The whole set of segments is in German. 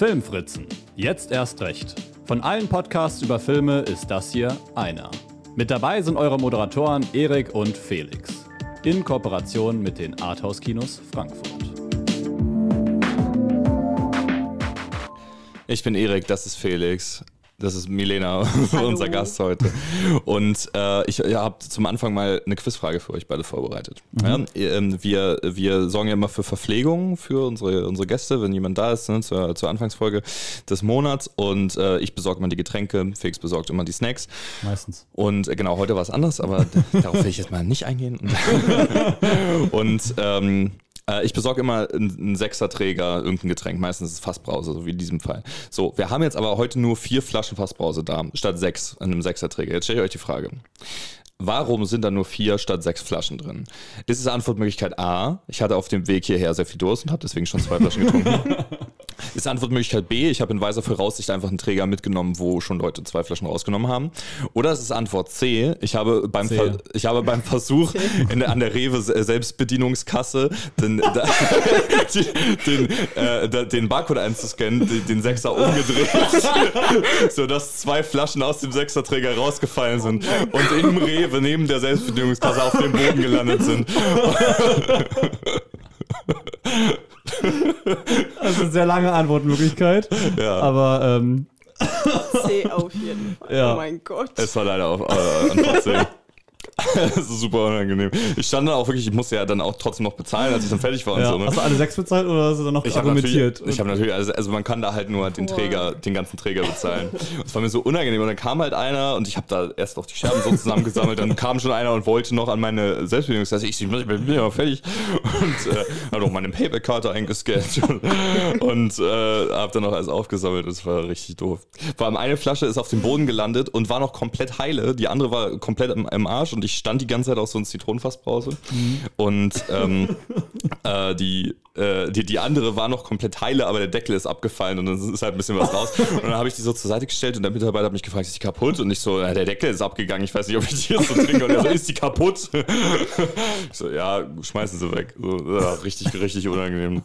Filmfritzen. Jetzt erst recht. Von allen Podcasts über Filme ist das hier einer. Mit dabei sind eure Moderatoren Erik und Felix. In Kooperation mit den Arthouse-Kinos Frankfurt. Ich bin Erik, das ist Felix. Das ist Milena, unser Gast heute. Und äh, ich ja, habe zum Anfang mal eine Quizfrage für euch beide vorbereitet. Mhm. Ja, ähm, wir, wir sorgen ja immer für Verpflegung für unsere, unsere Gäste, wenn jemand da ist, ne, zur, zur Anfangsfolge des Monats. Und äh, ich besorge immer die Getränke, Felix besorgt immer die Snacks. Meistens. Und äh, genau, heute war es anders, aber darauf will ich jetzt mal nicht eingehen. und ähm, äh, ich besorge immer einen Sechserträger, irgendein Getränk. Meistens ist es Fassbrause, so wie in diesem Fall. So, wir haben jetzt aber heute nur vier Flaschen Fassbrause da, statt sechs in einem Sechserträger. Jetzt stelle ich euch die Frage. Warum sind da nur vier statt sechs Flaschen drin? Ist es Antwortmöglichkeit A? Ich hatte auf dem Weg hierher sehr viel Durst und habe deswegen schon zwei Flaschen getrunken. Ist Antwortmöglichkeit B, ich habe in weiser Voraussicht einfach einen Träger mitgenommen, wo schon Leute zwei Flaschen rausgenommen haben. Oder es ist Antwort C, ich habe beim, Ver ich habe beim Versuch in, an der Rewe Selbstbedienungskasse den, den, äh, den Barcode einzuscannen, den, den Sechser umgedreht, sodass zwei Flaschen aus dem Sechserträger rausgefallen sind und im Rewe neben der Selbstbedienungskasse auf dem Boden gelandet sind. Also eine sehr lange Antwortmöglichkeit. Ja. Aber ähm. C auf jeden Fall. Ja. Oh mein Gott. Es war leider auf äh, Antwort C. das ist super unangenehm. Ich stand dann auch wirklich, ich musste ja dann auch trotzdem noch bezahlen, als ich dann fertig war ja. und so. Ne? Hast du alle sechs bezahlt oder hast du dann noch ich argumentiert? ich habe natürlich, also, also, man kann da halt nur den Träger, den ganzen Träger bezahlen. Es war mir so unangenehm und dann kam halt einer und ich habe da erst noch die Scherben so zusammengesammelt, dann kam schon einer und wollte noch an meine Selbstbedienungskasse. Ich, ich bin ja fertig und äh, habe auch meine Payback-Karte eingescannt und, und äh, habe dann noch alles aufgesammelt. Das war richtig doof. Vor allem eine Flasche ist auf dem Boden gelandet und war noch komplett heile. Die andere war komplett im, im Arsch und ich stand die ganze Zeit auf so einer Zitronenfassbrause. Mhm. Und ähm, äh, die, äh, die, die andere war noch komplett heile, aber der Deckel ist abgefallen und dann ist halt ein bisschen was raus. Und dann habe ich die so zur Seite gestellt und der Mitarbeiter hat mich gefragt, ist die kaputt? Und ich so, na, der Deckel ist abgegangen, ich weiß nicht, ob ich die jetzt so trinke. Und er so, ist die kaputt? ich so, ja, schmeißen sie weg. So, ja, richtig, richtig unangenehm.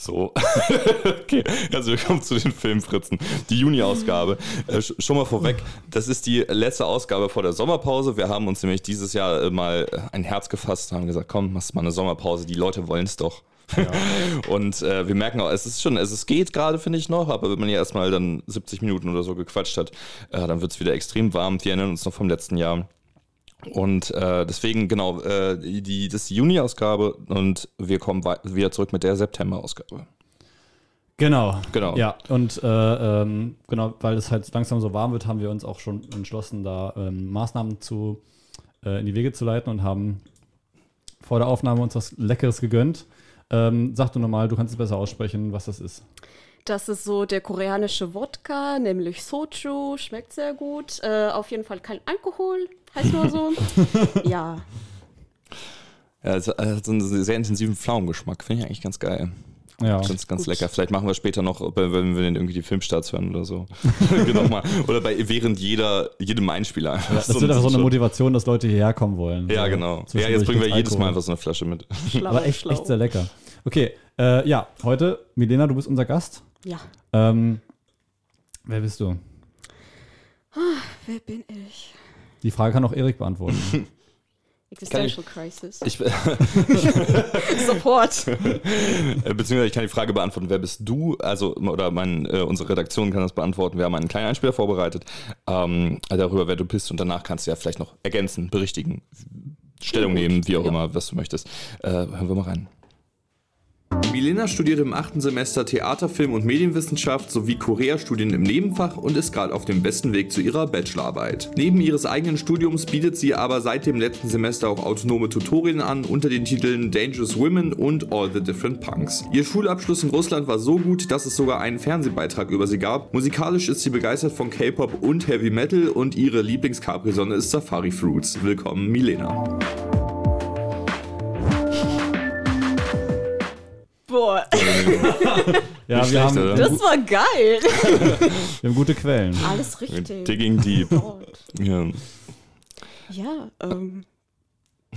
So. okay, also wir kommen zu den Filmfritzen. Die Juni-Ausgabe. Äh, schon mal vorweg, das ist die letzte Ausgabe vor der Sommerpause. Wir haben uns nämlich dieses Jahr äh, mal äh, ein Herz gefasst, haben gesagt, komm, machst mal eine Sommerpause, die Leute wollen es doch. Ja. Und äh, wir merken auch, es ist schon, es geht gerade, finde ich noch, aber wenn man ja erstmal dann 70 Minuten oder so gequatscht hat, äh, dann wird es wieder extrem warm. Wir erinnern uns noch vom letzten Jahr. Und äh, deswegen, genau, äh, die, das ist die Juni-Ausgabe und wir kommen wieder zurück mit der September-Ausgabe. Genau. Genau. Ja, und äh, ähm, genau, weil es halt langsam so warm wird, haben wir uns auch schon entschlossen, da ähm, Maßnahmen zu, äh, in die Wege zu leiten und haben vor der Aufnahme uns was Leckeres gegönnt. Ähm, sag du nochmal, du kannst es besser aussprechen, was das ist. Das ist so der koreanische Wodka, nämlich Soju, schmeckt sehr gut. Äh, auf jeden Fall kein Alkohol, heißt nur so. ja. Ja, es hat so einen sehr intensiven Pflaumengeschmack, finde ich eigentlich ganz geil. Ja. Ganz, ganz lecker. Vielleicht machen wir später noch, wenn wir irgendwie die Filmstarts hören oder so. genau mal. Oder bei während jeder, jedem Einspieler. Ja, das so wird einfach so eine Motivation, dass Leute hierher kommen wollen. Ja, so genau. Ja, jetzt bringen wir jedes Mal einfach so eine Flasche mit. Schlau, Aber echt, echt sehr lecker. Okay, äh, ja, heute, Milena, du bist unser Gast. Ja. Ähm, wer bist du? Ah, wer bin ich? Die Frage kann auch Erik beantworten. Existential ich, Crisis. Ich, Support. Beziehungsweise ich kann die Frage beantworten, wer bist du? Also, oder mein, äh, unsere Redaktion kann das beantworten. Wir haben einen kleinen Einspieler vorbereitet ähm, darüber, wer du bist. Und danach kannst du ja vielleicht noch ergänzen, berichtigen, Stellung nehmen, wie auch ja. immer, was du möchtest. Äh, hören wir mal rein. Milena studiert im achten Semester Theater, Film und Medienwissenschaft sowie Korea-Studien im Nebenfach und ist gerade auf dem besten Weg zu ihrer Bachelorarbeit. Neben ihres eigenen Studiums bietet sie aber seit dem letzten Semester auch autonome Tutorien an unter den Titeln Dangerous Women und All the Different Punks. Ihr Schulabschluss in Russland war so gut, dass es sogar einen Fernsehbeitrag über sie gab. Musikalisch ist sie begeistert von K-Pop und Heavy Metal und ihre Lieblings-Capri-Sonne ist Safari Fruits. Willkommen, Milena. Boah. ja, wir haben, oder? das war geil. wir haben gute Quellen. Alles richtig. Digging deep. ja, ja ähm,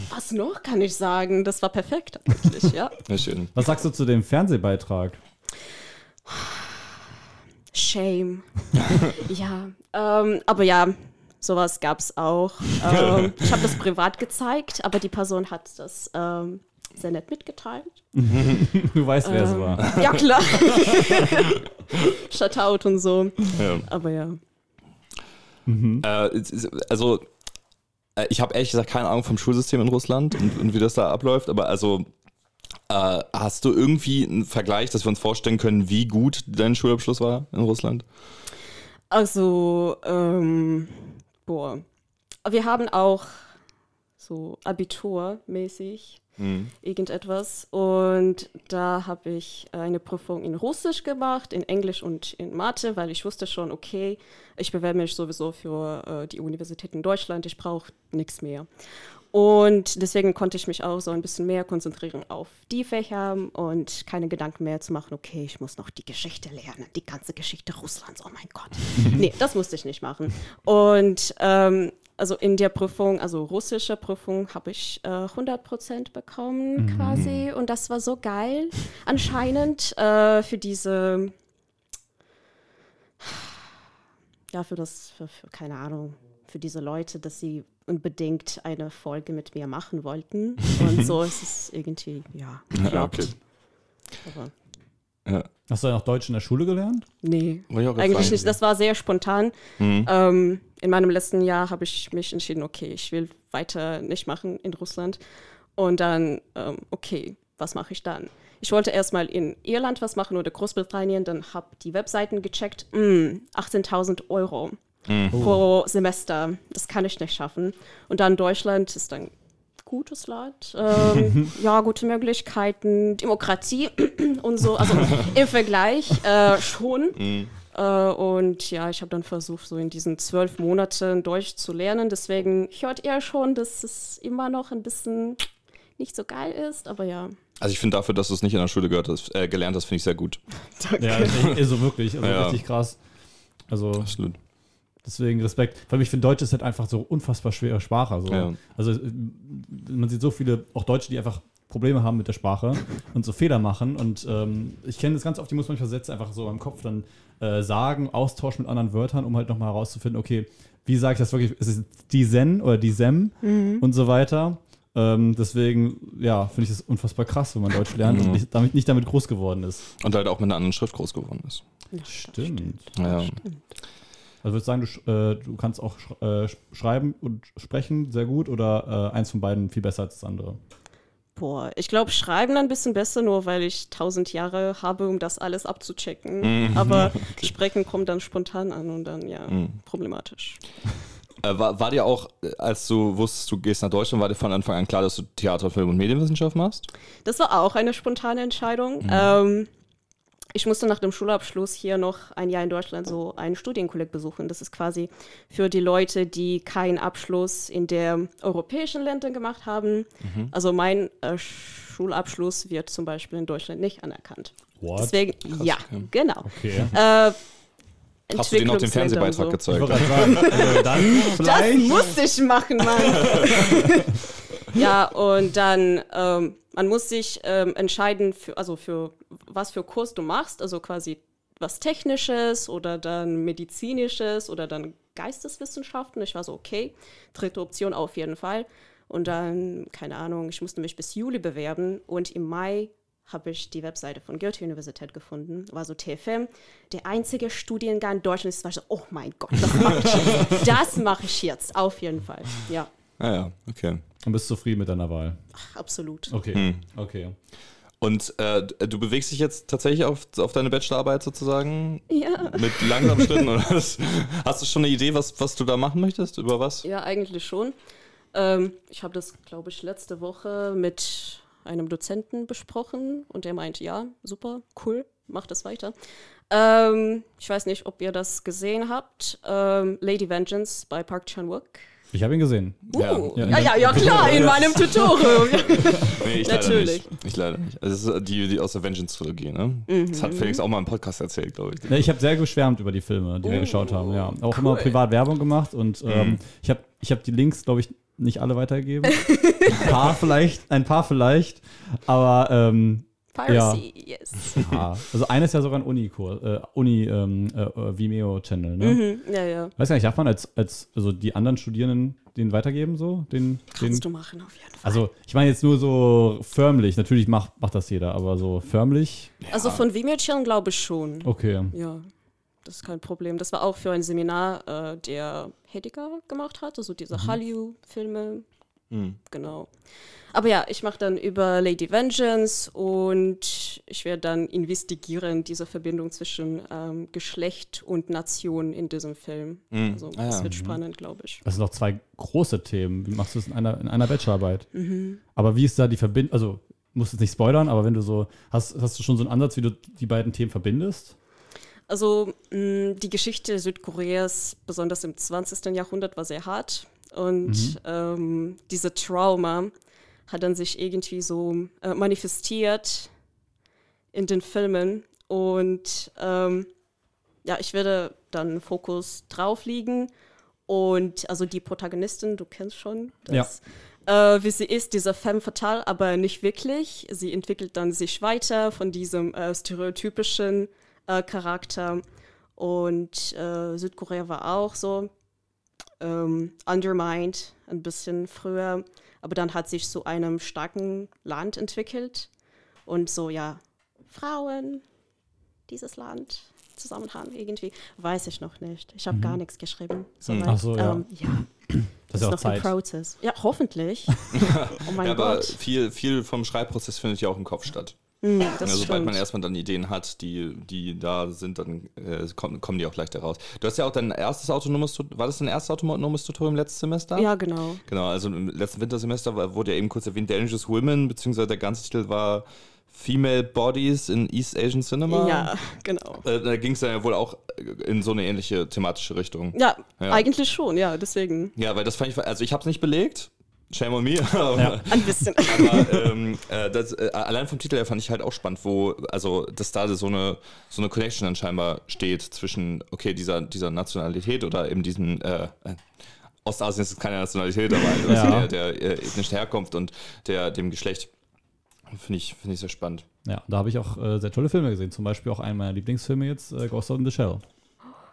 was noch kann ich sagen? Das war perfekt eigentlich, ja. ja schön. Was sagst du zu dem Fernsehbeitrag? Shame. ja, ähm, aber ja, sowas gab es auch. Ähm, ich habe das privat gezeigt, aber die Person hat das ähm, sehr nett mitgeteilt. du weißt, wer es Ähm, war. Ja, klar. Shutout und so. Ja. Aber ja. Äh, es ist- also, äh, ich habe ehrlich gesagt keine Ahnung vom Schulsystem in Russland und, und wie das da abläuft, aber also, äh, hast du irgendwie einen Vergleich, dass wir uns vorstellen können, wie gut dein Schulabschluss war in Russland? Also, ähm, boah. Wir haben auch so Abitur-mäßig irgendetwas. Und da habe ich eine Prüfung in Russisch gemacht, in Englisch und in Mathe, weil ich wusste schon, okay, ich bewerbe mich sowieso für äh, die Universität in Deutschland, ich brauche nichts mehr. Und deswegen konnte ich mich auch so ein bisschen mehr konzentrieren auf die Fächer und keine Gedanken mehr zu machen, okay, ich muss noch die Geschichte lernen, die ganze Geschichte Russlands, oh mein Gott. nee, das musste ich nicht machen. Und ähm, also in der Prüfung, also russische Prüfung, habe ich äh, 100% bekommen quasi. Und das war so geil, anscheinend äh, für diese, ja, für das, für, für, keine Ahnung, für diese Leute, dass sie unbedingt eine Folge mit mir machen wollten. Und so ist es irgendwie, ja, okay. Aber Ja. Hast du dann auch Deutsch in der Schule gelernt? nee, eigentlich nicht. Das war sehr spontan. Ähm, in meinem letzten Jahr habe ich mich entschieden, okay, ich will weiter nicht machen in Russland. Und dann, ähm, okay, was mache ich dann? Ich wollte erstmal in Irland was machen oder Großbritannien, dann habe die Webseiten gecheckt. Mm, 18.000 Euro pro Semester, das kann ich nicht schaffen. Und dann Deutschland ist ein gutes Land, ähm, ja, gute Möglichkeiten, Demokratie und so, also im Vergleich äh, schon. Äh, und ja, ich habe dann versucht, so in diesen zwölf Monaten Deutsch zu lernen. Deswegen hört ihr schon, dass es immer noch ein bisschen nicht so geil ist, aber ja. Also ich finde dafür, dass du es nicht in der Schule gehört hast, äh, gelernt hast, finde ich sehr gut. Ja, ist also wirklich, also Ja. richtig krass. Also Absolut. deswegen Respekt. Allem, ich finde Deutsch ist halt einfach so unfassbar schwere Sprache. So. Ja. Also äh, man sieht so viele, auch Deutsche, die einfach Probleme haben mit der Sprache und so Fehler machen. Und ähm, ich kenne das ganz oft, die muss manchmal Sätze einfach so im Kopf dann äh, sagen, austauschen mit anderen Wörtern, um halt nochmal herauszufinden, okay, wie sage ich das wirklich? Ist es die Sen oder die Sem und so weiter. Ähm, deswegen, ja, finde ich das unfassbar krass, wenn man Deutsch lernt und nicht damit, nicht damit groß geworden ist. Und halt auch mit einer anderen Schrift groß geworden ist. Stimmt. Ja. Also würdest du sagen, du, äh, du kannst auch sch äh, sch- schreiben und sprechen sehr gut oder äh, eins von beiden viel besser als das andere? Boah, ich glaube, schreiben ein bisschen besser, nur weil ich tausend Jahre habe, um das alles abzuchecken. Aber sprechen kommt dann spontan an und dann, ja, problematisch. Äh, war, war dir auch, äh, als du wusstest, du gehst nach Deutschland, war dir von Anfang an klar, dass du Theater, Film und Medienwissenschaft machst? Das war auch eine spontane Entscheidung. Ähm, ich musste nach dem Schulabschluss hier noch ein Jahr in Deutschland so einen Studienkolleg besuchen. Das ist quasi für die Leute, die keinen Abschluss in der europäischen Ländern gemacht haben. Also mein äh, Schulabschluss wird zum Beispiel in Deutschland nicht anerkannt. What? Deswegen, ja, genau. Okay. Äh, Hast du dir noch den Entwicklungsländer und Fernsehbeitrag so. Gezeigt? dann Das musste ich machen, Mann. ja, und dann, ähm, man muss sich ähm, entscheiden, für, also für was für Kurs du machst, also quasi was Technisches oder dann Medizinisches oder dann Geisteswissenschaften. Ich war so, okay, dritte Option auf jeden Fall. Und dann, keine Ahnung, ich musste mich bis Juli bewerben und im Mai habe ich die Webseite von Goethe-Universität gefunden, war so TFM. Der einzige Studiengang in Deutschland ist, war ich so, oh mein Gott, das mache ich jetzt. Das mache ich jetzt, auf jeden Fall. Ja, Ah ja, okay. Und bist zufrieden mit deiner Wahl. absolut. Okay. Okay. Und äh, du bewegst dich jetzt tatsächlich auf, auf deine Bachelorarbeit sozusagen Ja. mit langsamen Schritten? Oder was? Hast du schon eine Idee, was, was du da machen möchtest? Über was? Ja, eigentlich schon. Ähm, ich habe das, glaube ich, letzte Woche mit einem Dozenten besprochen und der meinte, ja, super, cool, mach das weiter. Ähm, ich weiß nicht, ob ihr das gesehen habt. Ähm, Lady Vengeance bei Park Chan-wook. Ich habe ihn gesehen. Uh, Ja. ja, ja, ja, klar, in meinem Tutorial. Nee, ich Natürlich. leider nicht. Ich leider nicht. Also es ist die, die aus der Vengeance-Trilogie, ne? Das hat Felix auch mal im Podcast erzählt, glaube ich. Ja, ich habe sehr geschwärmt über die Filme, die wir geschaut haben. Ja, auch immer privat Werbung gemacht und ähm, ich habe ich hab die Links, glaube ich, nicht alle weitergegeben. ein paar vielleicht, ein paar vielleicht, aber ähm, Piracy, ja. yes. Ja. Also eine ist ja sogar ein Uni-Kurs, äh, Uni ähm, äh, äh, Vimeo-Channel, ne? Mhm, ja, ja. Weiß gar nicht, darf man als, als also die anderen Studierenden den weitergeben, so? Den, Kannst den, du machen, auf jeden Fall. Also, ich meine jetzt nur so förmlich. Natürlich macht, macht das jeder, aber so förmlich. Also von Vimeo-Channel glaube ich schon. Okay. Ja, das ist kein Problem. Das war auch für ein Seminar, äh, der Hediger gemacht hat, also diese Mhm. Hallyu-Filme. Genau. Aber ja, ich mache dann über Lady Vengeance und ich werde dann investigieren, diese Verbindung zwischen ähm, Geschlecht und Nation in diesem Film. Also Ah, das ja. wird spannend, glaube ich. Das sind doch zwei große Themen. Wie machst du es in einer, in einer Bachelorarbeit? Aber wie ist da die Verbindung? Also, musst jetzt nicht spoilern, aber wenn du so, hast, hast du schon so einen Ansatz, wie du die beiden Themen verbindest? Also mh, die Geschichte Südkoreas, besonders im 20. Jahrhundert, war sehr hart. Und ähm, diese Trauma hat dann sich irgendwie so äh, manifestiert in den Filmen. Und ähm, ja, ich werde dann Fokus drauf liegen. Und also die Protagonistin, du kennst schon das. Äh, wie sie ist, diese femme fatale, aber nicht wirklich. Sie entwickelt dann sich weiter von diesem äh, stereotypischen äh, Charakter. Und äh, Südkorea war auch so ähm, undermined ein bisschen früher, aber dann hat sich zu einem starken Land entwickelt und so ja Frauen, dieses Land Zusammenhang irgendwie weiß ich noch nicht. Ich habe gar nichts geschrieben. Soweit. Ach so, ja. Ähm, ja. Das ist ja auch noch Zeit. ein Prozess. Ja, hoffentlich. oh mein Ja, aber Gott. viel, viel vom Schreibprozess findet ja auch im Kopf statt. Hm, das Ja, sobald man erstmal dann Ideen hat, die, die da sind, dann äh, kommen, kommen die auch leichter raus. Du hast ja auch dein erstes autonomes, war das dein erstes autonomes Tutorium letztes Semester? ja, genau. Genau, also im letzten Wintersemester wurde ja eben kurz erwähnt, Dangerous Women, beziehungsweise der ganze Titel war Female Bodies in East Asian Cinema. Ja, genau. Äh, da ging es dann ja wohl auch in so eine ähnliche thematische Richtung. Ja, Ja. eigentlich schon, ja, deswegen. Ja, weil das fand ich, also ich habe es nicht belegt. Shame on me. aber- Ein bisschen. Aber ähm, äh, das, äh, allein vom Titel her fand ich halt auch spannend, wo, also, dass da so eine, so eine Connection dann scheinbar steht zwischen, okay, dieser, dieser Nationalität oder eben diesen, äh, äh, Ostasien ist keine Nationalität, aber halt Ja. der, der äh, ethnischen Herkunft und der, dem Geschlecht. Finde ich, finde ich sehr spannend. Ja, da habe ich auch äh, sehr tolle Filme gesehen. Zum Beispiel auch einen meiner Lieblingsfilme jetzt, äh, Ghost in the Shell.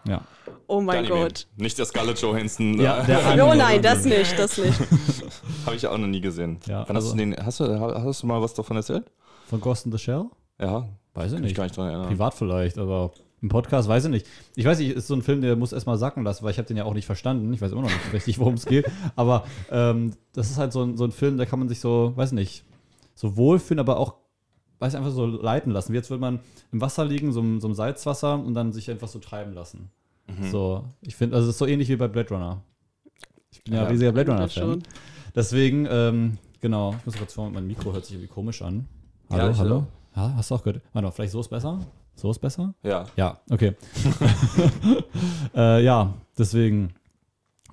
Ja. Oh mein. Gott. Nicht der Scarlett Johansson. Ja, der Oh nein, das nicht, das nicht. Habe ich auch noch nie gesehen. Ja, Wann hast, also- du den, hast, du, hast du mal was davon erzählt? Von Ghost in the Shell? Ja, Weiß ich kann ich nicht. gar nicht dran erinnern. Privat vielleicht, aber im Podcast weiß ich nicht. Ich weiß nicht, ist so ein Film, der muss erstmal sacken lassen, weil ich habe den ja auch nicht verstanden. Ich weiß immer noch nicht richtig, worum es geht. Aber ähm, das ist halt so ein, so ein Film, da kann man sich so, weiß nicht, so wohlfühlen, aber auch, weiß einfach so leiten lassen. Wie jetzt würde man im Wasser liegen, so, im- so im Salzwasser und dann sich einfach so treiben lassen. So, ich finde, also es ist so ähnlich wie bei Blade Runner. Ich bin ja, Ja, riesiger Blade Runner-Fan. Deswegen, ähm, genau, ich muss kurz schauen, mein Mikro hört sich irgendwie komisch an. Hallo, Ja, ich hallo? Ja, hast du auch gehört? Warte mal, vielleicht so ist besser? So ist besser? Ja. Ja, okay. äh, ja, deswegen.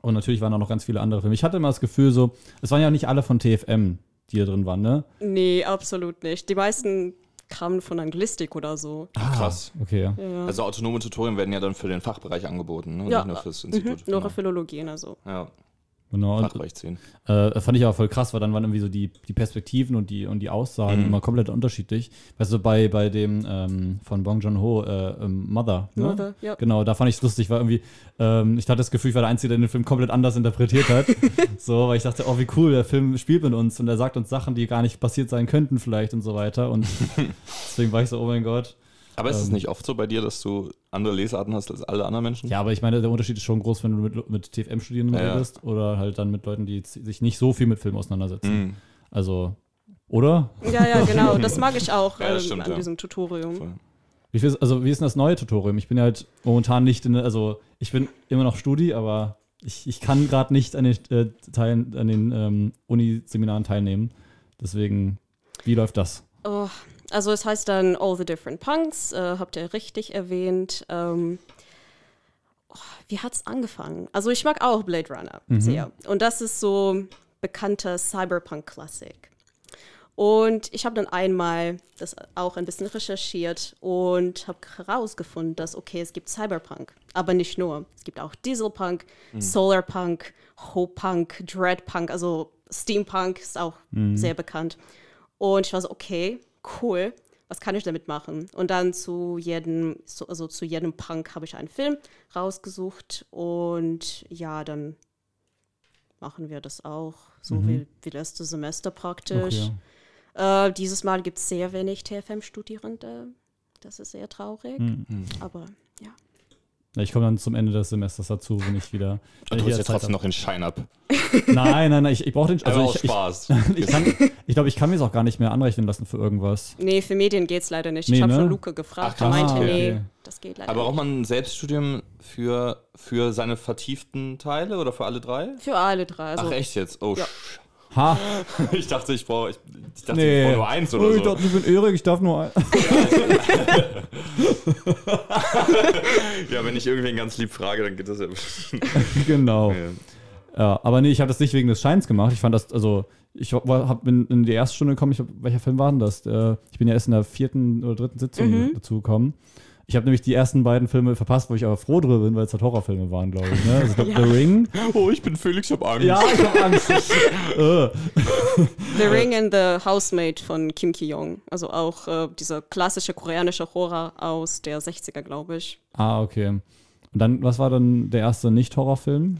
Und natürlich waren auch noch ganz viele andere Filme. Ich hatte immer das Gefühl, so, es waren ja nicht alle von TFM, die da drin waren, ne? Nee, absolut nicht. Die meisten kamen von Anglistik oder so. Krass. Ah, okay. Ja, Also autonome Tutorien werden ja dann für den Fachbereich angeboten, ne? Ja, nicht nur fürs mhm, Institut. nur genau. Philologien, also. Ja, Genau. Fachbereich 10. äh, fand ich aber voll krass, weil dann waren irgendwie so die, die Perspektiven und die, und die Aussagen Mhm. immer komplett unterschiedlich. Weißt du, bei, bei dem ähm, von Bong Joon-ho, äh, ähm, Mother, ne? Mother, ja. Genau, da fand ich es lustig, weil irgendwie, ähm, ich hatte das Gefühl, ich war der Einzige, der den Film komplett anders interpretiert hat. so, weil ich dachte, oh, wie cool, der Film spielt mit uns und er sagt uns Sachen, die gar nicht passiert sein könnten, vielleicht und so weiter. Und deswegen war ich so, oh mein Gott. Aber ist es Ähm. nicht oft so bei dir, dass du andere Lesarten hast als alle anderen Menschen? Ja, aber ich meine, der Unterschied ist schon groß, wenn du mit, mit TFM-Studierenden Ja, ja. redest oder halt dann mit Leuten, die sich nicht so viel mit Film auseinandersetzen. Mhm. Also, oder? Ja, ja, genau. Das mag ich auch Ja, ähm, stimmt, an ja. diesem Tutorium. Voll. Wie, viel, also, wie ist denn das neue Tutorium? Ich bin ja halt momentan nicht in, also ich bin immer noch Studi, aber ich, ich kann gerade nicht an den, äh, Teilen, an den ähm, Uni-Seminaren teilnehmen. Deswegen, wie läuft das? Oh, also es heißt dann All the Different Punks, äh, habt ihr richtig erwähnt. Ähm, oh, wie hat's angefangen? Also ich mag auch Blade Runner sehr. Und das ist so bekannter Cyberpunk-Klassik. Und ich habe dann einmal das auch ein bisschen recherchiert und habe herausgefunden, dass, okay, es gibt Cyberpunk, aber nicht nur. Es gibt auch Dieselpunk, Solarpunk, Hopunk, Dreadpunk, also Steampunk ist auch sehr bekannt. Und ich war so, okay, cool. was kann ich damit machen? Und dann zu jedem, also zu jedem Punk habe ich einen Film rausgesucht und ja, dann machen wir das auch, so mhm. wie, wie letzte Semester praktisch. Okay. Äh, dieses Mal gibt es sehr wenig TFM-Studierende. Das ist sehr traurig, mhm. aber ja. Ich komme dann zum Ende des Semesters dazu, wenn ich wieder. Und du bist ja trotzdem noch in Schein ab. Nein, nein, nein, ich, ich brauche den. Also, ich, Spaß. Ich, ich, ich glaube, ich kann mir es auch gar nicht mehr anrechnen lassen für irgendwas. Nee, für Medien geht es leider nicht. Nee, ich habe ne? schon Luke gefragt. Ach, er meinte, ah, okay. nee, das geht leider Aber braucht man ein Selbststudium für, für seine vertieften Teile oder für alle drei? Für alle drei. Also Ach, echt jetzt? Oh, ja. Ha. Ich dachte, ich brauche ich, ich dachte, nee. ich brauch nur eins oder oh, so. Ich dachte, ich bin Erik, ich darf nur eins. ja, wenn ich irgendwen ganz lieb frage, dann geht das ja. genau. Ja. ja. aber nee, ich habe das nicht wegen des Scheins gemacht. Ich fand das, also, ich hab, bin in die erste Stunde gekommen, ich hab, welcher Film war denn das? Äh, ich bin ja erst in der vierten oder dritten Sitzung mhm. dazu gekommen. Ich habe nämlich die ersten beiden Filme verpasst, wo ich aber froh drüber bin, weil es halt Horrorfilme waren, glaube ich. Ne? Also ja. The Ring. Oh, ich bin Felix, ich habe Angst. Ja, ich habe Angst. Äh. the Ring and the Housemaid von Kim Ki-young. Also auch äh, dieser klassische koreanische Horror aus der 60er, glaube ich. Ah, okay. Und dann, was war dann der erste Nicht-Horrorfilm?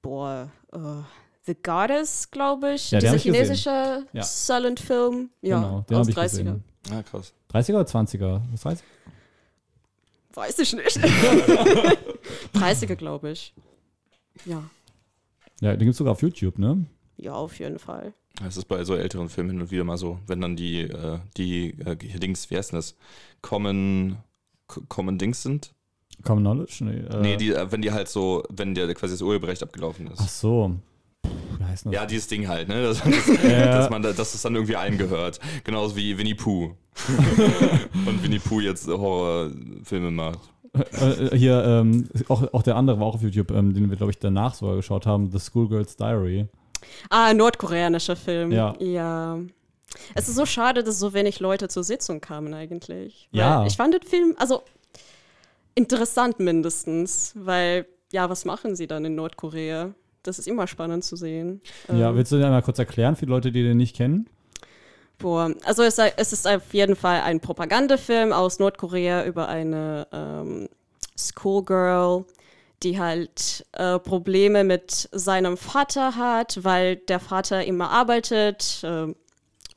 Boah, uh, The Goddess, glaube ich. Ja, Dieser chinesische ja. Silent-Film. Ja, genau, aus 30er. Gesehen. Ah, krass. 30er oder 20er? Was heißt? Weiß ich nicht. 30er, glaube ich. Ja. Ja, den gibt es sogar auf YouTube, ne? Ja, auf jeden Fall. Das ist bei so älteren Filmen hin und wieder mal so, wenn dann die, äh, die äh, Dings, wie heißt denn das? Common, Common Dings sind. Common Knowledge? Nee, äh nee die, äh, wenn die halt so, wenn der quasi das Urheberrecht abgelaufen ist. Ach so. Ja, dieses Ding halt, ne? Dass, dass, ja. dass, man, dass es dann irgendwie allen gehört. Genauso wie Winnie Pooh. Und Winnie Pooh jetzt Horrorfilme macht. Äh, äh, hier, ähm, auch, auch der andere war auch auf YouTube, ähm, den wir, glaube ich, danach sogar geschaut haben, The Schoolgirl's Diary. Ah, nordkoreanischer Film. Ja. ja. Es ist so schade, dass so wenig Leute zur Sitzung kamen eigentlich. ja. Ich fand den Film, also interessant mindestens, weil, ja, was machen sie dann in Nordkorea? Das ist immer spannend zu sehen. Ja, ähm, willst du dir mal kurz erklären für Leute, die den nicht kennen? Boah, also es, es, ist auf jeden Fall ein Propagandafilm aus Nordkorea über eine ähm, Schoolgirl, die halt äh, Probleme mit seinem Vater hat, weil der Vater immer arbeitet äh,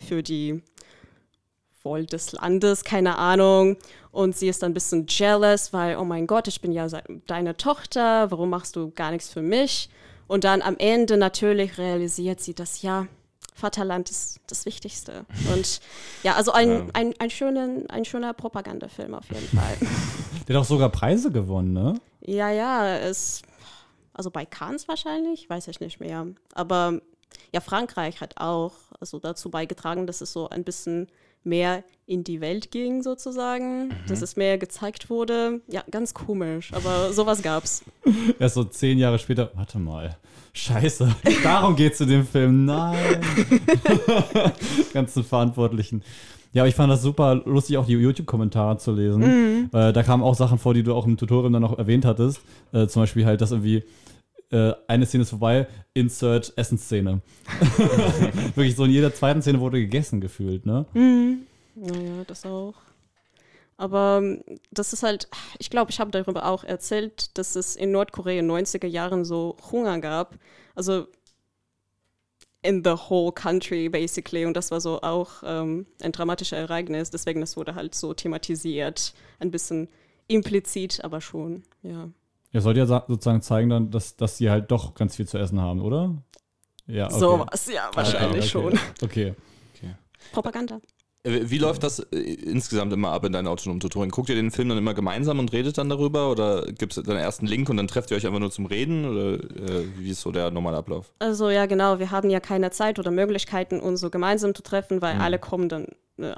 für die Wohl des Landes, keine Ahnung. Und sie ist dann ein bisschen jealous, weil, oh mein Gott, ich bin ja deine Tochter, warum machst du gar nichts für mich? Und dann am Ende natürlich realisiert sie, dass ja, Vaterland ist das Wichtigste. Und ja, also ein, ja. ein, ein, schönen, ein schöner Propagandafilm auf jeden Fall. Der hat auch sogar Preise gewonnen, ne? Ja, ja, es, also bei Cannes wahrscheinlich, weiß ich nicht mehr. Aber ja, Frankreich hat auch also dazu beigetragen, dass es so ein bisschen mehr in die Welt ging, sozusagen, mhm. dass es mehr gezeigt wurde. Ja, ganz komisch, aber sowas gab's. Erst so zehn Jahre später, warte mal, scheiße, darum geht's in dem Film, nein. Ganzen Verantwortlichen. Ja, aber ich fand das super lustig, auch die YouTube-Kommentare zu lesen. Mhm. Äh, da kamen auch Sachen vor, die du auch im Tutorial dann noch erwähnt hattest. Äh, zum Beispiel halt, dass irgendwie äh, eine Szene ist vorbei, Insert Essensszene. Wirklich so in jeder zweiten Szene wurde gegessen gefühlt, ne? Mhm. Naja, das auch. Aber ähm, das ist halt, ich glaube, ich habe darüber auch erzählt, dass es in Nordkorea in den 90er Jahren so Hunger gab. Also in the whole country basically. Und das war so auch ähm, ein dramatisches Ereignis. Deswegen, das wurde halt so thematisiert. Ein bisschen implizit, aber schon, ja. Ihr sollt ja sozusagen zeigen dann, dass, dass sie halt doch ganz viel zu essen haben, oder? Ja, okay. Sowas, ja, wahrscheinlich okay, okay. schon. Okay. okay. Propaganda. Äh, wie läuft das äh, insgesamt immer ab in deinen autonomen Tutorien? Guckt ihr den Film dann immer gemeinsam und redet dann darüber? Oder gibt es dann erst einen Link und dann trefft ihr euch einfach nur zum Reden? Oder äh, wie ist so der normale Ablauf? Also ja, genau. Wir haben ja keine Zeit oder Möglichkeiten, uns so gemeinsam zu treffen, weil mhm. alle kommen dann, äh,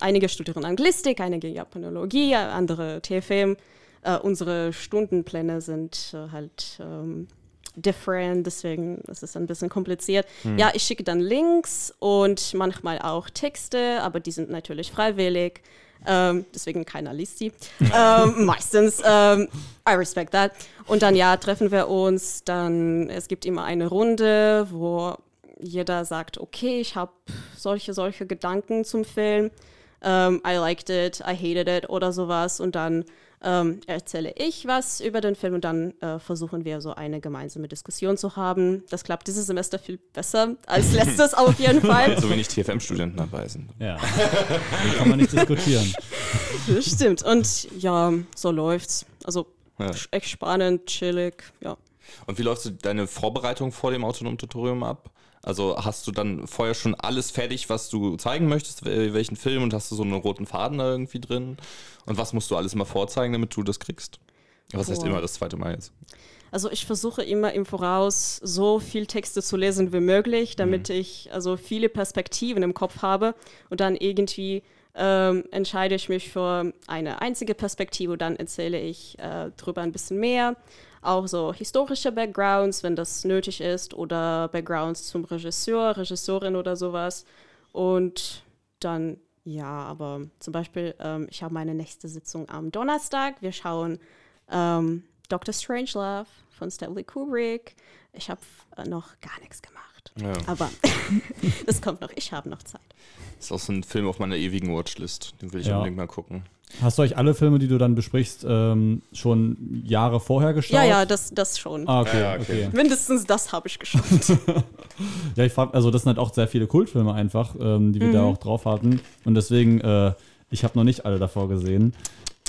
einige studieren Anglistik, einige Japanologie, andere TFM äh, unsere Stundenpläne sind äh, halt ähm, different, deswegen ist es ein bisschen kompliziert. Hm. Ja, ich schicke dann Links und manchmal auch Texte, aber die sind natürlich freiwillig. Ähm, deswegen keiner liest die. ähm, meistens. Ähm, I respect that. Und dann ja, treffen wir uns. Dann es gibt immer eine Runde, wo jeder sagt, okay, ich habe solche, solche Gedanken zum Film. ähm, I liked it, I hated it oder sowas und dann ähm, erzähle ich was über den Film und dann äh, versuchen wir so eine gemeinsame Diskussion zu haben. Das klappt dieses Semester viel besser als letztes auf jeden Fall. So wenig TFM-Studenten dabei sind. Ja, da kann man nicht diskutieren. Stimmt und ja, so läuft's. Also ja. echt spannend, chillig, ja. Und wie läuft deine Vorbereitung vor dem autonomen Tutorium ab? Also hast du dann vorher schon alles fertig, was du zeigen möchtest, welchen Film und hast du so einen roten Faden da irgendwie drin? Und was musst du alles mal vorzeigen, damit du das kriegst? Was Boah. heißt immer das zweite Mal jetzt? Also ich versuche immer im Voraus so viel Texte zu lesen wie möglich, damit mhm. ich also viele Perspektiven im Kopf habe und dann irgendwie ähm, entscheide ich mich für eine einzige Perspektive und dann erzähle ich äh, drüber ein bisschen mehr auch so historische Backgrounds, wenn das nötig ist, oder Backgrounds zum Regisseur, Regisseurin oder sowas. Und dann, ja, aber zum Beispiel, ähm, ich habe meine nächste Sitzung am Donnerstag. Wir schauen ähm, Dr. Strangelove von Stanley Kubrick. Ich habe äh, noch gar nichts gemacht. Ja. Aber das kommt noch. Ich habe noch Zeit. Das ist auch so ein Film auf meiner ewigen Watchlist. Den will ich ja. unbedingt mal gucken. Hast du euch alle Filme, die du dann besprichst, ähm, schon Jahre vorher geschaut? Ja, ja, das, das schon. Ah, okay, ja, okay. okay. Mindestens das habe ich geschaut. ja, ich frage, also das sind halt auch sehr viele Kultfilme einfach, ähm, die wir mhm. da auch drauf hatten. Und deswegen, äh, ich habe noch nicht alle davor gesehen.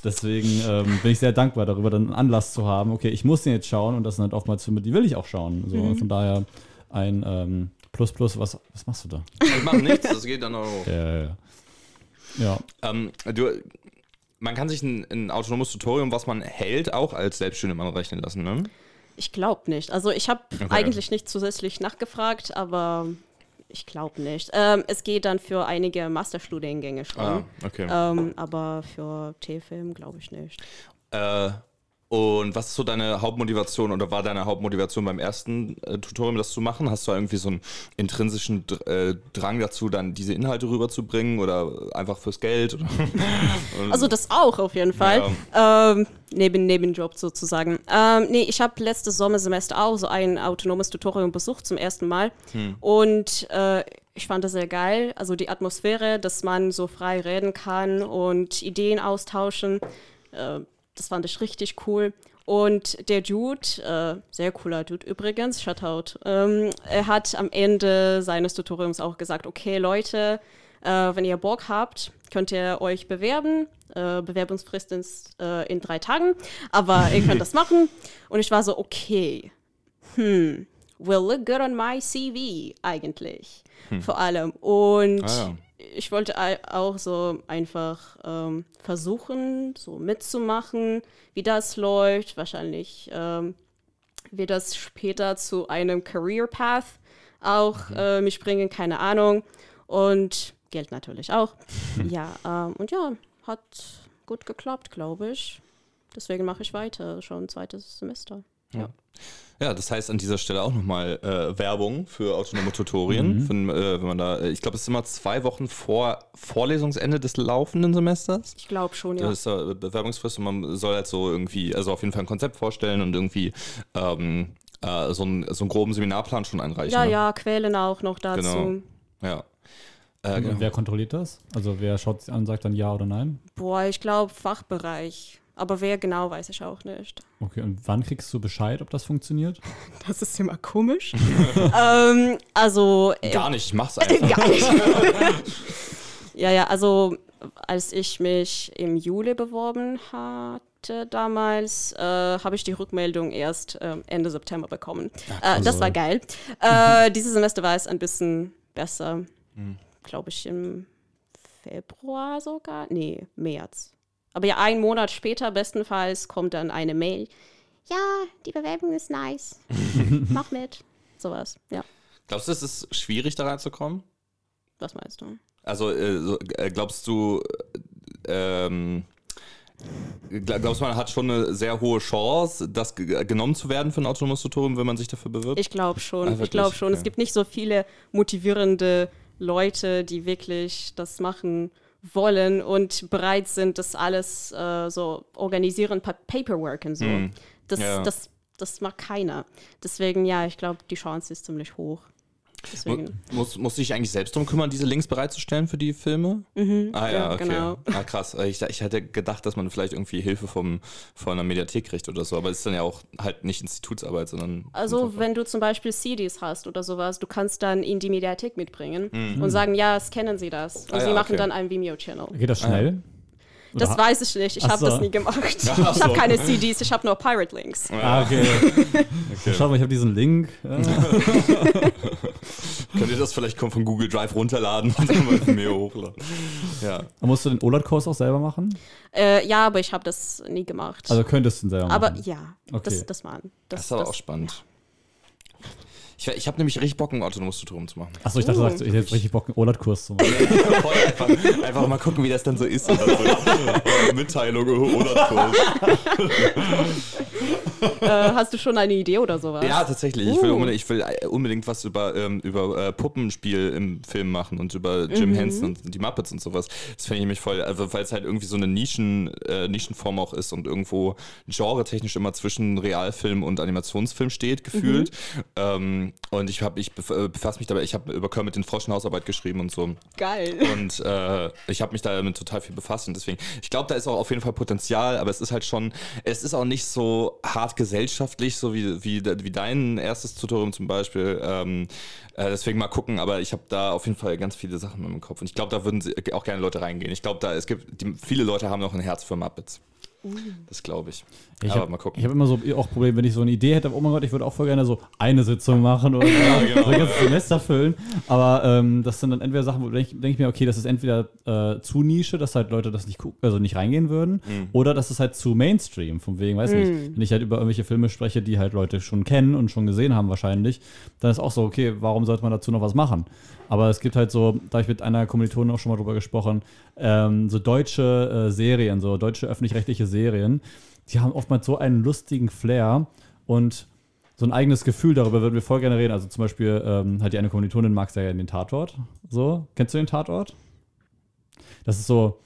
Deswegen ähm, bin ich sehr dankbar darüber, dann einen Anlass zu haben. Okay, ich muss den jetzt schauen und das sind halt oftmals Filme, die will ich auch schauen. So, mhm. Von daher ein ähm, Plus Plus, was, was machst du da? Ich mache nichts, das geht dann auch. Ja, ja, ja. ja. Ähm, du, man kann sich ein, ein, autonomes Tutorium, was man hält, auch als Selbstständiger rechnen lassen, ne? Ich glaube nicht. Also ich habe okay. eigentlich nicht zusätzlich nachgefragt, aber ich glaube nicht. Ähm, es geht dann für einige Masterstudiengänge schon. Ah, okay. Ähm, aber für T-Film glaube ich nicht. Äh, und was ist so deine Hauptmotivation oder war deine Hauptmotivation beim ersten äh, Tutorium, das zu machen? Hast du irgendwie so einen intrinsischen äh, Drang dazu, dann diese Inhalte rüberzubringen oder einfach fürs Geld? also das auch auf jeden Fall. Ja. Ähm, neben Nebenjob sozusagen. Ähm, nee, ich habe letztes Sommersemester auch so ein autonomes Tutorium besucht zum ersten Mal. Hm. Und äh, ich fand das sehr geil. Also die Atmosphäre, dass man so frei reden kann und Ideen austauschen. Das fand ich richtig cool. Und der Dude, äh, sehr cooler Dude übrigens, Shoutout, ähm, er hat am Ende seines Tutoriums auch gesagt, okay Leute, äh, wenn ihr Bock habt, könnt ihr euch bewerben. Äh, Bewerbungsfrist ist äh, in drei Tagen, aber ihr könnt das machen. Und ich war so, okay, hm, will look good on my CV eigentlich, hm. vor allem. Und ah, ja ich wollte auch so einfach ähm, versuchen, so mitzumachen, wie das läuft. Wahrscheinlich ähm, wird das später zu einem Career Path auch mhm. äh, mich bringen, keine Ahnung. Und Geld natürlich auch. ja, ähm, und ja, hat gut geklappt, glaube ich. Deswegen mache ich weiter, schon zweites Semester. Ja. Ja, das heißt an dieser Stelle auch nochmal äh, Werbung für autonome Tutorien. Mhm. Wenn, äh, wenn man da, ich glaube, es ist immer zwei Wochen vor Vorlesungsende des laufenden Semesters. Ich glaube schon, ja. Das ist äh, Bewerbungsfrist und man soll halt so irgendwie, also auf jeden Fall ein Konzept vorstellen und irgendwie ähm, äh, so, ein, so einen groben Seminarplan schon einreichen. Ja, ne? ja, Quellen auch noch dazu. Genau. Ja. Äh, genau. Wer kontrolliert das? Also wer schaut sich an und sagt dann ja oder nein? Boah, ich glaube Fachbereich. Aber wer genau, weiß ich auch nicht. Okay, und wann kriegst du Bescheid, ob das funktioniert? Das ist immer komisch. ähm, also. Äh, gar nicht, ich mach's einfach. gar nicht. ja, ja, also als ich mich im Juli beworben hatte damals, äh, habe ich die Rückmeldung erst äh, Ende September bekommen. Ach, äh, das war geil. Äh, dieses Semester war es ein bisschen besser. Hm. Glaube ich im Februar sogar. Nee, März. Aber ja, einen Monat später bestenfalls kommt dann eine Mail. Ja, die Bewerbung ist nice. Mach mit. Sowas, ja. Glaubst du, es ist schwierig, da reinzukommen? Was meinst du? Also, äh, glaubst du, ähm, glaubst du, man hat schon eine sehr hohe Chance, das genommen zu werden für ein autonomes Tutorium, wenn man sich dafür bewirbt? Ich glaube schon. Ah, ich glaube schon. Okay. Es gibt nicht so viele motivierende Leute, die wirklich das machen wollen und bereit sind, das alles äh, so organisieren, Paperwork und so. Mm. Das, ja. das, das macht keiner. Deswegen, ja, ich glaube, die Chance ist ziemlich hoch. Deswegen. Muss, musst du dich eigentlich selbst darum kümmern, diese Links bereitzustellen für die Filme? Mhm, ah ja, ja okay. genau. Ah, krass. Ich, ich hätte gedacht, dass man vielleicht irgendwie Hilfe vom, von einer Mediathek kriegt oder so, aber es ist dann ja auch halt nicht Institutsarbeit, sondern. Also wenn du zum Beispiel CDs hast oder sowas, du kannst dann in die Mediathek mitbringen mhm. und sagen, ja, scannen Sie das. Und ah, sie ja, machen okay. dann einen Vimeo-Channel. Geht das schnell? Ah, das oder weiß ich nicht. Ich habe so. das nie gemacht. Ach ich habe keine CDs, ich habe nur Pirate Links. Ah, okay. okay. Schau mal, ich habe diesen Link. Könnt ihr das vielleicht von Google Drive runterladen und dann mal mir hochladen? Ja. musst du den OLED-Kurs auch selber machen? Äh, ja, aber ich habe das nie gemacht. Also könntest du den selber machen? Aber ja, okay. das, das, war, das, das ist aber das, auch spannend. Ich, ich habe nämlich richtig Bock, ein autonomes Tutorium zu machen. Achso, ich dachte, oh. du ich hätte richtig Bock, einen OLAT-Kurs zu machen. einfach, einfach, mal gucken, wie das dann so ist. So. Mitteilung, OLAT-Kurs. äh, hast du schon eine Idee oder sowas? Ja, tatsächlich. Uh. Ich, will uh. unbedingt, ich will äh, unbedingt was über, ähm, über äh, Puppenspiel im Film machen und über Jim mhm. Henson und die Muppets und sowas. Das fände ich mich voll, also, weil es halt irgendwie so eine Nischen, äh, Nischenform auch ist und irgendwo genre-technisch immer zwischen Realfilm und Animationsfilm steht, gefühlt. Mhm. Ähm, und ich habe, ich äh, befasse mich dabei, ich habe über Kermit den Frosch eine Hausarbeit geschrieben und so. Geil. Und äh, ich habe mich damit total viel befasst und deswegen, ich glaube, da ist auch auf jeden Fall Potenzial, aber es ist halt schon, es ist auch nicht so hart gesellschaftlich, so wie, wie, wie dein erstes Tutorium zum Beispiel. Ähm, äh, deswegen mal gucken, aber ich habe da auf jeden Fall ganz viele Sachen im Kopf und ich glaube, da würden auch gerne Leute reingehen. Ich glaube, da es gibt, die, viele Leute haben noch ein Herz für Muppets. Das glaube ich. Ich habe hab immer so auch Probleme, wenn ich so eine Idee hätte, oh mein Gott, ich würde auch voll gerne so eine Sitzung machen oder ja, genau. so ein ganzes Semester füllen. Aber ähm, das sind dann entweder Sachen, wo denke denk ich mir, okay, das ist entweder äh, zu Nische, dass halt Leute das nicht gucken, also nicht reingehen würden, mhm. oder das ist halt zu Mainstream, von wegen, weiß mhm. nicht, wenn ich halt über irgendwelche Filme spreche, die halt Leute schon kennen und schon gesehen haben wahrscheinlich, dann ist auch so, okay, warum sollte man dazu noch was machen? Aber es gibt halt so, da ich mit einer Kommilitonin auch schon mal drüber gesprochen, ähm, so deutsche äh, Serien, so deutsche öffentlich-rechtliche Serien, die haben oftmals so einen lustigen Flair und so ein eigenes Gefühl, darüber würden wir voll gerne reden. Also zum Beispiel ähm, hat die eine Kommilitonin mag sehr gerne den Tatort. So, kennst du den Tatort? Das ist so,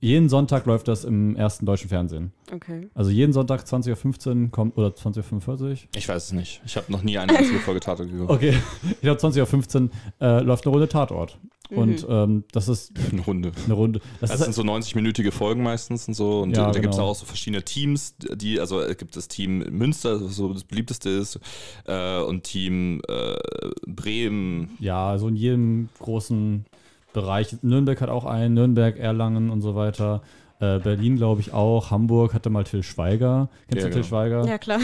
jeden Sonntag läuft das im ersten deutschen Fernsehen. Okay. Also jeden Sonntag 20.15 Uhr kommt, oder 20.45 Uhr? Ich weiß es nicht. Ich habe noch nie eine einzige Folge Tatort geguckt. Okay. Ich glaube, 20.15 Uhr äh, läuft eine Runde Tatort. Mhm. Und ähm, das ist. Eine Runde. Eine Runde. Das, das sind so 90-minütige Folgen meistens und so. Und ja, da genau. gibt es auch so verschiedene Teams, die, also äh, gibt es Team Münster, so das beliebteste ist, äh, und Team äh, Bremen. Ja, so in jedem großen Bereich. Nürnberg hat auch einen, Nürnberg, Erlangen und so weiter. Äh, Berlin, glaube ich, auch. Hamburg hatte mal Till Schweiger. Kennst ja, du Till genau. Schweiger? Ja, klar.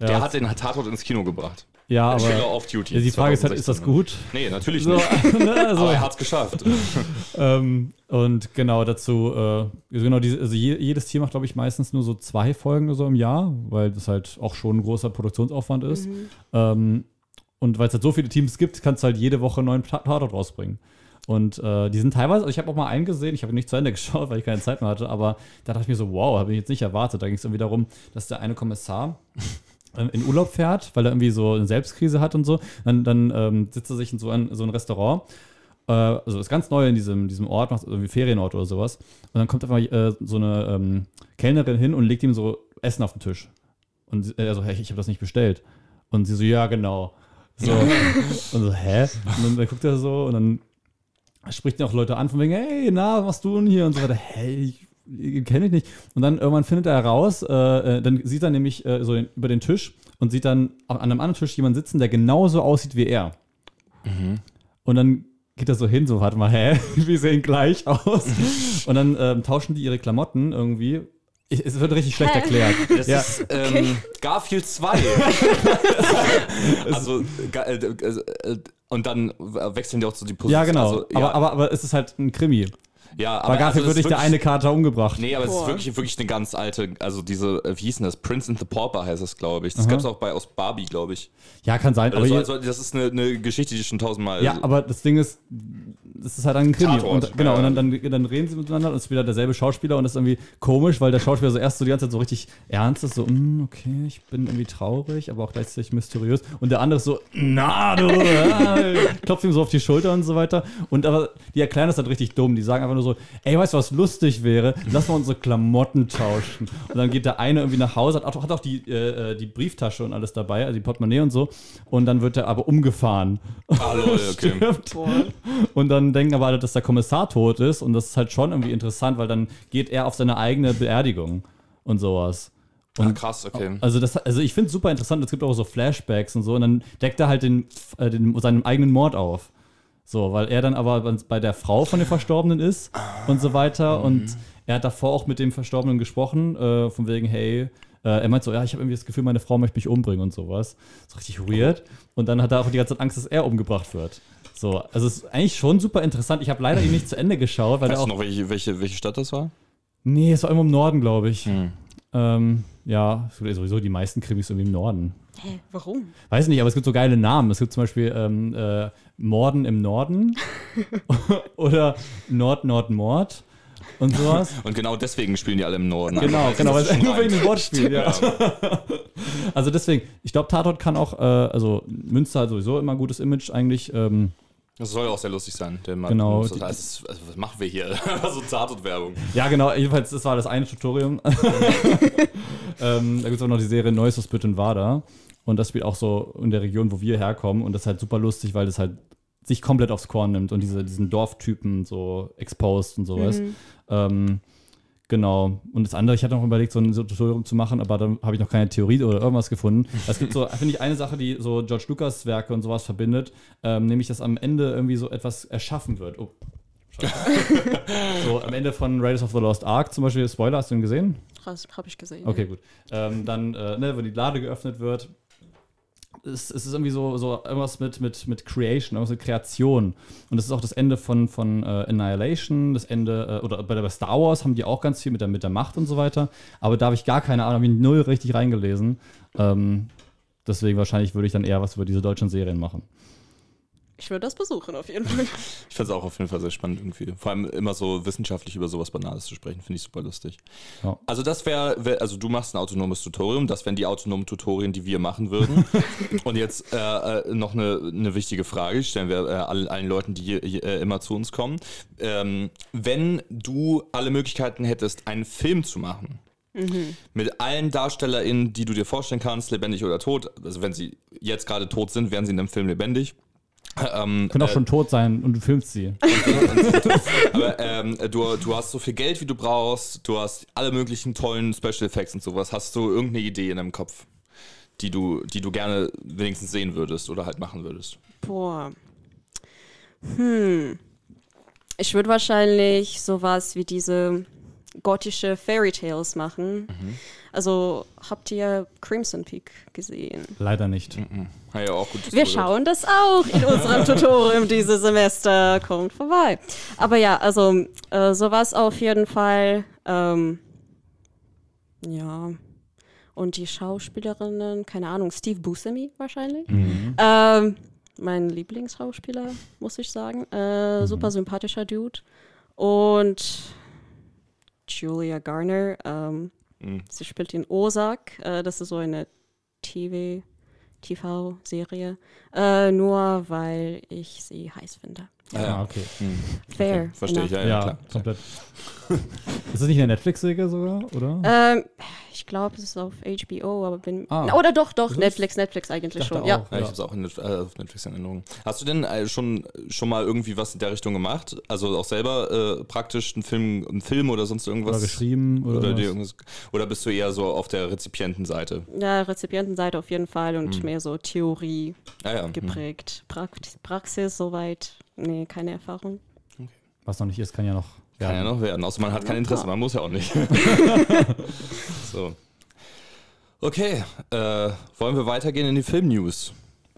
Ja, Der hat den Tatort ins Kino gebracht. Ja, aber off Duty, ja, die Frage ist halt, ist das gut? Nee, natürlich so, nicht. Ne, also, aber er hat es geschafft. ähm, und genau dazu, äh, genau diese, also jedes Tier macht, glaube ich, meistens nur so zwei Folgen so im Jahr, weil das halt auch schon ein großer Produktionsaufwand ist. Mhm. Ähm, und weil es halt so viele Teams gibt, kannst du halt jede Woche einen neuen Tatort rausbringen. Und äh, die sind teilweise, also ich habe auch mal einen gesehen, ich habe nicht zu Ende geschaut, weil ich keine Zeit mehr hatte, aber da dachte ich mir so, wow, habe ich jetzt nicht erwartet. Da ging es irgendwie darum, dass der eine Kommissar äh, in Urlaub fährt, weil er irgendwie so eine Selbstkrise hat und so. Dann, dann ähm, sitzt er sich in so ein, so ein Restaurant. Äh, also ist ganz neu in diesem, diesem Ort, macht irgendwie Ferienort oder sowas. Und dann kommt einfach äh, so eine ähm, Kellnerin hin und legt ihm so Essen auf den Tisch. Und er so, hey, ich habe das nicht bestellt. Und sie so, ja, genau. So. und so, hä? Und dann, dann guckt er so und dann spricht ihn auch Leute an, von wegen, hey, na, was machst du denn hier? Und so weiter, hey, ich kenne ich nicht. Und dann irgendwann findet er heraus, äh, äh, dann sieht er nämlich äh, so den, über den Tisch und sieht dann an einem anderen Tisch jemanden sitzen, der genauso aussieht wie er. Mhm. Und dann geht er so hin, so, warte mal, hä, wir sehen gleich aus. und dann ähm, tauschen die ihre Klamotten irgendwie ich, es wird richtig schlecht erklärt. Das ja. ist ähm, Garfield 2. also, äh, äh, und dann wechseln die auch so die Position. Ja, genau. Also, ja. Aber, aber, aber es ist halt ein Krimi. Ja, aber Bei Garfield also, wird der eine Kater umgebracht. Nee, aber Boah. es ist wirklich, wirklich eine ganz alte, also diese, äh, wie hieß denn das? Prince and the Pauper heißt es, glaube ich. Das gab es auch bei aus Barbie, glaube ich. Ja, kann sein. Aber also, also, das ist eine, eine, Geschichte, die schon tausendmal. Ja, aber das Ding ist, das ist halt ein Krimi. Und, genau, und dann, dann, dann, reden sie miteinander und es ist wieder derselbe Schauspieler und das ist irgendwie komisch, weil der Schauspieler so erst so die ganze Zeit so richtig ernst ist, so, mm, okay, ich bin irgendwie traurig, aber auch gleichzeitig mysteriös. Und der andere ist so, na, du, äh, klopft ihm so auf die Schulter und so weiter. Und aber die erklären das halt richtig dumm. Die sagen einfach nur so, ey, weißt du, was lustig wäre? Lass mal unsere Klamotten tauschen. Und dann geht der eine irgendwie nach Hause, hat auch, hat auch die, äh, äh die Brieftasche und alles dabei, also die Portemonnaie und so. Und dann wird er aber umgefahren. Hallo, okay. Und dann denken aber alle, dass der Kommissar tot ist. Und das ist halt schon irgendwie interessant, weil dann geht er auf seine eigene Beerdigung und sowas. Und ah, krass, okay. Also, das, also ich finde es super interessant. Es gibt auch so Flashbacks und so. Und dann deckt er halt den, äh, den, seinen eigenen Mord auf. So, weil er dann aber bei der Frau von dem Verstorbenen ist und so weiter. Mhm. Und er hat davor auch mit dem Verstorbenen gesprochen, äh, von wegen, hey, äh, er meint so, ja, ich habe irgendwie das Gefühl, meine Frau möchte mich umbringen und sowas. Das ist richtig weird. Und dann hat er auch die ganze Zeit Angst, dass er umgebracht wird. So, also es ist eigentlich schon super interessant. Ich habe leider ihn nicht zu Ende geschaut. Weil weißt auch, du noch, welche, welche, welche Stadt das war? Nee, es war irgendwo im Norden, glaube ich. Hm. Ähm, ja, sowieso die meisten Krimis irgendwie im Norden. Hä, warum? Weiß nicht, aber es gibt so geile Namen. Es gibt zum Beispiel ähm, äh, Morden im Norden oder Nord-Nord-Mord und sowas. Und genau deswegen spielen die alle im Norden. Genau, genau, weil es nur wegen dem Wortspiel, ja. also deswegen, ich glaube, Tatort kann auch, äh, also Münster hat sowieso immer ein gutes Image eigentlich. Ähm, das soll auch sehr lustig sein. genau. Das heißt, also, was machen wir hier? so Tatort-Werbung. Ja, genau. Jedenfalls, das war das eine Tutorium. ähm, da gibt es auch noch die Serie Neues aus Büttenwader. Und das spielt auch so in der Region, wo wir herkommen. Und das ist halt super lustig, weil das halt sich komplett aufs Korn nimmt und diese, diesen Dorftypen so exposed und sowas. Mhm. Ähm, Genau. Und das andere, ich hatte noch überlegt, so ein Tutorium zu machen, aber dann habe ich noch keine Theorie oder irgendwas gefunden. Es gibt so, finde ich, eine Sache, die so George Lucas Werke und sowas verbindet, ähm, nämlich, dass am Ende irgendwie so etwas erschaffen wird. Oh. so, am Ende von Raiders of the Lost Ark zum Beispiel, Spoiler, hast du ihn gesehen? Habe ich gesehen. Okay, gut. Ähm, dann, äh, ne, wenn die Lade geöffnet wird, es, es ist irgendwie so, so irgendwas mit, mit, mit Creation, irgendwas mit Kreation. Und das ist auch das Ende von, von uh, Annihilation, das Ende, uh, oder bei, bei Star Wars haben die auch ganz viel mit der, mit der Macht und so weiter. Aber da habe ich gar keine Ahnung, habe ich null richtig reingelesen. Ähm, deswegen wahrscheinlich würde ich dann eher was über diese deutschen Serien machen. Ich würde das besuchen, auf jeden Fall. Ich fand es auch auf jeden Fall sehr spannend irgendwie. Vor allem immer so wissenschaftlich über sowas Banales zu sprechen, finde ich super lustig. Ja. Also das wäre, wär, also du machst ein autonomes Tutorium, das wären die autonomen Tutorien, die wir machen würden. Und jetzt äh, äh, noch eine, eine wichtige Frage, stellen wir äh, allen, allen Leuten, die äh, immer zu uns kommen. Ähm, wenn du alle Möglichkeiten hättest, einen Film zu machen, Mhm. Mit allen DarstellerInnen, die du dir vorstellen kannst, lebendig oder tot. Also wenn sie jetzt gerade tot sind, wären sie in dem Film lebendig. Ähm, Können auch äh, schon tot sein und du filmst sie. Aber ähm, du, du hast so viel Geld, wie du brauchst, du hast alle möglichen tollen Special Effects und sowas. Hast du irgendeine Idee in deinem Kopf, die du, die du gerne wenigstens sehen würdest oder halt machen würdest? Boah. Hm. Ich würde wahrscheinlich sowas wie diese gotische Fairy Tales machen. Mhm. Also habt ihr Crimson Peak gesehen? Leider nicht. Mhm. Ja, auch gut, Wir schauen das auch in unserem Tutorium dieses Semester. Kommt vorbei. Aber ja, also äh, sowas auf jeden Fall. Ähm, ja. Und die Schauspielerinnen, keine Ahnung, Steve Buscemi wahrscheinlich. Mhm. Ähm, mein Lieblingsschauspieler, muss ich sagen. Äh, mhm. Super sympathischer Dude. Und Julia Garner. Ähm, mhm. Sie spielt in Ozark. Äh, das ist so eine TV, TV-Serie. Äh, nur weil ich sie heiß finde. Ah, ja, okay. Mhm. Fair. Okay. Verstehe ich, ja, ja, ja klar. komplett. ist das nicht eine Netflix-Serie sogar, oder? Ähm, ich glaube, es ist auf HBO, aber bin. Ah. Oder doch, doch, Netflix, Netflix eigentlich schon. Auch, ja. ja, ich habe es auch in, äh, auf Netflix in Erinnerung. Hast du denn äh, schon, schon mal irgendwie was in der Richtung gemacht? Also auch selber äh, praktisch einen Film, einen Film oder sonst irgendwas? Oder geschrieben oder, oder, irgendwas, oder bist du eher so auf der Rezipientenseite? Ja, Rezipientenseite auf jeden Fall und hm. mehr so Theorie ah, ja. geprägt. Hm. Praxis soweit, nee, keine Erfahrung. Okay. Was noch nicht ist, kann ja noch kann ja noch werden, außer man hat kein Interesse, man muss ja auch nicht. so. Okay, äh, wollen wir weitergehen in die Film-News?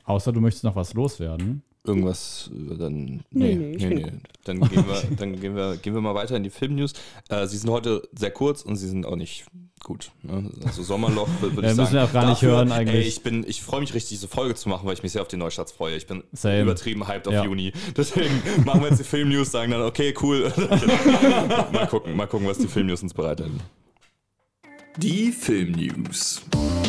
Außer du möchtest noch was loswerden. Irgendwas, äh, dann. Nee, nee, nee, nee. Dann, gehen wir, dann gehen, wir, gehen wir mal weiter in die Film-News. Äh, sie sind heute sehr kurz und sie sind auch nicht gut. Ne? Also Sommerloch würde ja, ich sagen. müssen wir auch gar nicht hören eigentlich. Ey, ich bin, ich freue mich richtig, diese Folge zu machen, weil ich mich sehr auf die Neustarts freue. Ich bin Same. übertrieben hyped auf ja. Juni. Deswegen machen wir jetzt die Film-News, sagen dann, okay, cool. mal gucken, mal gucken, was die Film-News uns bereithalten. Die Film-News.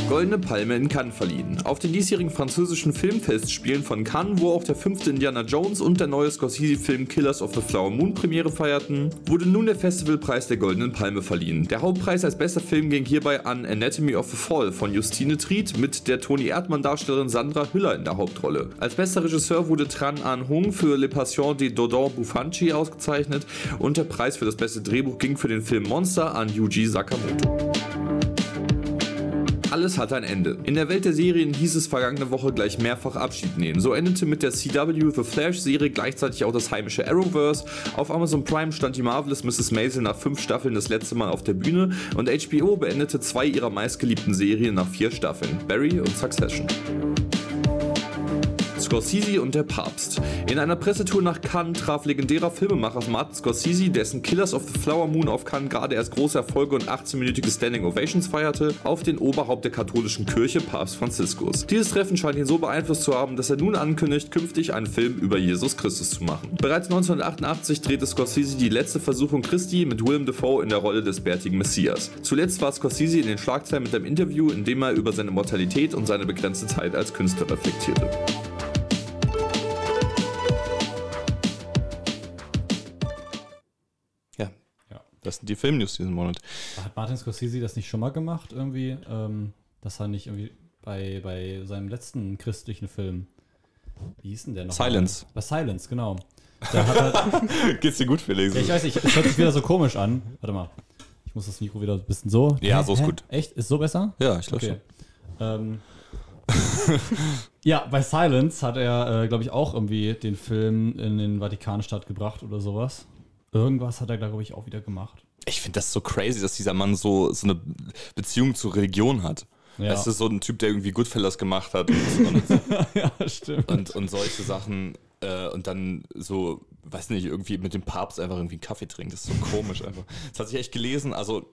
Goldene Palme in Cannes verliehen. Auf den diesjährigen französischen Filmfestspielen von Cannes, wo auch der fünfte Indiana Jones und der neue Scorsese-Film Killers of the Flower Moon Premiere feierten, wurde nun der Festivalpreis der Goldenen Palme verliehen. Der Hauptpreis als bester Film ging hierbei an Anatomy of a Fall von Justine Triet mit der Toni Erdmann-Darstellerin Sandra Hüller in der Hauptrolle. Als bester Regisseur wurde Tran An Hung für Le Passion de Dodon Bufanchi ausgezeichnet und der Preis für das beste Drehbuch ging für den Film Monster an Yuji Sakamoto. Alles hat ein Ende. In der Welt der Serien hieß es vergangene Woche gleich mehrfach Abschied nehmen. So endete mit der CW The Flash Serie gleichzeitig auch das heimische Arrowverse. Auf Amazon Prime stand die Marvelous Mrs. Maisel nach fünf Staffeln das letzte Mal auf der Bühne und HBO beendete zwei ihrer meistgeliebten Serien nach vier Staffeln, Barry und Succession. Scorsese und der Papst. In einer Pressetour nach Cannes traf legendärer Filmemacher Martin Scorsese, dessen Killers of the Flower Moon auf Cannes gerade erst große Erfolge und 18-minütige Standing Ovations feierte, auf den Oberhaupt der katholischen Kirche, Papst Franziskus. Dieses Treffen scheint ihn so beeinflusst zu haben, dass er nun ankündigt, künftig einen Film über Jesus Christus zu machen. Bereits 1988 drehte Scorsese die letzte Versuchung Christi mit Willem Dafoe in der Rolle des bärtigen Messias. Zuletzt war Scorsese in den Schlagzeilen mit einem Interview, in dem er über seine Mortalität und seine begrenzte Zeit als Künstler reflektierte. Das sind die Filmnews diesen Monat. Hat Martin Scorsese das nicht schon mal gemacht, irgendwie? Ähm, dass er nicht irgendwie bei, bei seinem letzten christlichen Film, wie hieß denn der noch? Silence. Bei Silence, genau. Halt, Geht's dir gut, Felix? Ja, ich weiß nicht, es hört sich wieder so komisch an. Warte mal. Ich muss das Mikro wieder ein bisschen so. Ja, Hä? so ist Hä? gut. Echt? Ist so besser? Ja, ich glaube okay. schon. Ähm, ja, bei Silence hat er, äh, glaube ich, auch irgendwie den Film in den Vatikanstadt gebracht oder sowas. Irgendwas hat er, glaube ich, auch wieder gemacht. Ich finde das so crazy, dass dieser Mann so, so eine Beziehung zur Religion hat. Ja. Das ist so ein Typ, der irgendwie Goodfellas gemacht hat und, und, ja, stimmt. und, und solche Sachen äh, und dann so, weiß nicht, irgendwie mit dem Papst einfach irgendwie einen Kaffee trinkt. Das ist so komisch einfach. Das hat sich echt gelesen. Also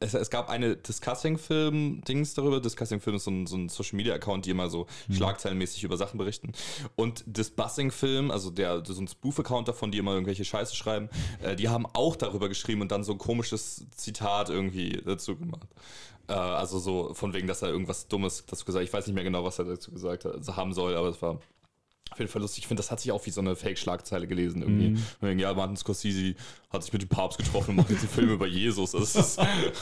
es, es, gab eine Discussing-Film-Dings darüber. Discussing-Film ist so ein, so ein Social-Media-Account, die immer so mhm. schlagzeilenmäßig über Sachen berichten. Und Disbussing-Film, also der, so ein Spoof-Account davon, die immer irgendwelche Scheiße schreiben, äh, die haben auch darüber geschrieben und dann so ein komisches Zitat irgendwie dazu gemacht. Äh, also so von wegen, dass er irgendwas Dummes dazu gesagt hat. Ich weiß nicht mehr genau, was er dazu gesagt hat, also haben soll, aber es war auf jeden Fall lustig. Ich finde, das hat sich auch wie so eine Fake-Schlagzeile gelesen irgendwie. Mhm. Ja, Martin Scorsese hat sich mit dem Papst getroffen und macht jetzt einen Film über Jesus. Das ist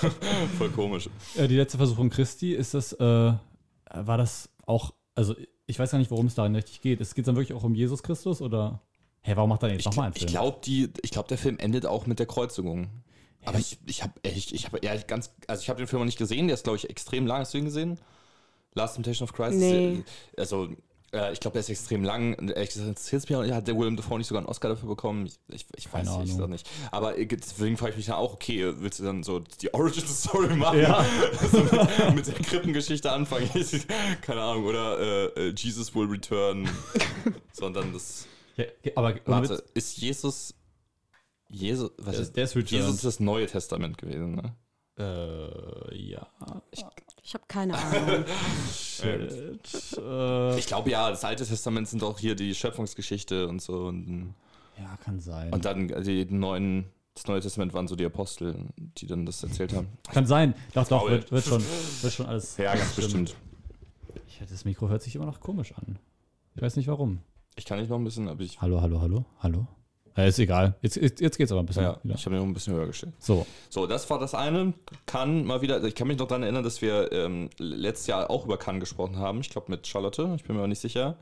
voll komisch. Ja, die letzte Versuchung Christi, ist das, äh, war das auch, also ich weiß gar nicht, worum es darin richtig geht. Es geht dann wirklich auch um Jesus Christus oder? Hä, hey, warum macht er jetzt nochmal einen Film? Ich glaube, glaub, der Film endet auch mit der Kreuzigung. Aber ich, ich habe ich, ich hab ehrlich ganz, also ich habe den Film noch nicht gesehen, der ist, glaube ich, extrem lang. Hast du ihn gesehen? Last Temptation of Christ? Nee. Also äh, ich glaube, der ist extrem lang. Ehrlich gesagt, interessiert mich Hat der Willem Dafoe nicht sogar einen Oscar dafür bekommen? Ich, ich, ich weiß es nicht, nicht. Aber äh, deswegen frage ich mich dann auch, okay, willst du dann so die Origin-Story machen? Ja. also mit, mit, der Krippengeschichte anfangen? Keine Ahnung. Oder äh, äh, Jesus will return. Sondern das. Ja, aber warte, ist Jesus. Jesus, was ist, der ist Jesus das Neue Testament gewesen, ne? Äh, ja. Ich, ich habe keine Ahnung. Shit. Äh, ich glaube ja, das Alte Testament sind auch hier die Schöpfungsgeschichte und so. Und, ja, kann sein. Und dann die neuen, das Neue Testament waren so die Apostel, die dann das erzählt haben. Kann sein. Doch, doch, wird, wird, schon, wird schon alles. Ja, ganz bestimmt. Ich, das Mikro hört sich immer noch komisch an. Ich weiß nicht warum. Ich kann nicht noch ein bisschen, aber ich. Hallo, hallo, hallo, hallo. Ja, ist egal. Jetzt, jetzt, jetzt es aber ein bisschen. Ja, wieder. ich habe mir noch ein bisschen höher gestellt. So. So, das war das eine. Kann mal wieder, ich kann mich noch daran erinnern, dass wir ähm, letztes Jahr auch über Cannes gesprochen haben. Ich glaube mit Charlotte, ich bin mir aber nicht sicher.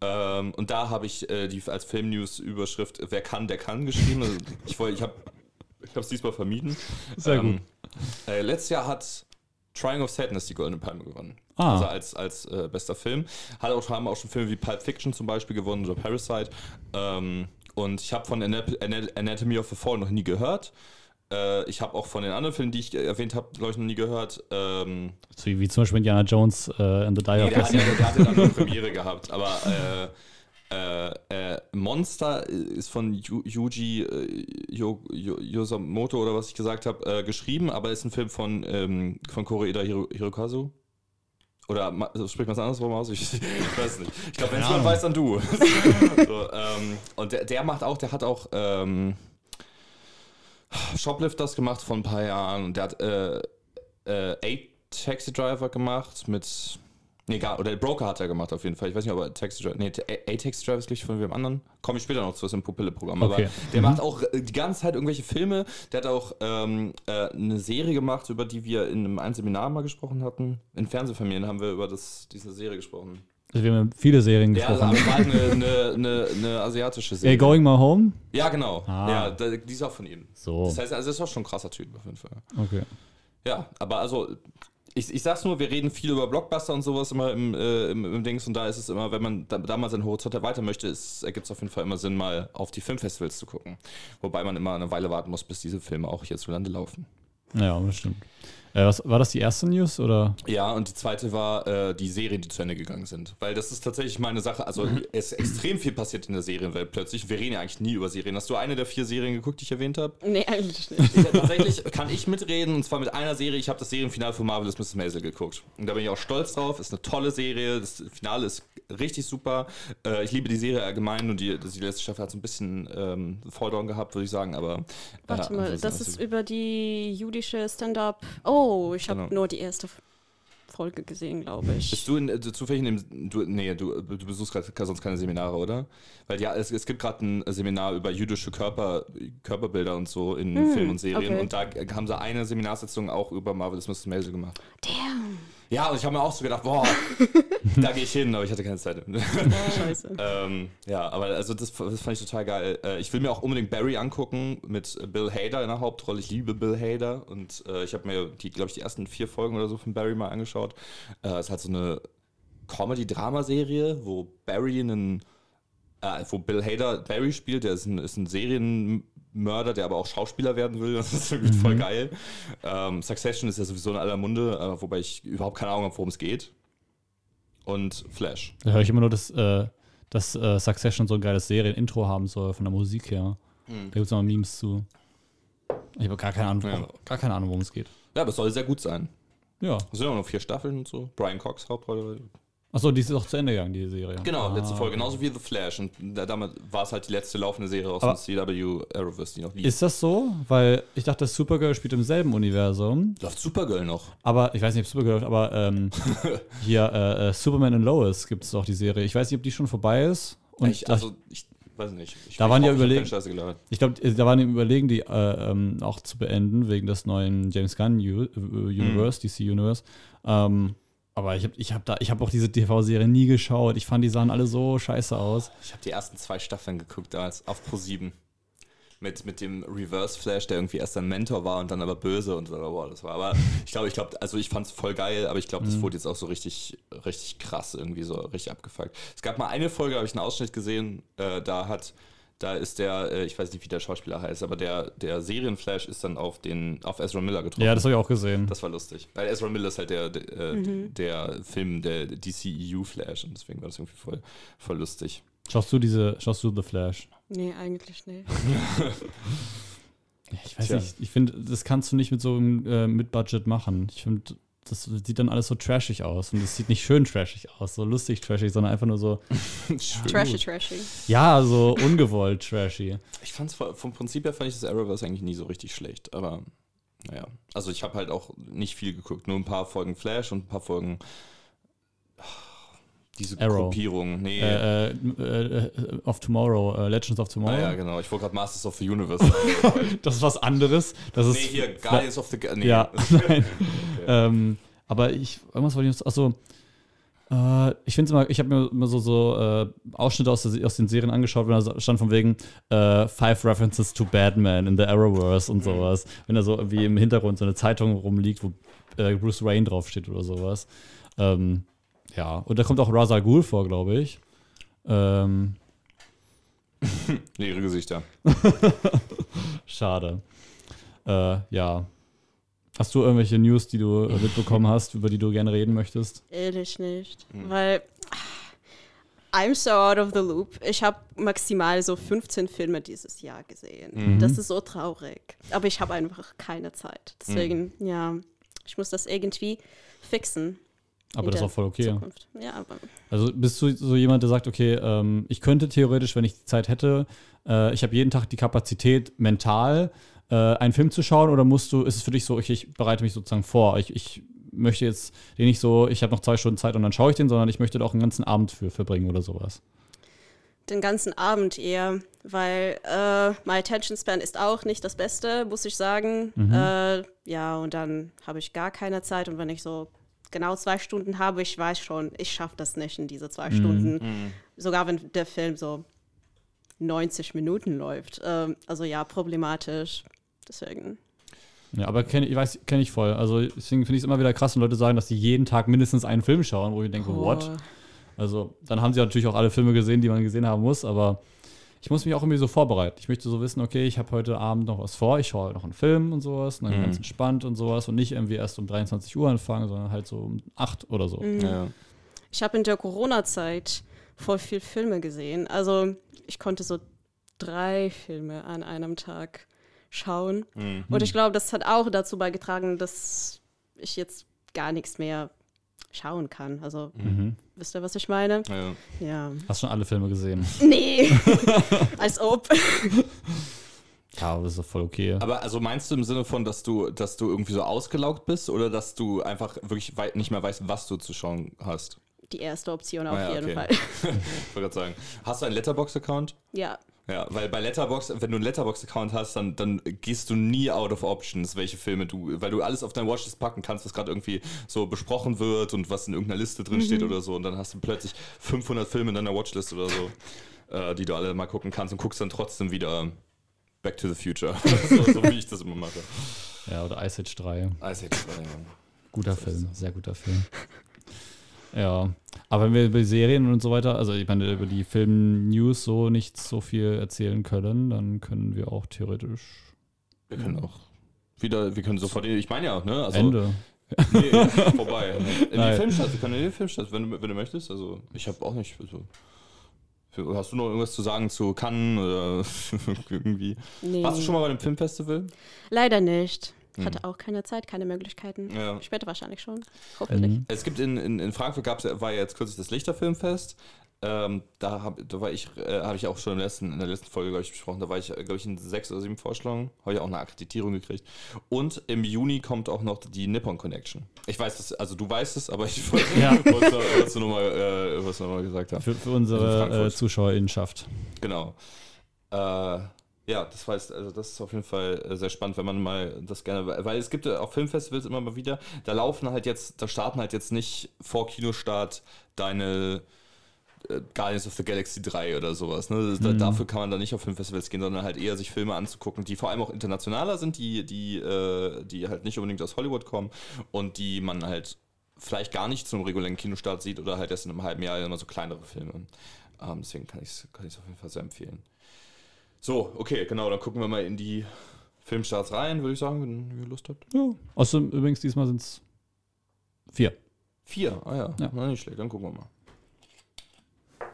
Ähm, und da habe ich äh, die als Filmnews-Überschrift Wer kann, der kann geschrieben. Also ich wollte, ich habe ich es diesmal vermieden. Sehr ähm, gut. Äh, letztes Jahr hat Trying of Sadness die Goldene Palme gewonnen. Ah. Also als, als äh, bester Film. Hat auch, haben auch schon Filme wie Pulp Fiction zum Beispiel gewonnen oder Parasite. Ähm, und ich habe von Anatomy of a Fall noch nie gehört. Äh, ich habe auch von den anderen Filmen, die ich erwähnt habe, glaube ich, noch nie gehört. Ähm, so wie zum Beispiel Indiana Jones äh, in The Die nee, der, der, der hatte dann eine Premiere gehabt. Aber äh, Äh, äh, Monster ist von Yu Yuji äh, Yosamoto oder was ich gesagt habe, äh, geschrieben, aber ist ein Film von, ähm, von Koreeda Hiro Hirokazu. Oder also spricht man es andersrum aus? Ich, ich weiß nicht. Ich glaube, wenn es jemand weiß, dann du. so, ähm, und der, der, macht auch, der hat auch ähm, Shoplifters gemacht vor ein paar Jahren. Und der hat äh, äh, Eight Taxi Driver gemacht mit egal. Oder Broker hat er gemacht auf jeden Fall. Ich weiß nicht, ob er Taxi Driver. Nee, A-Taxi Driver ist gleich von wem anderen. Komme ich später noch zu, ist im Pupille-Programm. Okay. Aber der mhm. macht auch äh, die ganze Zeit irgendwelche Filme. Der hat auch ähm, äh, eine Serie gemacht, über die wir in einem Seminar mal gesprochen hatten. In Fernsehfamilien haben wir über das, diese Serie gesprochen. Also wir haben viele Serien gesprochen. Ja, war eine, eine, eine, eine, asiatische Serie. Hey, Going My Home? Ja, genau. Ah. Ja, die ist auch von ihm. So. Das heißt, also das war schon ein krasser Typ auf jeden Fall. Okay. Ja, aber also ich, ich sag's nur, wir reden viel über Blockbuster und sowas immer im, äh, im, im, Dings und da ist es immer, wenn man da, da mal seinen Horizont erweitern möchte, ergibt es auf jeden Fall immer Sinn, mal auf die Filmfestivals zu gucken. Wobei man immer eine Weile warten muss, bis diese Filme auch hierzulande laufen. Ja, das stimmt. Äh, was, war das die erste News oder? Ja, und die zweite war äh, die Serien, die zu Ende gegangen sind. Weil das ist tatsächlich meine Sache. Also mhm. es ist extrem viel passiert in der Serienwelt plötzlich. Wir reden ja eigentlich nie über Serien. Hast du eine der vier Serien geguckt, die ich erwähnt habe? Nee, eigentlich nicht. Ja, tatsächlich kann ich mitreden und zwar mit einer Serie. Ich habe das Serienfinale von Marvelous Mrs. Maisel geguckt. Und da bin ich auch stolz drauf. Ist eine tolle Serie. Das Finale ist richtig super. Äh, ich liebe die Serie allgemein und die, die letzte Staffel hat so ein bisschen ähm, Falldown gehabt, würde ich sagen. Aber äh, Warte mal, das ist über die jüdische Stand-up. Oh, ich habe genau. nur die erste Folge gesehen, glaube ich. Bist du in, äh, zufällig in dem, du, nee, du, du besuchst gerade sonst keine Seminare, oder? Weil ja, es, es gibt gerade ein Seminar über jüdische Körper, Körperbilder und so in hm, Film und Serien okay. und da haben sie eine Seminarsitzung auch über Marvelous Mrs. Maisel gemacht. Damn. Ja, und ich habe mir auch so gedacht, boah, da gehe ich hin, aber ich hatte keine Zeit. Oh, scheiße. ähm, ja, aber also das, das, fand ich total geil. Äh, ich will mir auch unbedingt Barry angucken mit Bill Hader in der Hauptrolle. Ich liebe Bill Hader und äh, ich habe mir die, glaube ich, die ersten vier Folgen oder so von Barry mal angeschaut. Es äh, ist halt so eine Comedy-Drama-Serie, wo Barry einen äh, wo Bill Hader Barry spielt, der ist ein, ist ein Serien Mörder, der aber auch Schauspieler werden will. Das ist irgendwie mhm. voll geil. Ähm, Succession ist ja sowieso in aller Munde, äh, wobei ich überhaupt keine Ahnung habe, worum es geht. Und Flash. Da höre ich immer nur, dass, äh, dass äh, Succession so ein geiles Serien-Intro haben soll von der Musik her. Mhm. Da gibt es noch Memes zu. Ich habe gar keine Ahnung, ja. gar keine Ahnung, worum es geht. Ja, aber es soll sehr gut sein. Ja. Es sind ja noch vier Staffeln und so. Brian Cox Hauptrolle. Achso, die ist auch zu Ende gegangen, die Serie. Genau, ah, letzte Folge. Genauso wie The Flash. Und damit war es halt die letzte laufende Serie aus Aber dem CW Arrowverse, die noch lief. Ist das so? Weil ich dachte, Supergirl spielt im selben Universum. Läuft Supergirl noch. Aber, ich weiß nicht, ob Supergirl läuft, aber ähm, hier äh, äh, Superman and Lois gibt es auch die Serie. Ich weiß nicht, ob die schon vorbei ist. Und ich, also, ich weiß nicht. Ich da waren ja überlegen. Ich glaube, da waren die überlegen, die äh, ähm, auch zu beenden, wegen des neuen James Gunn U äh, Universe, mhm. DC Universe. Ähm, aber ich habe ich hab hab auch diese TV-Serie nie geschaut. Ich fand, die sahen alle so scheiße aus. Ich habe die ersten zwei Staffeln geguckt damals auf Pro 7. Mit, mit dem Reverse Flash, der irgendwie erst ein Mentor war und dann aber böse und so. Boah, das war. Aber ich glaube, ich glaube, also ich fand es voll geil, aber ich glaube, das mhm. wurde jetzt auch so richtig, richtig krass, irgendwie so richtig abgefuckt. Es gab mal eine Folge, habe ich einen Ausschnitt gesehen, äh, da hat da ist der, äh, ich weiß nicht, wie der Schauspieler heißt, aber der, der Serienflash ist dann auf den auf Ezra Miller getroffen. Ja, das habe ich auch gesehen. Das war lustig. Weil Ezra Miller ist halt der, der, äh, mhm. der Film, der DCEU Flash und deswegen war das irgendwie voll, voll lustig. Schaust du diese, schaust du The Flash? Nee, eigentlich nicht. ich weiß Tja. nicht, ich finde, das kannst du nicht mit so einem äh, Mit-Budget machen. Ich finde, das sieht dann alles so trashig aus. Und es sieht nicht schön trashig aus, so lustig trashig, sondern einfach nur so. trashy, trashy. Ja, so ungewollt trashy. Ich fand es vom Prinzip her fand ich das Arrowverse eigentlich nie so richtig schlecht, aber naja. Also ich habe halt auch nicht viel geguckt, nur ein paar Folgen Flash und ein paar Folgen. Diese Arrow. Gruppierung, nee. Äh, äh, äh, of Tomorrow, äh, Legends of Tomorrow. Ah, ja, genau. Ich wollte gerade Masters of the Universe. das ist was anderes. Das nee, ist hier Guardians of the. Nee. Ja, nein. okay. ähm, aber ich, irgendwas wollte ich noch. Achso. Äh, ich finde es immer, ich habe mir immer so, so Ausschnitte aus, der, aus, den Serien angeschaut, wenn da stand von wegen Five References to Batman in the Arrowverse und mhm. sowas. Wenn da so irgendwie im Hintergrund so eine Zeitung rumliegt, wo Bruce Wayne draufsteht oder sowas. Ähm, ja, und da kommt auch Raza Ghul vor, glaube ich. Ähm. nee, ihre Gesichter. Schade. Äh, ja. Hast du irgendwelche News, die du mitbekommen hast, über die du gerne reden möchtest? Ehrlich nicht. Mhm. Weil I'm so out of the loop. Ich habe maximal so 15 Filme dieses Jahr gesehen. Mhm. Das ist so traurig. Aber ich habe einfach keine Zeit. Deswegen, mhm. ja, ich muss das irgendwie fixen. Aber das ist auch voll okay. Ja, also bist du so jemand, der sagt, okay, ähm, ich könnte theoretisch, wenn ich die Zeit hätte, äh, ich habe jeden Tag die Kapazität mental, äh, einen Film zu schauen, oder musst du, ist es für dich so, okay, ich bereite mich sozusagen vor, ich, ich möchte jetzt den nicht so, ich habe noch zwei Stunden Zeit und dann schaue ich den, sondern ich möchte da auch einen ganzen Abend für verbringen oder sowas. Den ganzen Abend eher, weil äh, my attention span ist auch nicht das Beste, muss ich sagen. Mhm. Äh, ja, und dann habe ich gar keine Zeit und wenn ich so genau zwei Stunden habe, ich weiß schon, ich schaffe das nicht in diese zwei mhm. Stunden. Mhm. Sogar wenn der Film so 90 Minuten läuft. Ähm, also ja, problematisch. Deswegen. Ja, aber kenn, ich weiß, kenne ich voll. Also deswegen finde ich es immer wieder krass, wenn Leute sagen, dass sie jeden Tag mindestens einen Film schauen, wo ich denke, oh. what? Also dann haben sie natürlich auch alle Filme gesehen, die man gesehen haben muss, aber ich muss mich auch irgendwie so vorbereiten. Ich möchte so wissen, okay, ich habe heute Abend noch was vor, ich schaue halt noch einen Film und sowas, dann mhm. ganz entspannt und sowas und nicht irgendwie erst um 23 Uhr anfangen, sondern halt so um 8 oder so. Mhm. Ja. Ich habe in der Corona-Zeit voll viel Filme gesehen. Also ich konnte so drei Filme an einem Tag schauen. Mhm. Und ich glaube, das hat auch dazu beigetragen, dass ich jetzt gar nichts mehr schauen kann. Also, mhm. Wisst ihr, was ich meine? Ja. ja. Hast schon alle Filme gesehen? Nee, als ob. Ja, aber das ist doch voll okay. Aber also meinst du im Sinne von, dass du, dass du irgendwie so ausgelaugt bist oder dass du einfach wirklich nicht mehr weißt, was du zu schauen hast? Die erste Option auf ah, ja, jeden okay. Fall. ich wollte gerade sagen. Hast du einen Letterbox-Account? Ja. Ja, weil bei Letterbox, wenn du einen Letterbox-Account hast, dann, dann gehst du nie out of options, welche Filme du, weil du alles auf dein Watchlist packen kannst, was gerade irgendwie so besprochen wird und was in irgendeiner Liste drin steht mhm. oder so. Und dann hast du plötzlich 500 Filme in deiner Watchlist oder so, äh, die du alle mal gucken kannst und guckst dann trotzdem wieder Back to the Future. so, so, wie ich das immer mache. Ja, oder Ice Age 3. Ice Age 3, ja. Guter Film, sehr guter Film. Ja, aber wenn wir über Serien und so weiter, also ich meine, über die Film-News so nicht so viel erzählen können, dann können wir auch theoretisch. Wir können auch wieder, wir können sofort, ich meine ja, ne? Also, Ende. Nee, vorbei. In die Filmstadt, wir können in die Filmstadt, wenn du, wenn du möchtest. Also, ich habe auch nicht. Also, hast du noch irgendwas zu sagen zu Cannes oder irgendwie? Nee. Warst du schon mal bei einem Filmfestival? Leider nicht. Ich hatte auch keine Zeit, keine Möglichkeiten. Ja. Später wahrscheinlich schon. Hoffentlich. Mhm. Es gibt in, in, in Frankfurt gab's, war ja jetzt kürzlich das Lichterfilmfest. Ähm, da habe da war ich, äh, habe ich auch schon im letzten, in der letzten Folge, glaube ich, besprochen. Da war ich, glaube ich, in sechs oder sieben Vorschlägen. Habe ich auch eine Akkreditierung gekriegt. Und im Juni kommt auch noch die Nippon Connection. Ich weiß das, also du weißt es, aber ich wollte ja. was du nochmal äh, noch gesagt haben. Für, für unsere äh, Zuschauerinnenschaft. Genau. Äh, ja, das heißt, also das ist auf jeden Fall äh, sehr spannend, wenn man mal das gerne, weil es gibt ja auch Filmfestivals immer mal wieder, da laufen halt jetzt, da starten halt jetzt nicht vor Kinostart deine äh, Guardians of the Galaxy 3 oder sowas. Ne? Da, mhm. Dafür kann man da nicht auf Filmfestivals gehen, sondern halt eher sich Filme anzugucken, die vor allem auch internationaler sind, die, die, äh, die halt nicht unbedingt aus Hollywood kommen und die man halt vielleicht gar nicht zum regulären Kinostart sieht oder halt erst in einem halben Jahr immer so kleinere Filme. Ähm, deswegen kann ich es kann auf jeden Fall sehr empfehlen. So, okay, genau, dann gucken wir mal in die Filmstarts rein, würde ich sagen, wenn ihr Lust habt. Ja. Außerdem übrigens diesmal sind es vier. Vier? Ah ja. ja. Na, nicht schlecht, dann gucken wir mal.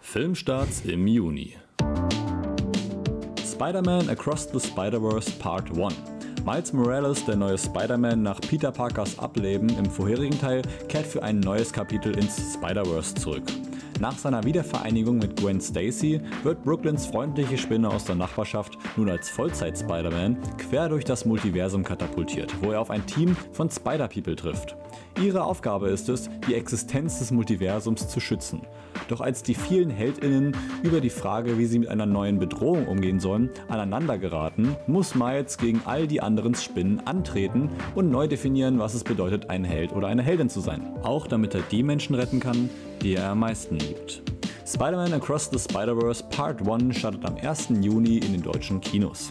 Filmstarts im Juni. Spider-Man Across the Spider-Verse Part 1. Miles Morales, der neue Spider-Man nach Peter Parkers Ableben im vorherigen Teil, kehrt für ein neues Kapitel ins Spider-Verse zurück. Nach seiner Wiedervereinigung mit Gwen Stacy wird Brooklyns freundliche Spinne aus der Nachbarschaft nun als Vollzeit-Spider-Man quer durch das Multiversum katapultiert, wo er auf ein Team von Spider-People trifft. Ihre Aufgabe ist es, die Existenz des Multiversums zu schützen. Doch als die vielen HeldInnen über die Frage, wie sie mit einer neuen Bedrohung umgehen sollen, aneinander geraten, muss Miles gegen all die anderen Spinnen antreten und neu definieren, was es bedeutet, ein Held oder eine Heldin zu sein. Auch damit er die Menschen retten kann, die er am meisten liebt. Spider-Man Across the Spider-Verse Part 1 startet am 1. Juni in den deutschen Kinos.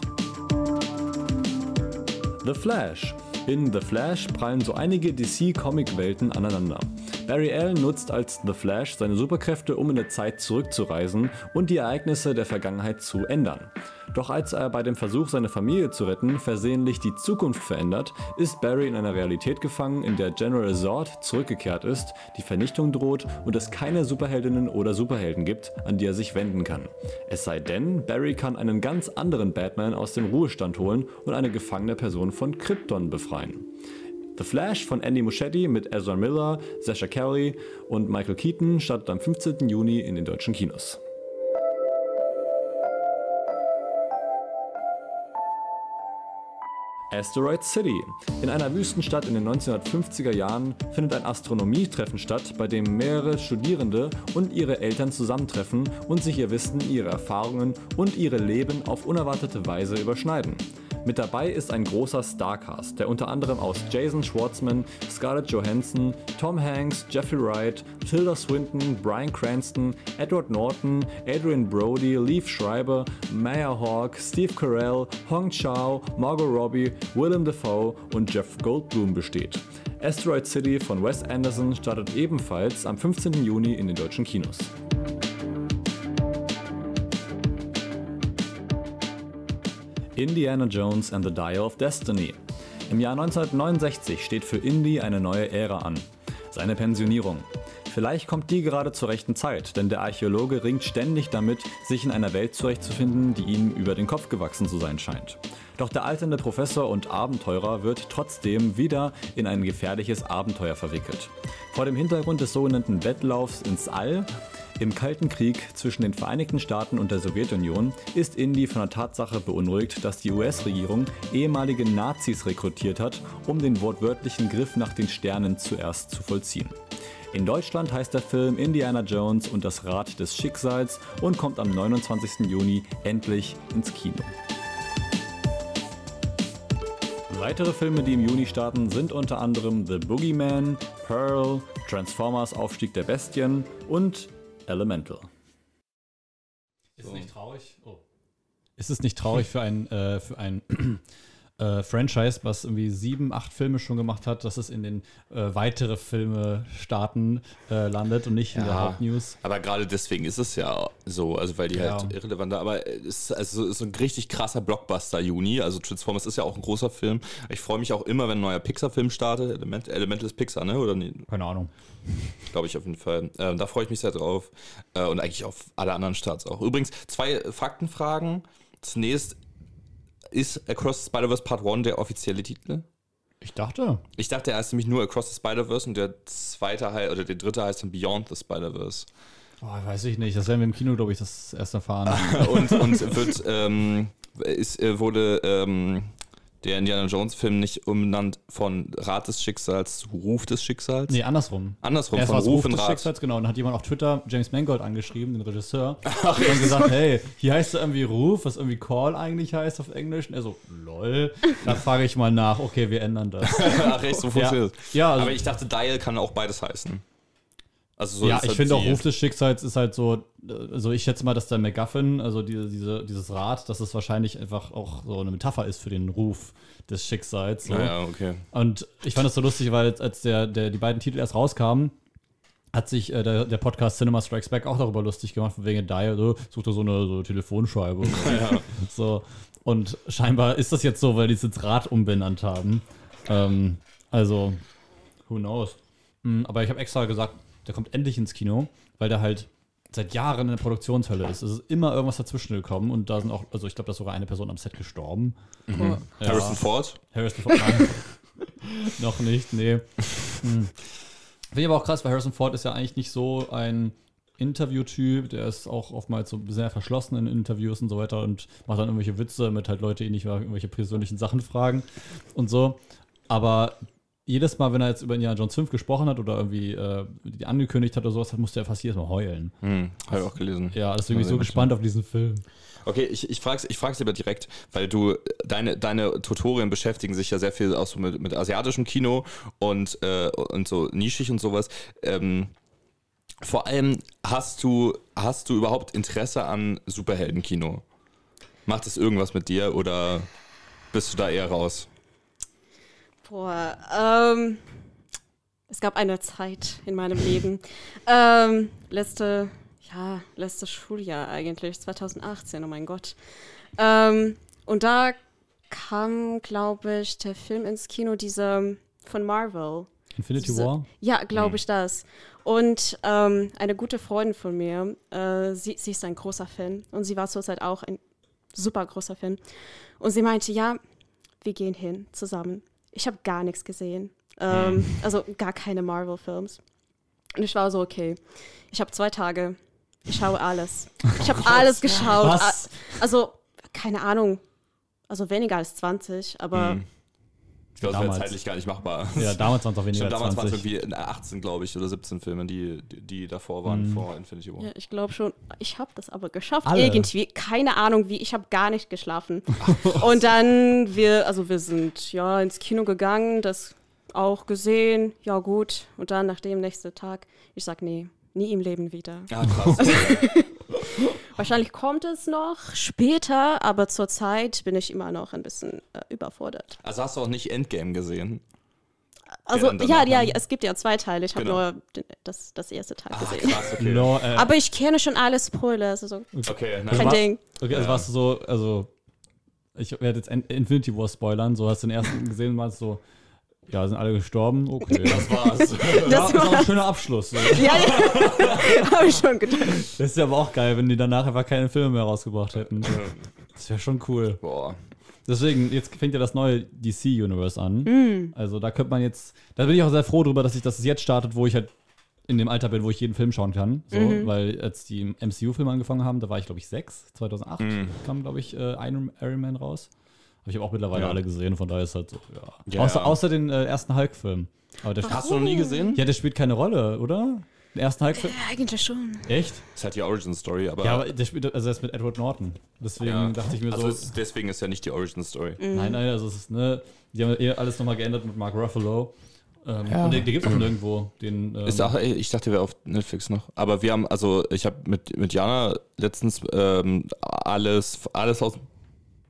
The Flash. In The Flash prallen so einige DC-Comic-Welten aneinander. Barry Allen nutzt als The Flash seine Superkräfte, um in der Zeit zurückzureisen und die Ereignisse der Vergangenheit zu ändern. Doch als er bei dem Versuch, seine Familie zu retten, versehentlich die Zukunft verändert, ist Barry in einer Realität gefangen, in der General Zord zurückgekehrt ist, die Vernichtung droht und es keine Superheldinnen oder Superhelden gibt, an die er sich wenden kann. Es sei denn, Barry kann einen ganz anderen Batman aus dem Ruhestand holen und eine gefangene Person von Krypton befreien. The Flash von Andy Muschietti mit Ezra Miller, Sasha Kelly und Michael Keaton startet am 15. Juni in den deutschen Kinos. Asteroid City. In einer Wüstenstadt in den 1950er Jahren findet ein Astronomietreffen statt, bei dem mehrere Studierende und ihre Eltern zusammentreffen und sich ihr Wissen, ihre Erfahrungen und ihre Leben auf unerwartete Weise überschneiden. Mit dabei ist ein großer Starcast, der unter anderem aus Jason Schwartzman, Scarlett Johansson, Tom Hanks, Jeffrey Wright, Tilda Swinton, Bryan Cranston, Edward Norton, Adrian Brody, Leaf Schreiber, Maya Hawke, Steve Carell, Hong Chao, Margot Robbie, Willem Dafoe und Jeff Goldblum besteht. Asteroid City von Wes Anderson startet ebenfalls am 15. Juni in den deutschen Kinos. Indiana Jones and the Dial of Destiny. Im Jahr 1969 steht für Indy eine neue Ära an. Seine Pensionierung. Vielleicht kommt die gerade zur rechten Zeit, denn der Archäologe ringt ständig damit, sich in einer Welt zurechtzufinden, die ihm über den Kopf gewachsen zu sein scheint. Doch der alternde Professor und Abenteurer wird trotzdem wieder in ein gefährliches Abenteuer verwickelt. Vor dem Hintergrund des sogenannten Wettlaufs ins All im Kalten Krieg zwischen den Vereinigten Staaten und der Sowjetunion ist Indy von der Tatsache beunruhigt, dass die US-Regierung ehemalige Nazis rekrutiert hat, um den wortwörtlichen Griff nach den Sternen zuerst zu vollziehen. In Deutschland heißt der Film Indiana Jones und das Rad des Schicksals und kommt am 29. Juni endlich ins Kino. Weitere Filme, die im Juni starten, sind unter anderem The Boogeyman, Pearl, Transformers Aufstieg der Bestien und Elemental. Ist es nicht traurig? Oh. Ist es nicht traurig für ein, äh, für ein äh, Franchise, was irgendwie sieben, acht Filme schon gemacht hat, dass es in den äh, weitere Filme starten äh, landet und nicht ja, in der Hauptnews. Aber gerade deswegen ist es ja so, also weil die ja. halt irrelevant sind. Aber es ist, also, ist ein richtig krasser Blockbuster Juni. Also Transformers ist ja auch ein großer Film. Ich freue mich auch immer, wenn ein neuer Pixar-Film startet. Element, Elemental ist Pixar, ne? Oder nee? Keine Ahnung. Glaube ich auf jeden Fall. Ähm, da freue ich mich sehr drauf. Äh, und eigentlich auf alle anderen Starts auch. Übrigens, zwei Faktenfragen. Zunächst, ist Across the Spider-Verse Part 1 der offizielle Titel? Ich dachte. Ich dachte er heißt nämlich nur Across the Spider-Verse und der zweite oder der dritte heißt dann Beyond the Spider-Verse. Oh, weiß ich nicht. Das werden wir im Kino, glaube ich, das erst erfahren. und, und wird, ähm, ist, äh, wurde ähm, der Indiana Jones-Film nicht umbenannt von Rat des Schicksals zu Ruf des Schicksals? Nee, andersrum. Andersrum, Erst von Ruf, Ruf des Rat. Schicksals, genau. Und dann hat jemand auf Twitter James Mangold angeschrieben, den Regisseur, Ach, und gesagt, hey, hier heißt er irgendwie Ruf, was irgendwie Call eigentlich heißt auf Englisch. Und er so, lol. Da frage ich mal nach, okay, wir ändern das. Ach, echt, so funktioniert ja. ja also Aber ich dachte, Dial kann auch beides heißen. Also so ja, ich halt finde auch Ruf des Schicksals ist halt so, also ich schätze mal, dass der MacGuffin, also diese, diese, dieses Rad, dass es wahrscheinlich einfach auch so eine Metapher ist für den Ruf des Schicksals. So. Ja, okay. Und ich fand das so lustig, weil als der, der, die beiden Titel erst rauskamen, hat sich äh, der, der, Podcast Cinema Strikes Back auch darüber lustig gemacht, wegen Dial, so, sucht er so eine so Telefonscheibe. ja. So. Und scheinbar ist das jetzt so, weil die es jetzt Rad umbenannt haben. Ähm, also, who knows. Mhm, aber ich habe extra gesagt, der kommt endlich ins Kino, weil der halt seit Jahren in der Produktionshölle ist. Es ist immer irgendwas dazwischen gekommen und da sind auch, also ich glaube, da ist sogar eine Person am Set gestorben. Mhm. Ja. Harrison Ford? Harrison Ford, nein. Noch nicht, nee. Hm. Finde ich aber auch krass, weil Harrison Ford ist ja eigentlich nicht so ein Interviewtyp, der ist auch oftmals so sehr verschlossen in Interviews und so weiter und macht dann irgendwelche Witze, mit halt Leute ihn nicht irgendwelche persönlichen Sachen fragen und so. Aber jedes Mal, wenn er jetzt über Indiana Jones 5 gesprochen hat oder irgendwie äh, die angekündigt hat oder sowas, musste er fast jedes Mal heulen. Hm, habe ich auch gelesen. Ja, deswegen bin ich so gespannt auf diesen Film. Okay, ich, ich frage es ich frag's lieber direkt, weil du, deine, deine Tutorien beschäftigen sich ja sehr viel auch so mit, mit asiatischem Kino und, äh, und so nischig und sowas. Ähm, vor allem, hast du, hast du überhaupt Interesse an Superheldenkino? Macht das irgendwas mit dir oder bist du da eher raus? Boah, ähm, es gab eine Zeit in meinem Leben, ähm, letzte, ja, letztes Schuljahr eigentlich, 2018, oh mein Gott. Ähm, und da kam, glaube ich, der Film ins Kino, dieser von Marvel. Infinity diese, War? Ja, glaube ich das. Und ähm, eine gute Freundin von mir, äh, sie, sie ist ein großer Fan und sie war zurzeit auch ein super großer Fan. Und sie meinte, ja, wir gehen hin zusammen. Ich habe gar nichts gesehen. Ähm, mhm. Also gar keine Marvel-Films. Und ich war so, okay, ich habe zwei Tage, ich schaue alles. Ich habe oh alles geschaut. Was? Also, keine Ahnung, also weniger als 20, aber. Mhm. Ich glaube, das wäre zeitlich gar nicht machbar. Ja, damals waren es auch weniger Stimmt, damals waren es irgendwie 18, glaube ich, oder 17 Filme, die, die davor waren, mhm. vor Infinity War. Ja, ich glaube schon. Ich habe das aber geschafft, Alle. irgendwie. Keine Ahnung wie, ich habe gar nicht geschlafen. Und dann, wir, also wir sind ja ins Kino gegangen, das auch gesehen, ja gut. Und dann nach dem nächsten Tag, ich sag, nee, nie im Leben wieder. Ja, krass. Wahrscheinlich kommt es noch später, aber zurzeit bin ich immer noch ein bisschen äh, überfordert. Also hast du auch nicht Endgame gesehen? Also ja, ja, es gibt ja zwei Teile. Ich habe genau. nur das, das erste Teil ah, gesehen. Krass, okay. no, äh, aber ich kenne schon alle Spoilers. Also okay, kein also Ding. Okay, also ja. warst du so, also ich werde jetzt Infinity War spoilern. So hast du den ersten gesehen und warst so, ja, sind alle gestorben. Okay, das war's. das, das war ein schöner Abschluss. So. Ja, ja. habe ich schon gedacht. Das ist ja aber auch geil, wenn die danach einfach keine Filme mehr rausgebracht hätten. Das wäre schon cool. Boah. Deswegen, jetzt fängt ja das neue DC-Universe an. Mm. Also da könnte man jetzt, da bin ich auch sehr froh drüber, dass ich das jetzt startet, wo ich halt in dem Alter bin, wo ich jeden Film schauen kann. So, mhm. Weil als die MCU-Filme angefangen haben, da war ich, glaube ich, sechs. 2008 mhm. kam, glaube ich, äh, Iron Man raus. Aber ich habe auch mittlerweile ja. alle gesehen, von daher ist halt so, ja. ja außer, außer den äh, ersten Hulk-Film. Hast du noch nie gesehen? Ja, der spielt keine Rolle, oder? Den ersten Hulk-Film? Ja, eigentlich schon. Echt? Das ist halt die Origin-Story, aber. Ja, aber der spielt, also er ist mit Edward Norton. Deswegen dachte ich mir also so. Ist, deswegen ist ja nicht die Origin-Story. Mhm. Nein, nein, also es ist, ne, die haben eh alles nochmal geändert mit Mark Ruffalo. Ähm, ja. Und den, den gibt es auch nirgendwo. Den, ähm auch, ich dachte, wäre auf Netflix noch. Aber wir haben, also ich habe mit, mit Jana letztens ähm, alles, alles aus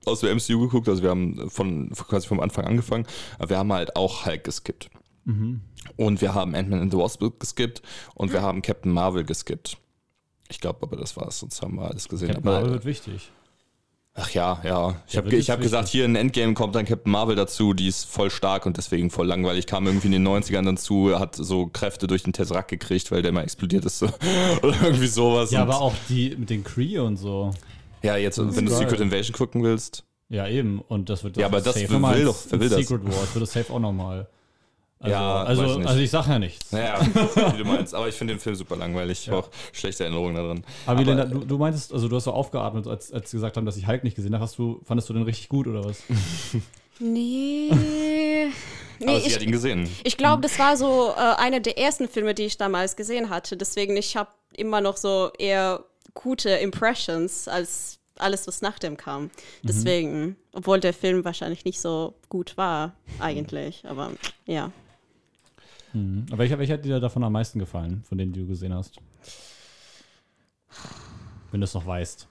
aus der MCU geguckt, also wir haben von quasi vom Anfang angefangen, aber wir haben halt auch Hulk geskippt. Mhm. Und wir haben Ant-Man and the Wasp geskippt und wir haben Captain Marvel geskippt. Ich glaube aber, das war's, sonst haben wir alles gesehen. Captain aber, Marvel wird wichtig. Ach ja, ja. Ich habe hab gesagt, hier in Endgame kommt dann Captain Marvel dazu, die ist voll stark und deswegen voll langweilig. Kam irgendwie in den 90ern dazu, hat so Kräfte durch den Tesseract gekriegt, weil der mal explodiert ist. Oder irgendwie sowas. Ja, aber auch die mit den Kree und so. Ja, jetzt, wenn du geil. Secret Invasion gucken willst. Ja, eben. Und das wird Ja, aber das will, will doch, wer will das? Secret Wars wird das safe auch nochmal. Also, ja, also, also ich sag ja nichts. Naja, wie du meinst. Aber ich finde den Film super langweilig. Ich ja. habe auch schlechte Erinnerungen daran. Aber, aber Lena, du, du meintest, also du hast so aufgeatmet, als, als sie gesagt haben, dass ich Hulk nicht gesehen habe. Hast du, fandest du den richtig gut oder was? nee. Nee, aber sie ich, hat ihn gesehen. Ich glaube, das war so äh, einer der ersten Filme, die ich damals gesehen hatte. Deswegen, ich habe immer noch so eher gute Impressions als alles, was nach dem kam. Mhm. Deswegen, mhm. obwohl der Film wahrscheinlich nicht so gut war, eigentlich. Aber ja. Mhm. Aber welcher, welcher hat dir davon am meisten gefallen, von denen du gesehen hast? Wenn du es noch weißt.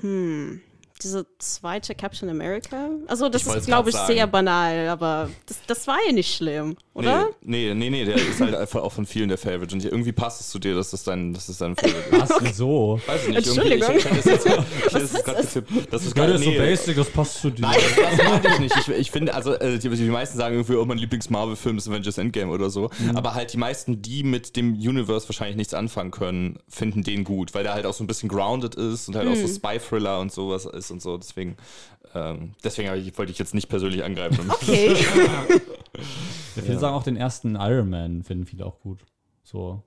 Hm diese zweite Captain America. Also das ich ist, glaube ich, sagen. sehr banal, aber das, das war ja nicht schlimm, oder? Nee, nee, nee, der ist halt einfach auch von vielen der Favorite. Und irgendwie passt es zu dir, dass das dein, dass das dein Favorite ist. Was, wieso? Weiß ich nicht. Entschuldigung. Ich, ich, ich, jetzt, ich das jetzt gerade getippt. Das ist, das nee, so basic, das passt zu dir. Nein, das meinte ich nicht. Ich, ich finde, also äh, die, die, meisten sagen irgendwie, oh, mein Lieblings-Marvel-Film ist Avengers Endgame oder so. Mhm. Aber halt die meisten, die mit dem Universe wahrscheinlich nichts anfangen können, finden den gut, weil der halt auch so ein bisschen grounded ist und halt mhm. auch so mhm. Spy-Thriller und sowas ist und so. Deswegen, ähm, deswegen ich, wollte ich jetzt nicht persönlich angreifen. Okay. ja, viele ja. sagen auch den ersten Iron Man finden viele auch gut. So.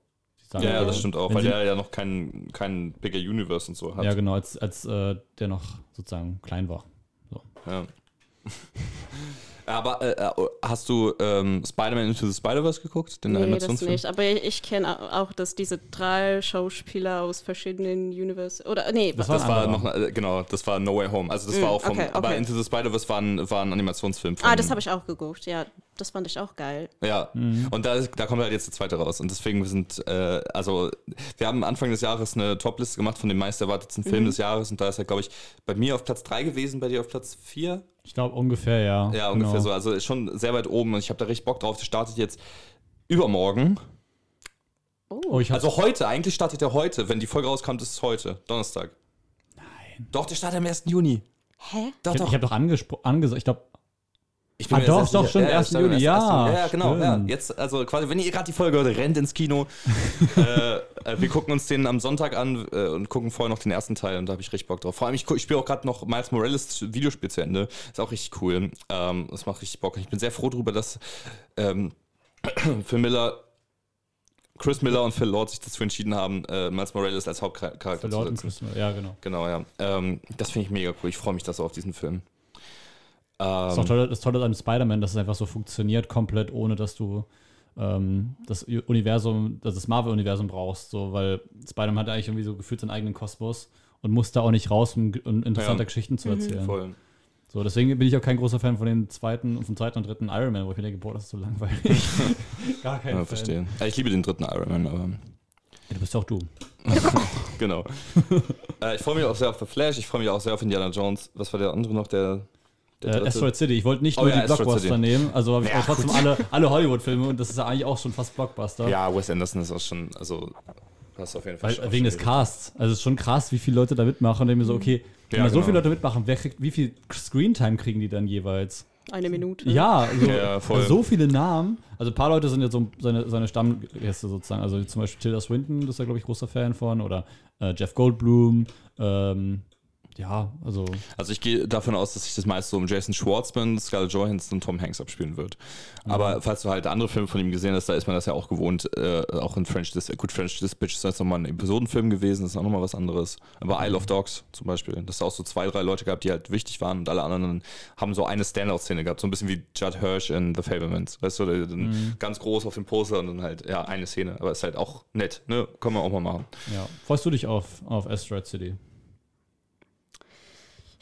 Sagen, ja, ja, das stimmt auch, weil der ja noch keinen kein bigger Universe und so hat. Ja, genau, als, als äh, der noch sozusagen klein war. So. Ja. Aber äh, äh, hast du ähm, Spider-Man Into the Spider-Verse geguckt? Den nee, das nicht. Aber ich, ich kenne auch, dass diese drei Schauspieler aus verschiedenen Universe oder nee, das, das war noch äh, genau, das war No Way Home. Also das mm, war auch vom. Okay, okay. Aber Into the Spider-Verse war ein, war ein Animationsfilm. ah, das habe ich auch geguckt. Ja, das fand ich auch geil. Ja. Mhm. Und da, da kommt halt jetzt der zweite raus. Und deswegen wir sind äh, also wir haben Anfang des Jahres eine Topliste gemacht von den meist erwartetsten Filmen mhm. des Jahres und da ist er glaube ich bei mir auf Platz 3 gewesen, bei dir auf Platz 4. Ich glaube ungefähr, ja. Ja, ungefähr genau. so. Also ist schon sehr weit oben und ich habe da richtig Bock drauf. Der startet jetzt übermorgen. Oh. Oh, ich Also heute, eigentlich startet er heute. Wenn die Folge rauskommt, ist es heute, Donnerstag. Nein. Doch, der startet am 1. Juni. Hä? Doch, ich doch. habe hab doch angesprochen, angesagt, ich glaube, Ich bin Ah, doch, doch, stimmt, Ja, 1. startet am Juni, 1. ja, Ja, genau. Ja. Jetzt, also quasi, wenn ihr gerade die Folge hört, rennt ins Kino. äh, äh, wir gucken uns den am Sonntag an äh, und gucken vorher noch den ersten Teil und da habe ich richtig Bock drauf. Vor allem, ich, ich spiele auch gerade noch Miles Morales Videospiel zu Ende. Ist auch richtig cool. Ähm, das macht richtig Bock. Ich bin sehr froh darüber, dass ähm, Phil Miller, Chris Miller und Phil Lord sich dazu entschieden haben, äh, Miles Morales als Hauptcharakter zu Leuten setzen. Christmas. Ja, genau. Genau, ja. Ähm, das finde ich mega cool. Ich freue mich da so auf diesen Film. Das ist Ähm, auch toll, das Tolle an Spider-Man, dass es einfach so funktioniert, komplett ohne dass du ähm, das Universum, das, das Marvel-Universum brauchst. So, weil Spider-Man hat eigentlich irgendwie so gefühlt seinen eigenen Kosmos und muss da auch nicht raus, um, um interessante Ja. Geschichten zu erzählen. voll. So, deswegen bin ich auch kein großer Fan von den zweiten und vom zweiten und dritten Iron Man, wo ich mir denke, boah, das ist so langweilig. Gar kein Ja, Fan. verstehe. Ja, ich liebe den dritten Iron Man, aber Ja, du bist ja auch du. genau. äh, ich freue mich auch sehr auf The Flash, ich freue mich auch sehr auf Indiana Jones. Was war der andere noch? Der Äh? Asteroid City. Ich wollte nicht Oh nur ja, die Asteroid Blockbuster City. nehmen, also habe ich Ja, auch trotzdem alle, alle Hollywood-Filme und das ist ja eigentlich auch schon fast Blockbuster. Ja, Wes Anderson ist auch schon, also hast auf jeden Fall Weil, schon- wegen des Casts. Also es ist schon krass, wie viele Leute da mitmachen. Und ich mir so, okay, wenn Ja, da so genau. viele Leute mitmachen, wer kriegt, wie viel Screentime kriegen die dann jeweils? Eine Minute. Ja, also, Ja, voll. also so viele Namen. Also ein paar Leute sind jetzt so seine, seine Stammgäste sozusagen. Also zum Beispiel Tilda Swinton, das ist ja, glaube ich, großer Fan von. Oder äh, Jeff Goldblum. Ähm, ja, also Also ich gehe davon aus, dass sich das meist so um Jason Schwartzman, Scarlett Johansson und Tom Hanks abspielen wird. Aber falls du halt andere Filme von ihm gesehen hast, da ist man das ja auch gewohnt. Äh, auch in French Dis gut, French Dispatch ist jetzt nochmal ein Episodenfilm gewesen, das ist auch nochmal was anderes. Aber Isle of Dogs zum Beispiel, das ist auch so zwei, drei Leute gehabt, die halt wichtig waren und alle anderen haben so eine Standout-Szene gehabt, so ein bisschen wie Judd Hirsch in The Fablemans. Weißt du, der, dann ganz groß auf dem Poster und dann halt, ja, eine Szene. Aber ist halt auch nett, ne? Kann man auch mal machen. ja. Freust du dich auf, auf Asteroid City?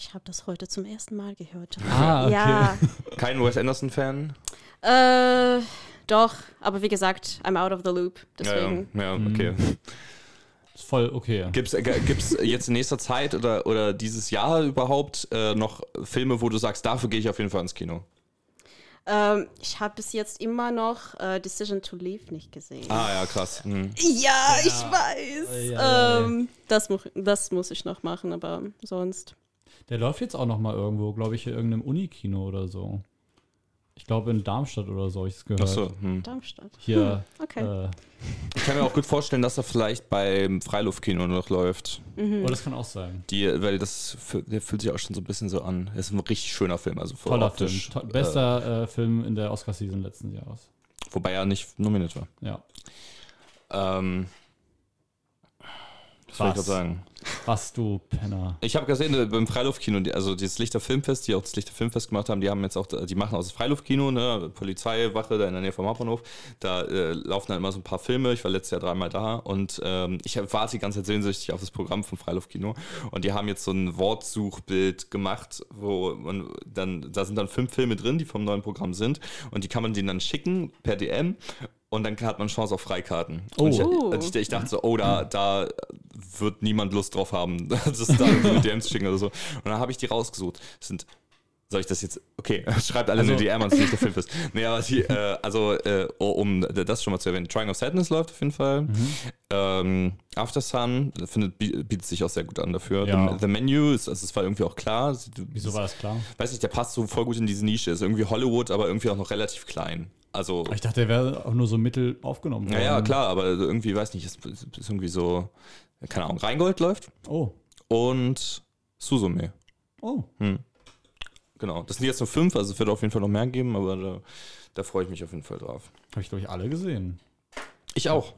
Ich habe das heute zum ersten Mal gehört. Ah, okay. Ja, Kein Wes Anderson-Fan? äh, doch, aber wie gesagt, I'm out of the loop. Ja, ja, Deswegen. ja, okay. Ist voll okay. Gibt es jetzt in nächster Zeit oder, oder dieses Jahr überhaupt äh, noch Filme, wo du sagst, dafür gehe ich auf jeden Fall ins Kino? Ähm, ich habe bis jetzt immer noch äh, Decision to Leave nicht gesehen. Ah ja, krass. Hm. Ja, ich weiß. Ja, ja, ja. Ähm, das, mu das muss ich noch machen, aber sonst. Der läuft jetzt auch noch mal irgendwo, glaube ich, in irgendeinem Unikino oder so. Ich glaube in Darmstadt oder so, habe ich es gehört. Achso. Hm. Darmstadt. Hier. Okay. Äh, Ich kann mir auch gut vorstellen, dass er vielleicht beim Freiluftkino noch läuft. Mhm. Oh, das kann auch sein. Die, weil das der fühlt sich auch schon so ein bisschen so an. Es ist ein richtig schöner Film, also voll Toller optisch. Film. To bester äh, Film in der Oscar-Season letzten Jahres. Äh, wobei er nicht nominiert war. Ja. Ähm, was soll ich Was? gerade sagen? Was du Penner. Ich habe gesehen äh, beim Freiluftkino, also dieses Lichter Filmfest, die auch das Lichter Filmfest gemacht haben, die haben jetzt auch, die machen aus dem Freiluftkino, ne, Polizeiwache da in der Nähe vom Hauptbahnhof, da äh, laufen dann immer so ein paar Filme. Ich war letztes Jahr dreimal da und ähm, ich warte die ganze Zeit sehnsüchtig auf das Programm vom Freiluftkino und die haben jetzt so ein Wortsuchbild gemacht, wo man dann, da sind dann fünf Filme drin, die vom neuen Programm sind und die kann man denen dann schicken per DM und dann hat man Chance auf Freikarten. Ich, Oh. und ich, ich dachte so, oh, da, da wird niemand Lust drauf haben, das da irgendwie mit DMs zu schicken oder so. Und dann habe ich die rausgesucht. Das sind, soll ich das jetzt, okay, schreibt alle Also- eine DM an, es nicht der Film ist. Nee, aber die, äh, also, äh, oh, um das schon mal zu erwähnen, Trying of Sadness läuft auf jeden Fall. Mhm. Ähm, After Sun findet, bi- bietet sich auch sehr gut an dafür. Ja. The, The Menu, ist, also es war irgendwie auch klar. Wieso war das klar? Weiß nicht, der passt so voll gut in diese Nische. Ist irgendwie Hollywood, aber irgendwie auch noch relativ klein. Also, Ich dachte, der wäre auch nur so mittel aufgenommen worden. ja, ja, klar, aber irgendwie, weiß nicht, ist, ist irgendwie so, keine Ahnung, Rheingold läuft Oh. und Suzume. Oh. Genau. Das sind jetzt nur fünf, also es wird auf jeden Fall noch mehr geben, aber da, da freue ich mich auf jeden Fall drauf. Habe ich, glaube ich, alle gesehen. Ich auch.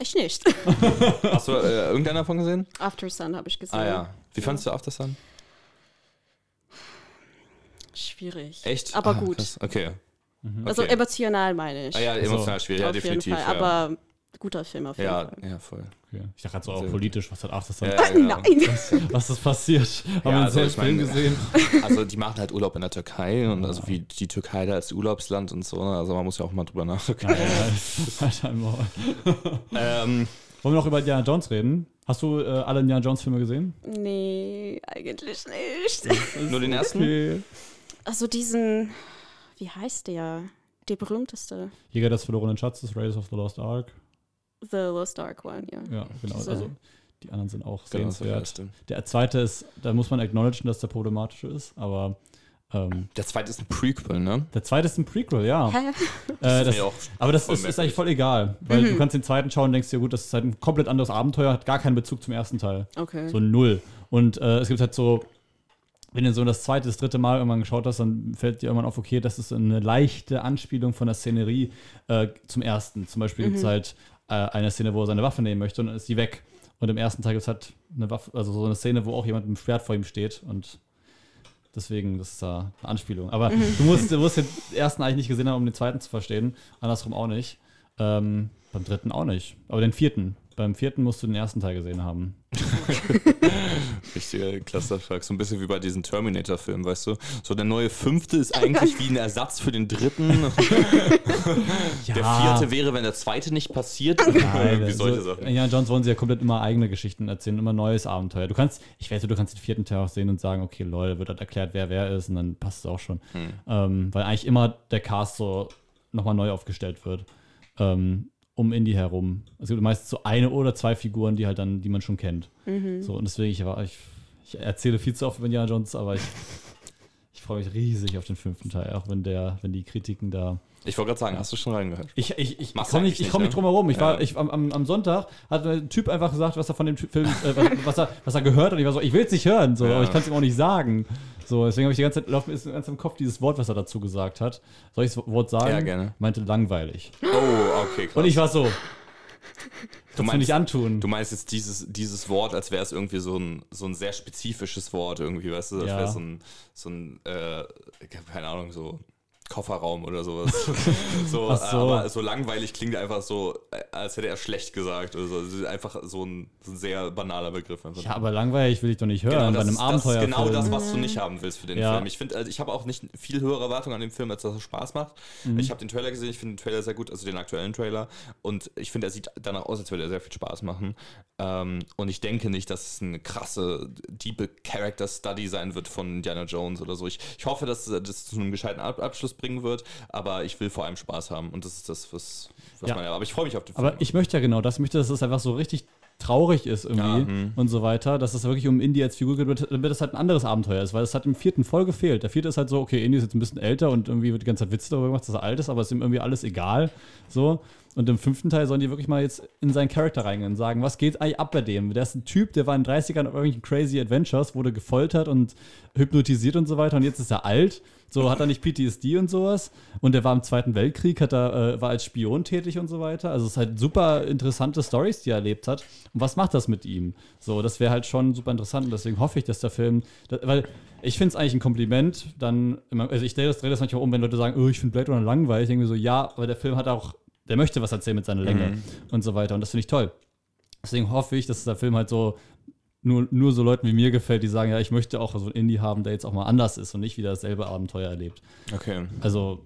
Ich nicht. Hast du äh, irgendeiner davon gesehen? After Sun habe ich gesehen. Ah ja. Wie fandest du After Sun? Schwierig. Echt? Aber ah, gut. krass. Okay. Also Okay. emotional meine ich. Ah ja, emotional schwierig, ja, auf definitiv. jeden Fall. ja. Aber guter Film auf jeden ja, Fall. ja, voll. Okay. Ich dachte gerade so auch Sehr politisch, was hat After Ja, ja, genau. Nein. Was ist passiert? Haben wir also einen ich Film meine- gesehen? Also die machen halt Urlaub in der Türkei und also wie die Türkei da als Urlaubsland und so, ne? also man muss ja auch mal drüber nachdenken. Ja, ja, Alter, im Maul. ähm, Wollen wir noch über Indiana Jones reden? Hast du äh, alle Indiana Jones Filme gesehen? Nee, eigentlich nicht. nur den ersten? Okay. Also diesen, wie heißt der? Die berühmteste. Jäger des verlorenen Schatzes, Raiders of the Lost Ark. The Lost Ark One, ja. Ja, genau. Diese- Also die anderen sind auch Genau, das der sehenswert. Der zweite ist, da muss man acknowledgen, dass der problematische ist, aber ähm, Der zweite ist ein Prequel, ne? der zweite ist ein Prequel, ja. Hä? Äh, Das das, ist mir auch aber das ist, ist eigentlich voll egal, weil du kannst den zweiten schauen und denkst dir, gut, das ist halt ein komplett anderes Abenteuer, hat gar keinen Bezug zum ersten Teil. Okay. So null. Und äh, es gibt halt so, wenn du so das zweite, das dritte Mal irgendwann geschaut hast, dann fällt dir irgendwann auf, okay, das ist eine leichte Anspielung von der Szenerie äh, zum ersten. Zum Beispiel gibt es halt äh, eine Szene, wo er seine Waffe nehmen möchte und dann ist die weg. Und im ersten Teil gibt es halt eine Waffe, also so eine Szene, wo auch jemand mit dem Schwert vor ihm steht und deswegen, das ist da eine Anspielung. Aber du musst, du musst den ersten eigentlich nicht gesehen haben, um den zweiten zu verstehen. Andersrum auch nicht. Ähm, beim dritten auch nicht. Aber den vierten. Beim vierten musst du den ersten Teil gesehen haben. Richtiger Clusterfuck. So ein bisschen wie bei diesen Terminator-Filmen, weißt du? So der neue fünfte ist eigentlich wie ein Ersatz für den dritten. Der vierte wäre, wenn der zweite nicht passiert. Nein, wie solche so, Sachen. Ja, Jones wollen sie ja komplett immer eigene Geschichten erzählen, immer neues Abenteuer. Du kannst, ich weiß, du kannst den vierten Teil auch sehen und sagen, okay, Leute, wird halt erklärt, wer wer ist und dann passt es auch schon. Hm. Ähm, weil eigentlich immer der Cast so nochmal neu aufgestellt wird. Ähm, um Indy herum. Es gibt meistens so eine oder zwei Figuren, die halt dann, die man schon kennt. So, und deswegen, ich, war- ich, ich erzähle viel zu oft über Indiana Jones, aber ich, ich freue mich riesig auf den fünften Teil, auch wenn der, wenn die Kritiken da Ich wollte gerade sagen, hast du schon reingehört? ich, ich, ich Machst komme du nicht, ich eigentlich komm nicht, nicht ne? drum herum. Ich war, Ja. ich, am, am, Sonntag hat ein Typ einfach gesagt, was er von dem Film, äh, was, was, er, was er gehört hat. Und ich war so, ich will es nicht hören, so, Ja. aber ich kann es ihm auch nicht sagen. So, deswegen habe ich die ganze Zeit, läuft mir ist ganz im Kopf dieses Wort, was er dazu gesagt hat. Soll ich das Wort sagen? Ja, gerne. Meinte langweilig. Oh, okay, krass. Und ich war so, du du nicht antun. Du meinst jetzt dieses, dieses Wort, als wäre es irgendwie so ein, so ein sehr spezifisches Wort, irgendwie, weißt du? Als Ja. wäre so ein, so ein äh, keine Ahnung, so Kofferraum oder sowas. so, so. Aber so langweilig klingt einfach so, als hätte er schlecht gesagt oder so. Also einfach so ein, sehr banaler Begriff. Einfach. ja, aber langweilig will ich doch nicht hören bei das einem ist, das ist genau das, was du nicht haben willst für den Ja. Film. Ich finde, also ich habe auch nicht viel höhere Erwartungen an dem Film, als dass er Spaß macht. Mhm. Ich habe den Trailer gesehen, ich finde den Trailer sehr gut, also den aktuellen Trailer. Und ich finde, er sieht danach aus, als würde er sehr viel Spaß machen. Ähm, und ich denke nicht, dass es eine krasse, diepe Character Study sein wird von Indiana Jones oder so. Ich, ich hoffe, dass es das zu einem gescheiten Ab Abschluss bringen wird, aber ich will vor allem Spaß haben. Und das ist das, was, was Ja. meine. Aber ich freue mich auf den Film. Aber ich möchte ja genau das, ich möchte, dass es einfach so richtig traurig ist irgendwie Ja, hm. und so weiter, dass es wirklich um Indy als Figur geht, damit es halt ein anderes Abenteuer ist, weil es hat im vierten voll gefehlt. Der vierte ist halt so, okay, Indy ist jetzt ein bisschen älter und irgendwie wird die ganze Zeit Witze darüber gemacht, dass er alt ist, aber es ist ihm irgendwie alles egal. So. Und im fünften Teil sollen die wirklich mal jetzt in seinen Charakter reingehen und sagen, was geht eigentlich ab bei dem? Der ist ein Typ, der war in den 30ern auf irgendwelchen crazy Adventures, wurde gefoltert und hypnotisiert und so weiter und jetzt ist er alt. So hat er nicht PTSD und sowas. Und er war im Zweiten Weltkrieg, hat er, äh, war als Spion tätig und so weiter. Also es ist halt super interessante Stories, die er erlebt hat. Und was macht das mit ihm? So, das wäre halt schon super interessant und deswegen hoffe ich, dass der Film, da, weil ich finde es eigentlich ein Kompliment, dann, immer, also ich drehe das, drehe das manchmal um, wenn Leute sagen, oh, ich finde Blade Runner langweilig. Ich denke mir so, ja, aber der Film hat auch, der möchte was erzählen mit seiner Länge und so weiter. Und das finde ich toll. Deswegen hoffe ich, dass der Film halt so nur, nur so Leuten wie mir gefällt, die sagen, ja, ich möchte auch so einen Indie haben, der jetzt auch mal anders ist und nicht wieder dasselbe Abenteuer erlebt. okay. Also,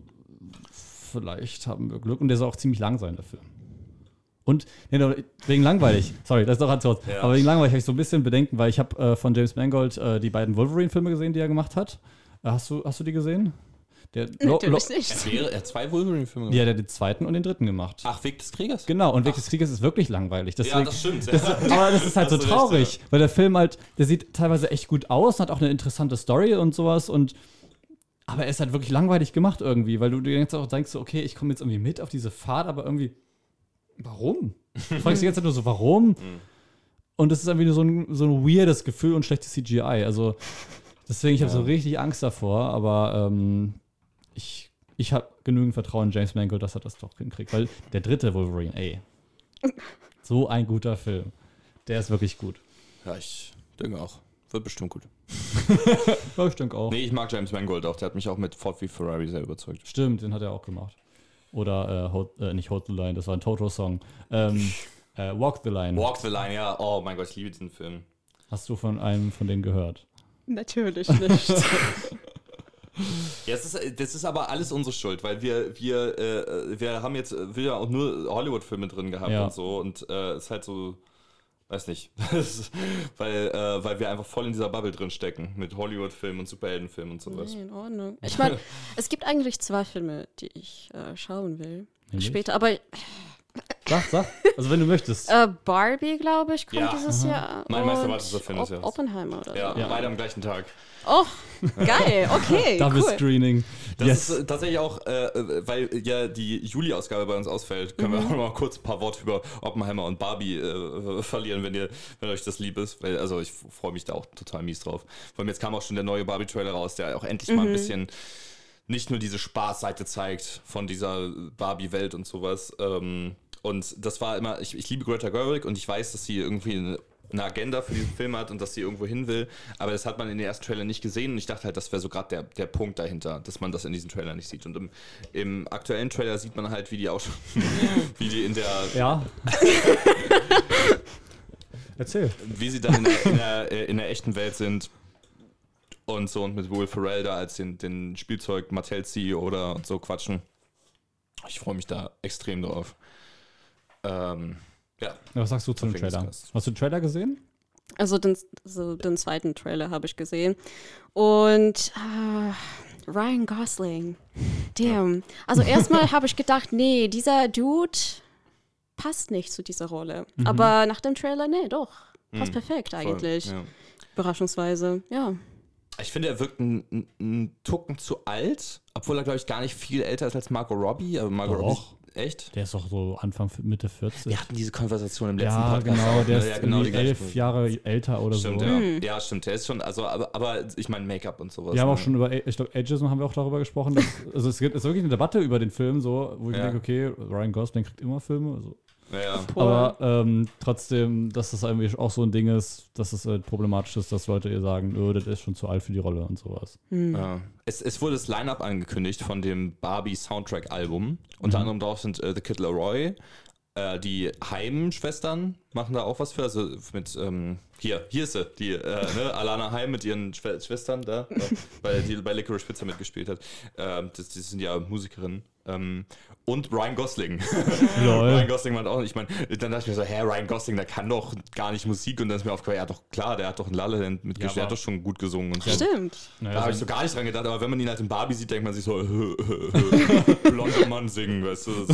vielleicht haben wir Glück und der soll auch ziemlich lang sein, Film. Und nee, wegen langweilig, sorry, das ist doch ganz kurz. Ja. Aber wegen langweilig habe ich so ein bisschen Bedenken, weil ich habe äh, von James Mangold äh, die beiden Wolverine-Filme gesehen, die er gemacht hat. Äh, hast, du, hast du die gesehen? Der, Lo- Natürlich nicht. Es wäre, er hat zwei Wolverine-Filme Ja, der hat den zweiten und den dritten gemacht. Ach, Weg des Kriegers? Genau, und Weg des Kriegers ist wirklich langweilig. Deswegen, Ja, das stimmt. aber das ist halt so Hast du recht, traurig, weil der Film halt, der sieht teilweise echt gut aus, hat auch eine interessante Story und sowas und aber er ist halt wirklich langweilig gemacht irgendwie, weil du dir jetzt auch denkst, so, okay, ich komme jetzt irgendwie mit auf diese Fahrt, aber irgendwie, warum? Du fragst dich die ganze Zeit nur so, warum? Und es ist irgendwie nur so ein, so ein weirdes Gefühl und schlechtes CGI. Also deswegen, ich habe so richtig Angst davor, aber ähm, ich, ich habe genügend Vertrauen in James Mangold, dass er das doch hinkriegt. Weil der dritte Wolverine, ey, so ein guter Film. Der ist wirklich gut. Ja, ich denke auch. Wird bestimmt gut. Ja, ich denke auch. Nee, ich mag James Mangold auch. Der hat mich auch mit Ford wie Ferrari sehr überzeugt. Stimmt, den hat er auch gemacht. Oder äh, Hold, äh, nicht Hold the Line, das war ein Toto-Song. Ähm, äh, Walk the Line. Walk the Line, ja. Oh mein Gott, ich liebe diesen Film. Hast du von einem von denen gehört? Natürlich nicht. Ja, das ist, das ist aber alles unsere Schuld, weil wir, wir, äh, wir haben jetzt wieder auch nur Hollywood-Filme drin gehabt Ja. und so. Und äh, es ist halt so. weiß nicht. weil, äh, weil wir einfach voll in dieser Bubble drin stecken mit Hollywood-Filmen und Superheldenfilmen und sowas. Nee, in Ordnung. Ich meine, es gibt eigentlich zwei Filme, die ich äh, schauen will. Nämlich? Später, aber. Sag, sag. Also wenn du möchtest. Äh, Barbie, glaube ich, kommt ja. dieses Aha. Jahr. Mein meisterwartester Film ist ja. Oppenheimer oder ja, so. Ja, beide am gleichen Tag. Oh, geil, okay. Double cool. Screening. Das yes. ist äh, tatsächlich auch, äh, weil ja die Juli-Ausgabe bei uns ausfällt, können mhm. wir auch noch mal kurz ein paar Worte über Oppenheimer und Barbie äh, verlieren, wenn ihr, wenn euch das lieb ist. Weil, also ich freue mich da auch total mies drauf. Vor allem jetzt kam auch schon der neue Barbie-Trailer raus, der auch endlich mhm. mal ein mhm. bisschen nicht nur diese Spaßseite zeigt von dieser Barbie-Welt und sowas. Ähm, und das war immer, ich, ich liebe Greta Gerwig und ich weiß, dass sie irgendwie eine eine Agenda für diesen Film hat und dass sie irgendwo hin will. Aber das hat man in den ersten Trailer nicht gesehen und ich dachte halt, das wäre so gerade der, der Punkt dahinter, dass man das in diesem Trailer nicht sieht. Und im, im aktuellen Trailer sieht man halt, wie die auch schon, wie die in der. Ja. Erzähl. Wie sie dann in der, in der, äh, in der echten Welt sind und so und mit Will Ferrell da als den, den Spielzeug Mattel CEO oder so quatschen. Ich freue mich da extrem drauf. Ähm, ja. Was sagst du zu dem Trailer? Hast du den Trailer gesehen? Also den, also den zweiten Trailer habe ich gesehen. Und äh, Ryan Gosling. Damn. Ja. Also erstmal habe ich gedacht, nee, dieser Dude passt nicht zu dieser Rolle. Mhm. Aber nach dem Trailer, nee, doch. Passt mhm. perfekt eigentlich. ja. Überraschungsweise, ja. Ich finde, er wirkt einen Tucken zu alt, obwohl er, glaube ich, gar nicht viel älter ist als Margot Robbie. Aber Margot Robbie Echt? Der ist doch so Anfang, Mitte 40. Wir hatten diese Konversation im letzten ja, Podcast. Genau, der ist ja, genau elf Jahre älter oder stimmt, so. Ja. Mhm. ja, stimmt. Der ist schon, also, aber, aber ich meine Make-up und sowas. Wir haben auch ne? schon über, ich glaube, Ageism haben wir auch darüber gesprochen. Dass, also es gibt es ist wirklich eine Debatte über den Film, so, wo ich ja. denke, okay, Ryan Gosling kriegt immer Filme. Also ja. Aber ähm, trotzdem, dass das irgendwie auch so ein Ding ist, dass es halt problematisch ist, dass Leute ihr sagen, oh, das ist schon zu alt für die Rolle und sowas. Mhm. Ja. Es, es, wurde das Line-Up angekündigt von dem Barbie Soundtrack-Album. Unter mhm. anderem drauf sind äh, The Kid Leroy, äh, die Heim-Schwestern machen da auch was für, also mit, ähm, hier, hier ist sie, die, äh, ne, Alana Heim mit ihren Schw Schwestern da, weil die bei Licorice Pizza mitgespielt hat. Ähm, das, die sind ja Musikerinnen. Ähm, und Ryan Gosling. Ryan Gosling meint auch, ich meine, dann dachte ich mir so, hä, Ryan Gosling, der kann doch gar nicht Musik und dann ist mir aufgefallen, ja doch klar, der hat doch in La La Land mitgespielt, ja, der hat doch schon gut gesungen und so. Stimmt. Da habe ich so gar nicht dran gedacht, aber wenn man ihn halt in Barbie sieht, denkt man sich so, blonder Mann singen, weißt du.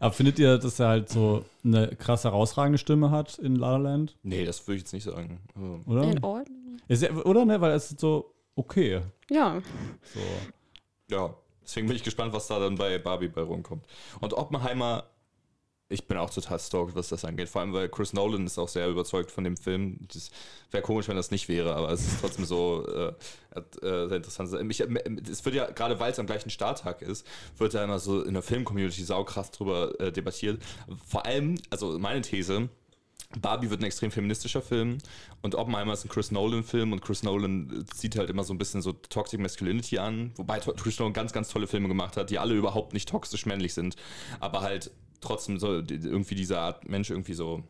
aber findet ihr, dass er halt so eine krass herausragende Stimme hat in La La Land? Nee, das würde ich jetzt nicht sagen. Oder? In Ordnung. Oder, ne, weil es ist so okay. Ja. So. Ja. Deswegen bin ich gespannt, was da dann bei Barbie bei rumkommt. Und Oppenheimer, ich bin auch total stoked, was das angeht. Vor allem, weil Chris Nolan ist auch sehr überzeugt von dem Film. Das wäre komisch, wenn das nicht wäre, aber es ist trotzdem so äh, äh, sehr interessant. Mich, äh, es wird ja, gerade weil es am gleichen Starttag ist, wird ja immer so in der Film-Community saukrass drüber äh, debattiert. Vor allem, also meine These, Barbie wird ein extrem feministischer Film und Oppenheimer ist ein Chris Nolan-Film und Chris Nolan zieht halt immer so ein bisschen so Toxic Masculinity an, wobei Chris Nolan ganz, ganz tolle Filme gemacht hat, die alle überhaupt nicht toxisch männlich sind, aber halt trotzdem so irgendwie diese Art Mensch irgendwie so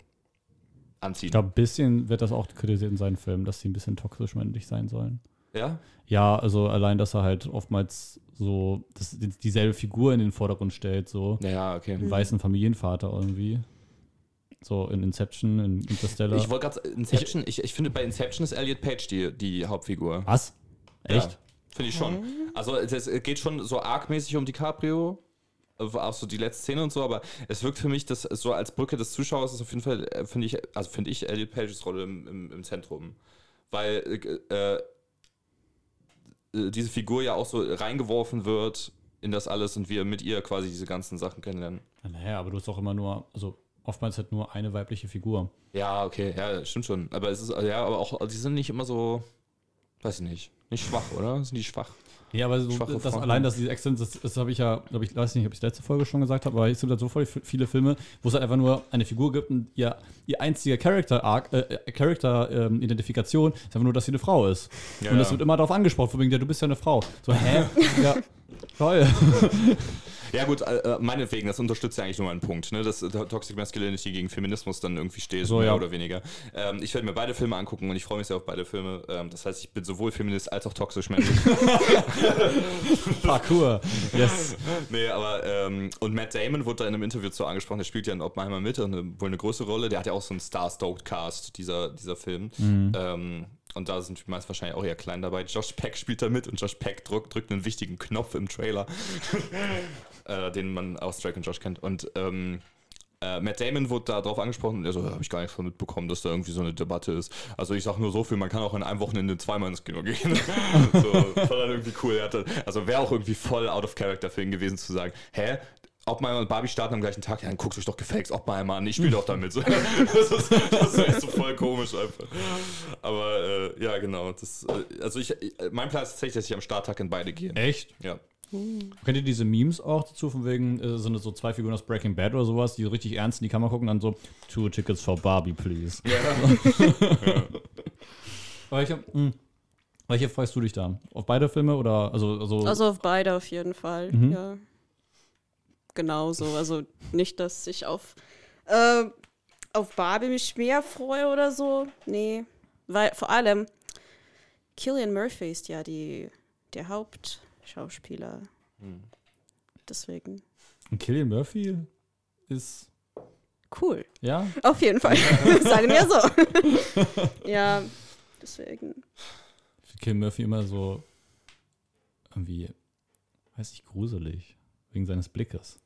anziehen. Ich glaube, ein bisschen wird das auch kritisiert in seinen Filmen, dass sie ein bisschen toxisch männlich sein sollen. Ja? Ja, also allein, dass er halt oftmals so das, dieselbe Figur in den Vordergrund stellt, so ja, okay. einen weißen Familienvater irgendwie. So in Inception, in Interstellar. Ich wollte gerade Inception, ich, ich, finde bei Inception ist Elliot Page die, die Hauptfigur. Was? Echt? Ja, finde ich schon. Also es geht schon so argmäßig um DiCaprio, auch so die letzte Szene und so, aber es wirkt für mich, dass so als Brücke des Zuschauers ist auf jeden Fall, äh, finde ich, also finde ich Elliot Pages Rolle im, im, im Zentrum. Weil äh, äh, diese Figur ja auch so reingeworfen wird in das alles und wir mit ihr quasi diese ganzen Sachen kennenlernen. Naja, aber du hast auch immer nur, also oftmals halt nur eine weibliche Figur. Ja, okay, ja, stimmt schon. Aber es ist, ja, aber auch, die sind nicht immer so, weiß ich nicht, nicht schwach, oder? Sind die schwach? Ja, aber so, das, allein, dass die Exzellenz, das, das habe ich ja, glaube ich, weiß nicht, ob ich letzte Folge schon gesagt habe, aber es gibt halt so viele Filme, wo es halt einfach nur eine Figur gibt und ihr, ihr einziger Arc, äh, äh Character ähm, Identifikation ist einfach nur, dass sie eine Frau ist. Ja, und das ja. wird immer darauf angesprochen, von wegen, ja, du bist ja eine Frau. So, hä? ja, toll. Ja gut, äh, äh, meinetwegen, das unterstützt ja eigentlich nur einen Punkt, ne? dass Toxic Masculinity gegen Feminismus dann irgendwie steht, so, mehr ja. oder weniger. Ähm, ich werde mir beide Filme angucken und ich freue mich sehr auf beide Filme. Ähm, das heißt, ich bin sowohl Feminist als auch toxisch männlich. Parkour, yes. nee, aber, ähm, und Matt Damon wurde da in einem Interview zu angesprochen, der spielt ja in Oppenheimer mit, eine, wohl eine größere Rolle. Der hat ja auch so einen Star-Stoked-Cast, dieser, dieser Film. Mhm. Ähm, und da sind meist wahrscheinlich auch eher klein dabei. Josh Peck spielt da mit und Josh Peck drückt, drückt einen wichtigen Knopf im Trailer, äh, den man aus Drake und Josh kennt. Und ähm, äh, Matt Damon wurde da drauf angesprochen und er so, habe ich gar nichts von mitbekommen, dass da irgendwie so eine Debatte ist. Also ich sage nur so viel, man kann auch in einem Wochenende zweimal ins Kino gehen. so, war dann irgendwie cool. Hatte, also wäre auch irgendwie voll out of character für ihn gewesen zu sagen, hä, Oppenheimer und Barbie starten am gleichen Tag, ja, dann guckt euch doch gefaked Oppenheimer an, ich spiele doch damit. das, ist, das ist echt so voll komisch einfach. Aber äh, ja, genau. Das, äh, also ich, äh, mein Plan ist tatsächlich, dass ich am Starttag in beide gehe. Echt? Ja. Uh. Kennt ihr diese Memes auch dazu, von wegen, äh, sind so zwei Figuren aus Breaking Bad oder sowas, die richtig ernst in die Kamera gucken und dann so, two tickets for Barbie, please. Ja. ja. Welche, mh, hm, welche freust du dich da? Auf beide Filme oder? Also, also, also auf beide auf jeden Fall, mhm. ja genauso. Also nicht, dass ich auf, äh, auf Barbie mich mehr freue oder so. Nee. Weil vor allem Killian Murphy ist ja die, der Hauptschauspieler. Hm. Deswegen. Und Killian Murphy ist cool. Ja? Auf jeden Fall. Sagen wir so. ja, deswegen. Ich Killian Murphy immer so irgendwie, weiß ich, gruselig. Wegen seines Blickes.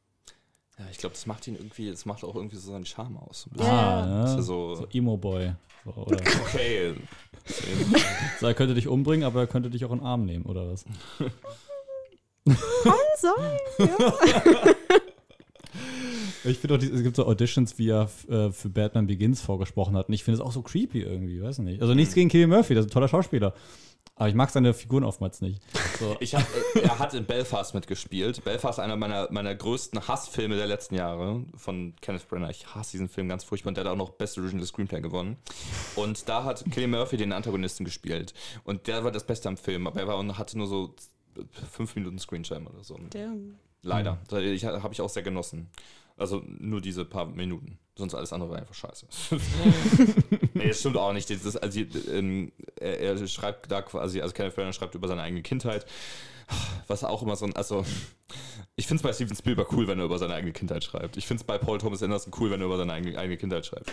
Ja, ich glaube, das macht ihn irgendwie, das macht auch irgendwie so seinen Charme aus. So ah, ja. So, so Emo-Boy. So, okay. so, er könnte dich umbringen, aber er könnte dich auch in den Arm nehmen, oder was? Kann sein, ja. Ich finde auch, es gibt so Auditions, wie er äh, für Batman Begins vorgesprochen hat. Und ich finde es auch so creepy irgendwie, weiß nicht. Also nichts gegen Killian Murphy, das ist ein toller Schauspieler. Aber ich mag seine Figuren oftmals nicht. So. Ich hab, äh, er hat in Belfast mitgespielt. Belfast einer meiner, meiner größten Hassfilme der letzten Jahre von Kenneth Brenner. Ich hasse diesen Film ganz furchtbar und der hat auch noch Best Original Screenplay gewonnen. Und da hat Killian Murphy den Antagonisten gespielt. Und der war das Beste am Film, aber er war, hatte nur so fünf Minuten Screentime oder so. Damn. Leider. Mhm. Ich, Habe ich auch sehr genossen. Also nur diese paar Minuten. Sonst alles andere war einfach scheiße. nee, das stimmt auch nicht. Das ist, also, ähm, er, er, schreibt da quasi, also Kenneth Branagh schreibt über seine eigene Kindheit. Was auch immer so ein, also ich finde es bei Steven Spielberg cool, wenn er über seine eigene Kindheit schreibt. Ich finde es bei Paul Thomas Anderson cool, wenn er über seine eigene, eigene Kindheit schreibt.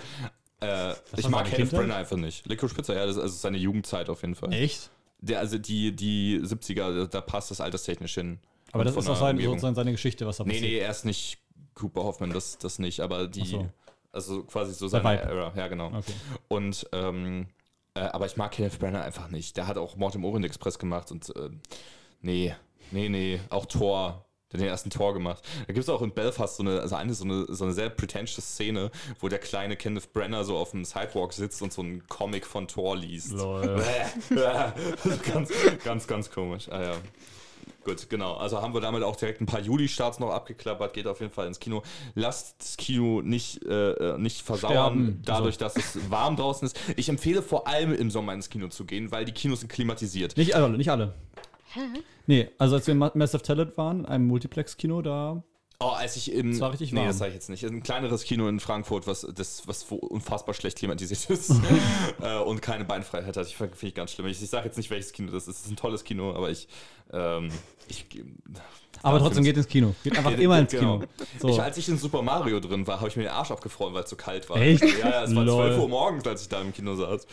Äh, ich mag Kenneth Branagh einfach nicht. Licorice Spitzer, ja, das ist also seine Jugendzeit auf jeden Fall. Echt? Der, also die, die 70er, da passt das alterstechnisch hin. Aber das ist auch sein, sozusagen seine Geschichte, was da passiert. Nee, nee, er ist nicht Cooper Hoffman, das, das nicht, aber die, so. also quasi so seine Era, ja genau. Okay. Und, ähm, äh, aber ich mag Kenneth Branagh einfach nicht. Der hat auch Mord im Orient Express gemacht und, äh, nee, nee, nee, auch Thor, der den ersten Tor gemacht. Da gibt es auch in Belfast so eine, also eine, so eine, so eine sehr pretentious Szene, wo der kleine Kenneth Brenner so auf dem Sidewalk sitzt und so einen Comic von Thor liest. Lol. ganz, ganz, ganz komisch. Ah, ja. Gut, genau. Also haben wir damit auch direkt ein paar Juli-Starts noch abgeklappert. Geht auf jeden Fall ins Kino. Lasst das Kino nicht, äh, nicht versauern, Sterben. dadurch, dass es warm draußen ist. Ich empfehle vor allem im Sommer ins Kino zu gehen, weil die Kinos sind klimatisiert. Nicht alle, nicht alle. Hä? Nee, also als wir in Massive Talent waren, einem Multiplex-Kino, da Oh, als ich im. Das war richtig warm. Nee, das sage ich jetzt nicht. Ein kleineres Kino in Frankfurt, was, das, was unfassbar schlecht klimatisiert ist äh, und keine Beinfreiheit hat. Ich finde ich ganz schlimm. Ich, ich sage jetzt nicht, welches Kino das ist. Es ist ein tolles Kino, aber ich. Ähm, ich aber trotzdem geht ins Kino. Geht einfach immer ins Kino. Genau. So. Ich, als ich in Super Mario drin war, habe ich mir den Arsch abgefroren, weil es so kalt war. Echt? Ja, ja, es war 12 Uhr morgens, als ich da im Kino saß.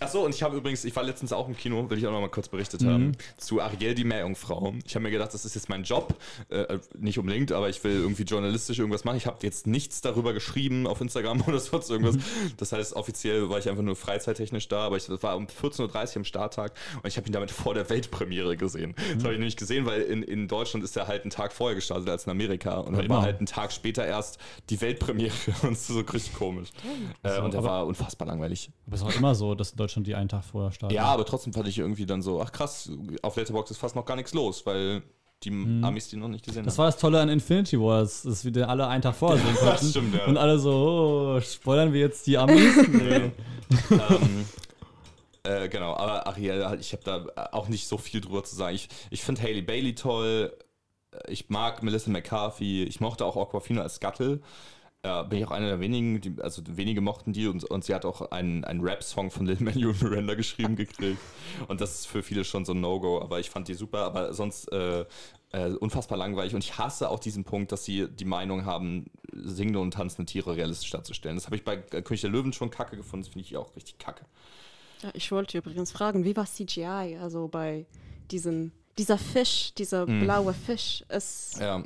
Achso, und ich habe übrigens, ich war letztens auch im Kino, will ich auch noch mal kurz berichtet mhm. haben, zu Ariel die Meerjungfrau. Ich habe mir gedacht, das ist jetzt mein Job, äh, nicht unbedingt, aber ich will irgendwie journalistisch irgendwas machen. Ich habe jetzt nichts darüber geschrieben auf Instagram oder sonst irgendwas. Das heißt, offiziell war ich einfach nur freizeittechnisch da, aber ich war um 14.30 Uhr am Starttag und ich habe ihn damit vor der Weltpremiere gesehen. Mhm. Das habe ich nämlich gesehen, weil in, in Deutschland ist er halt einen Tag vorher gestartet als in Amerika und dann war halt einen Tag später erst die Weltpremiere und so richtig komisch. Äh, und er war unfassbar langweilig. Aber es war immer so, dass in Deutschland Deutschland die einen Tag vorher starten. Ja, aber trotzdem fand ich irgendwie dann so, ach krass, auf Letterboxd ist fast noch gar nichts los, weil die mhm. Amis die noch nicht gesehen das haben. Das war das Tolle an Infinity Wars, dass wir alle einen Tag vorher sehen konnten. das stimmt, ja. Und alle so, oh, spoilern wir jetzt die Amis? nee. ähm, äh, genau, aber Ariel, ich habe da auch nicht so viel drüber zu sagen. Ich, ich finde Haley Bailey toll. ich mag Melissa McCarthy, ich mochte auch Aquafina als Gattel. Äh, bin ich auch einer der wenigen, die, also wenige mochten die und, und sie hat auch einen, einen Rap-Song von Lil Manuel Miranda geschrieben gekriegt. Und das ist für viele schon so ein No-Go, aber ich fand die super, aber sonst äh, äh, unfassbar langweilig und ich hasse auch diesen Punkt, dass sie die Meinung haben, singende und tanzende Tiere realistisch darzustellen. Das habe ich bei König der Löwen schon kacke gefunden, das finde ich auch richtig kacke. Ja, ich wollte übrigens fragen, wie war CGI, also bei diesem, dieser Fisch, dieser hm. blaue Fisch? Ist, ja.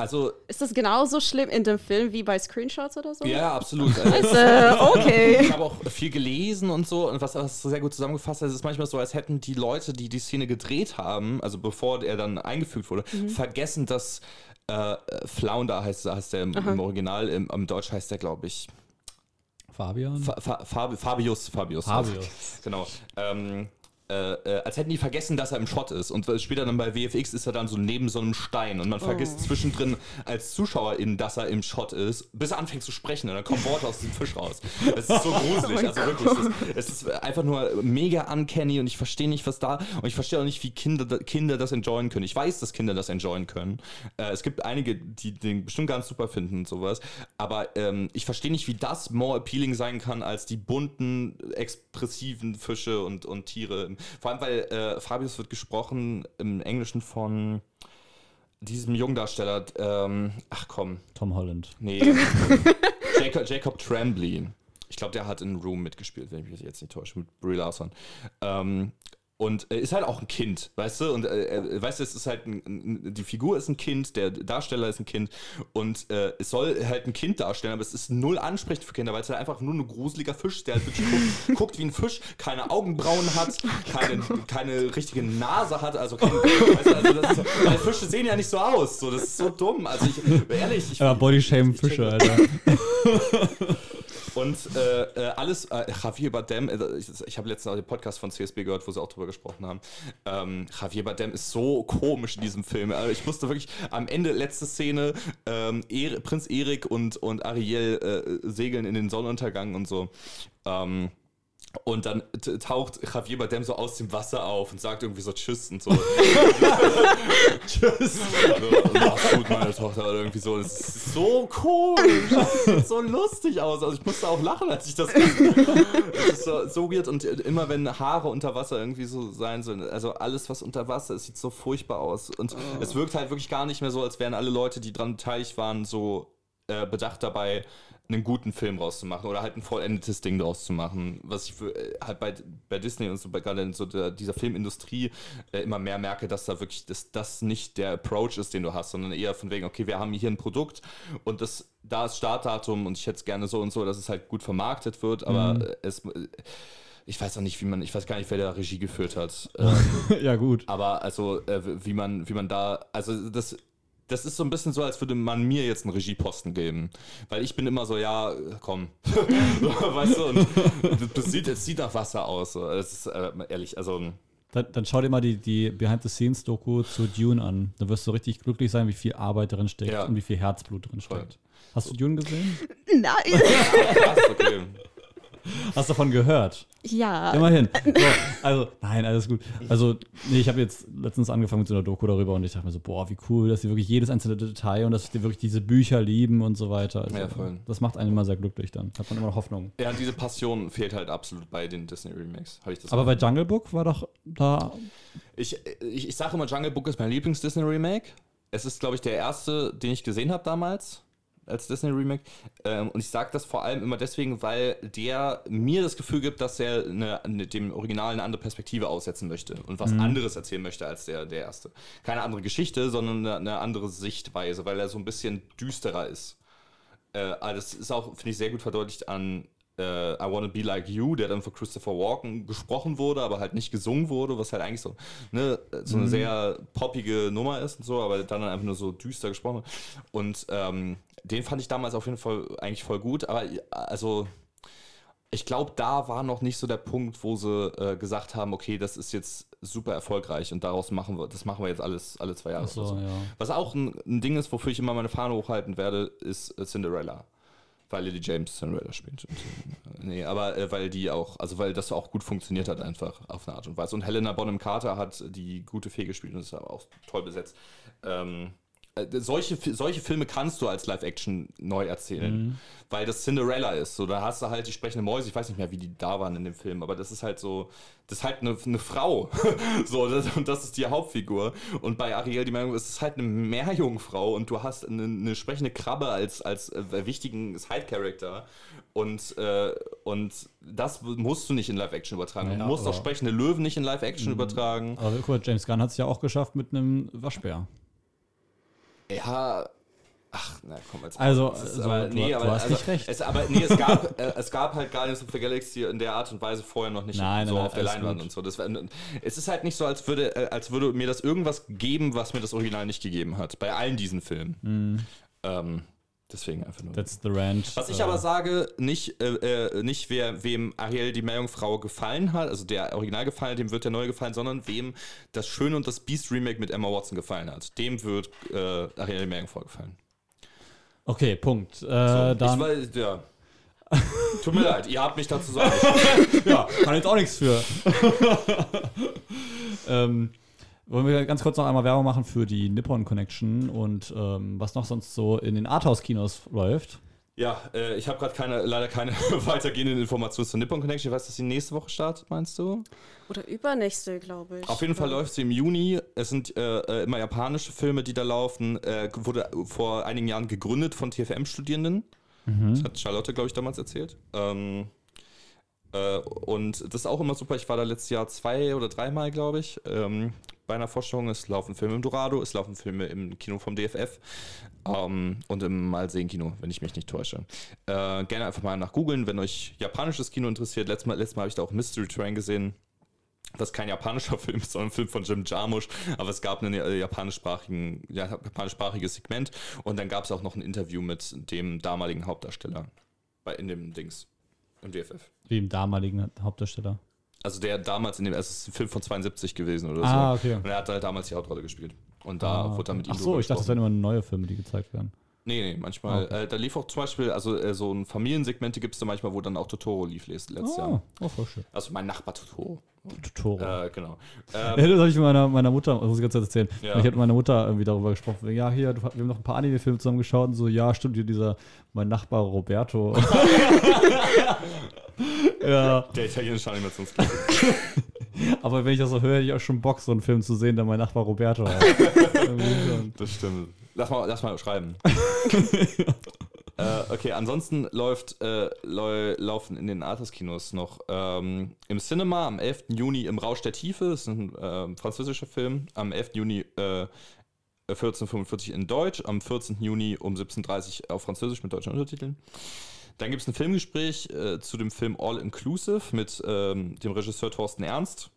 Also, ist das genauso schlimm in dem Film wie bei Screenshots oder so? Ja, absolut. Also, okay. Ich habe auch viel gelesen und so und was, was sehr gut zusammengefasst hat, ist manchmal so, als hätten die Leute, die die Szene gedreht haben, also bevor er dann eingefügt wurde, mhm. vergessen, dass äh, Flounder heißt, heißt der im, im Original, im, im Deutsch heißt der, glaube ich, Fabian? Fa Fa Fabius, Fabius. Fabius. Genau. Ähm, äh, äh, als hätten die vergessen, dass er im Shot ist. Und später dann bei VFX ist er dann so neben so einem Stein und man vergisst oh. zwischendrin als Zuschauerin, dass er im Shot ist, bis er anfängt zu sprechen und dann kommen Worte aus dem Fisch raus. Das ist so gruselig. Oh also wirklich, es ist, ist, einfach nur mega uncanny und ich verstehe nicht, was da und ich verstehe auch nicht, wie Kinder, Kinder das enjoyen können. Ich weiß, dass Kinder das enjoyen können. Äh, es gibt einige, die den bestimmt ganz super finden und sowas, aber ähm, ich verstehe nicht, wie das more appealing sein kann als die bunten, expressiven Fische und, und Tiere vor allem, weil äh, Fabius wird gesprochen im Englischen von diesem Jungdarsteller, ähm, ach komm. Tom Holland. Nee. Jacob, Jacob Tremblay. Ich glaube, der hat in Room mitgespielt, wenn ich mich jetzt nicht täusche, mit Brie Larson. Ähm, und äh, ist halt auch ein Kind, weißt du? Und äh, äh, weißt du, es ist halt ein, ein, die Figur ist ein Kind, der Darsteller ist ein Kind und äh, es soll halt ein Kind darstellen, aber es ist null ansprechend für Kinder, weil es halt einfach nur ein gruseliger Fisch ist, der halt wirklich guckt, guckt, wie ein Fisch, keine Augenbrauen hat, keine, keine richtige Nase hat, also, kein, weißt du, also das ist, weil Fische sehen ja nicht so aus, so das ist so dumm. Also ich ehrlich, ich, ja, Bodyshame Fische, Alter. Und äh, äh, alles, äh, Javier Bardem, äh, ich, ich habe letztens auch den Podcast von CSB gehört, wo sie auch drüber gesprochen haben. Ähm, Javier Bardem ist so komisch in diesem Film. Also ich musste wirklich am Ende, letzte Szene, ähm, er, Prinz Erik und, und Ariel äh, segeln in den Sonnenuntergang und so. Ähm, und dann taucht Javier Bardem so aus dem Wasser auf und sagt irgendwie so Tschüss und so. Tschüss. und mach's gut, meine Tochter oder irgendwie so. Das ist so komisch. Das sieht so lustig aus. Also ich musste auch lachen, als ich das. das ist so, so weird und immer wenn Haare unter Wasser irgendwie so sein sollen, also alles was unter Wasser, es sieht so furchtbar aus. Und oh. es wirkt halt wirklich gar nicht mehr so, als wären alle Leute, die dran beteiligt waren, so äh, bedacht dabei, einen guten Film rauszumachen oder halt ein vollendetes Ding draus zu machen. Was ich für, äh, halt bei, bei Disney und so gerade in so der, dieser Filmindustrie äh, immer mehr merke, dass da wirklich das, das nicht der Approach ist, den du hast, sondern eher von wegen, okay, wir haben hier ein Produkt und das, da ist Startdatum und ich hätte es gerne so und so, dass es halt gut vermarktet wird, aber mhm. es ich weiß auch nicht, wie man, ich weiß gar nicht, wer da Regie geführt hat. Ähm, ja, gut. Aber also, äh, wie man, wie man da, also das das ist so ein bisschen so, als würde man mir jetzt einen Regieposten geben. Weil ich bin immer so, ja, komm. weißt du, und das sieht, das sieht nach Wasser aus. Das ist äh, ehrlich, also. Dann, dann, schau dir mal die, die Behind-the-Scenes-Doku zu Dune an. Da wirst du richtig glücklich sein, wie viel Arbeit drin steckt ja. und wie viel Herzblut drin steckt. Hast du Dune gesehen? Nein. Krass, okay. Hast du davon gehört? Ja. Immerhin. So, also, nein, alles gut. Also, nee, ich habe jetzt letztens angefangen mit so einer Doku darüber und ich dachte mir so, boah, wie cool, dass sie wirklich jedes einzelne Detail und dass sie wirklich diese Bücher lieben und so weiter. Also, ja, voll. Das macht einen immer sehr glücklich dann. Hat man immer Hoffnung. Ja, diese Passion fehlt halt absolut bei den Disney Remakes. ich das Aber bei Jungle Book war doch da. Ich, ich, ich sage immer, Jungle Book ist mein Lieblings-Disney Remake. Es ist, glaube ich, der erste, den ich gesehen habe damals als Disney Remake. Ähm, und ich sage das vor allem immer deswegen, weil der mir das Gefühl gibt, dass er eine, eine, dem Original eine andere Perspektive aussetzen möchte und was mhm. anderes erzählen möchte als der, der erste. Keine andere Geschichte, sondern eine, eine andere Sichtweise, weil er so ein bisschen düsterer ist. Äh, das ist auch, finde ich, sehr gut verdeutlicht an äh, I Wanna Be Like You, der dann von Christopher Walken gesprochen wurde, aber halt nicht gesungen wurde, was halt eigentlich so, ne, so eine mhm. sehr poppige Nummer ist und so, aber dann einfach nur so düster gesprochen. Und ähm, den fand ich damals auf jeden Fall eigentlich voll gut, aber also ich glaube, da war noch nicht so der Punkt, wo sie äh, gesagt haben, okay, das ist jetzt super erfolgreich und daraus machen wir, das machen wir jetzt alles alle zwei Jahre. So, so. Ja. Was auch ein, ein, Ding ist, wofür ich immer meine Fahne hochhalten werde, ist äh, Cinderella. Weil Lily James Cinderella spielt. Nee, aber äh, weil die auch, also weil das auch gut funktioniert hat einfach auf eine Art und Weise. Und Helena Bonham Carter hat die gute Fee gespielt und ist aber auch toll besetzt. Ähm, äh, solche, solche Filme kannst du als Live-Action neu erzählen, mhm. weil das Cinderella ist. So, da hast du halt die sprechende Mäuse, ich weiß nicht mehr, wie die da waren in dem Film, aber das ist halt so, das ist halt eine, eine Frau. so, das, und das ist die Hauptfigur. Und bei Ariel, die Meinung, es ist halt eine Meerjungfrau und du hast eine, eine sprechende Krabbe als, als äh, wichtigen Side-Character. Und, äh, und das musst du nicht in Live-Action übertragen. Ja, du musst auch sprechende Löwen nicht in Live-Action mhm. übertragen. Aber guck mal, James Gunn hat es ja auch geschafft mit einem Waschbär. Ja, Ach, na komm, als Also, so, aber, du, nee, aber, du hast also, nicht recht. Es, aber nee, es gab, äh, es gab halt Guardians of the Galaxy in der Art und Weise vorher noch nicht nein, so nein, auf der Leinwand gut. und so. Das es ist halt nicht so, als würde, äh, als würde mir das irgendwas geben, was mir das Original nicht gegeben hat. Bei allen diesen Filmen. Mm. Ähm, Deswegen einfach nur. That's the ranch. Was ich aber sage, nicht, äh, äh, nicht wer, wem Ariel die Meerjungfrau gefallen hat, also der Original gefallen hat, dem wird der neue gefallen, sondern wem das Schöne und das Beast Remake mit Emma Watson gefallen hat. Dem wird äh, Ariel die Meerjungfrau gefallen. Okay, Punkt. Äh, so, dann. Ich weiß, ja. Tut mir leid, ihr habt mich dazu sagen. ja, kann jetzt auch nichts für. ähm, wollen wir ganz kurz noch einmal Werbung machen für die Nippon Connection und ähm, was noch sonst so in den Arthouse-Kinos läuft? Ja, äh, ich habe gerade keine, leider keine weitergehenden Informationen zur Nippon Connection. Ich weiß, dass sie nächste Woche startet, meinst du? Oder übernächste, glaube ich. Auf jeden Fall läuft sie im Juni. Es sind äh, äh, immer japanische Filme, die da laufen. Äh, wurde vor einigen Jahren gegründet von TFM-Studierenden. Mhm. Das hat Charlotte, glaube ich, damals erzählt. Ähm, äh, und das ist auch immer super. Ich war da letztes Jahr zwei oder dreimal, glaube ich. Ähm, bei einer Vorstellung. Es laufen Filme im Dorado, es laufen Filme im Kino vom DFF ähm, und im Malsehen-Kino, wenn ich mich nicht täusche. Äh, gerne einfach mal nach googeln, wenn euch japanisches Kino interessiert. Letztes Mal, letztes Mal habe ich da auch Mystery Train gesehen. Was kein japanischer Film ist, sondern ein Film von Jim Jarmusch. Aber es gab ein äh, japanischsprachigen, japanischsprachiges Segment und dann gab es auch noch ein Interview mit dem damaligen Hauptdarsteller bei, in dem Dings im DFF. Im damaligen Hauptdarsteller? Also der damals in dem, es ist ein Film von 72 gewesen oder ah, so. Okay. Und er hat halt damals die Hauptrolle gespielt. Und da ah, wurde er mit ihm Ach so, ich dachte, das wären immer neue Filme, die gezeigt werden. Nee, nee, manchmal. Okay. Äh, da lief auch zum Beispiel, also äh, so ein Familiensegmente gibt es da manchmal, wo dann auch Totoro lief letztes ah, Jahr. Oh, voll schön. Also mein Nachbar Totoro. Totoro. Äh, genau. Ähm, ja, das habe ich mit meiner, meiner Mutter, das muss ich ganz kurz erzählen. Ja. Ich habe mit meiner Mutter irgendwie darüber gesprochen. Ja, hier, wir haben noch ein paar Anime-Filme zusammen geschaut und so, ja, stimmt, hier dieser, mein Nachbar Roberto. ja. Der italienische Animationsfilm. Aber wenn ich das so höre, hätte ich auch schon Bock, so einen Film zu sehen, der mein Nachbar Roberto hat. das stimmt. Lass mal, lass mal schreiben. äh, okay, ansonsten läuft, äh, laufen in den Artus-Kinos noch ähm, im Cinema am 11. Juni im Rausch der Tiefe, das ist ein äh, französischer Film, am 11. Juni 1445 äh, in Deutsch, am 14. Juni um 17.30 Uhr auf Französisch mit deutschen Untertiteln. Dann gibt es ein Filmgespräch äh, zu dem Film All Inclusive mit ähm, dem Regisseur Thorsten Ernst.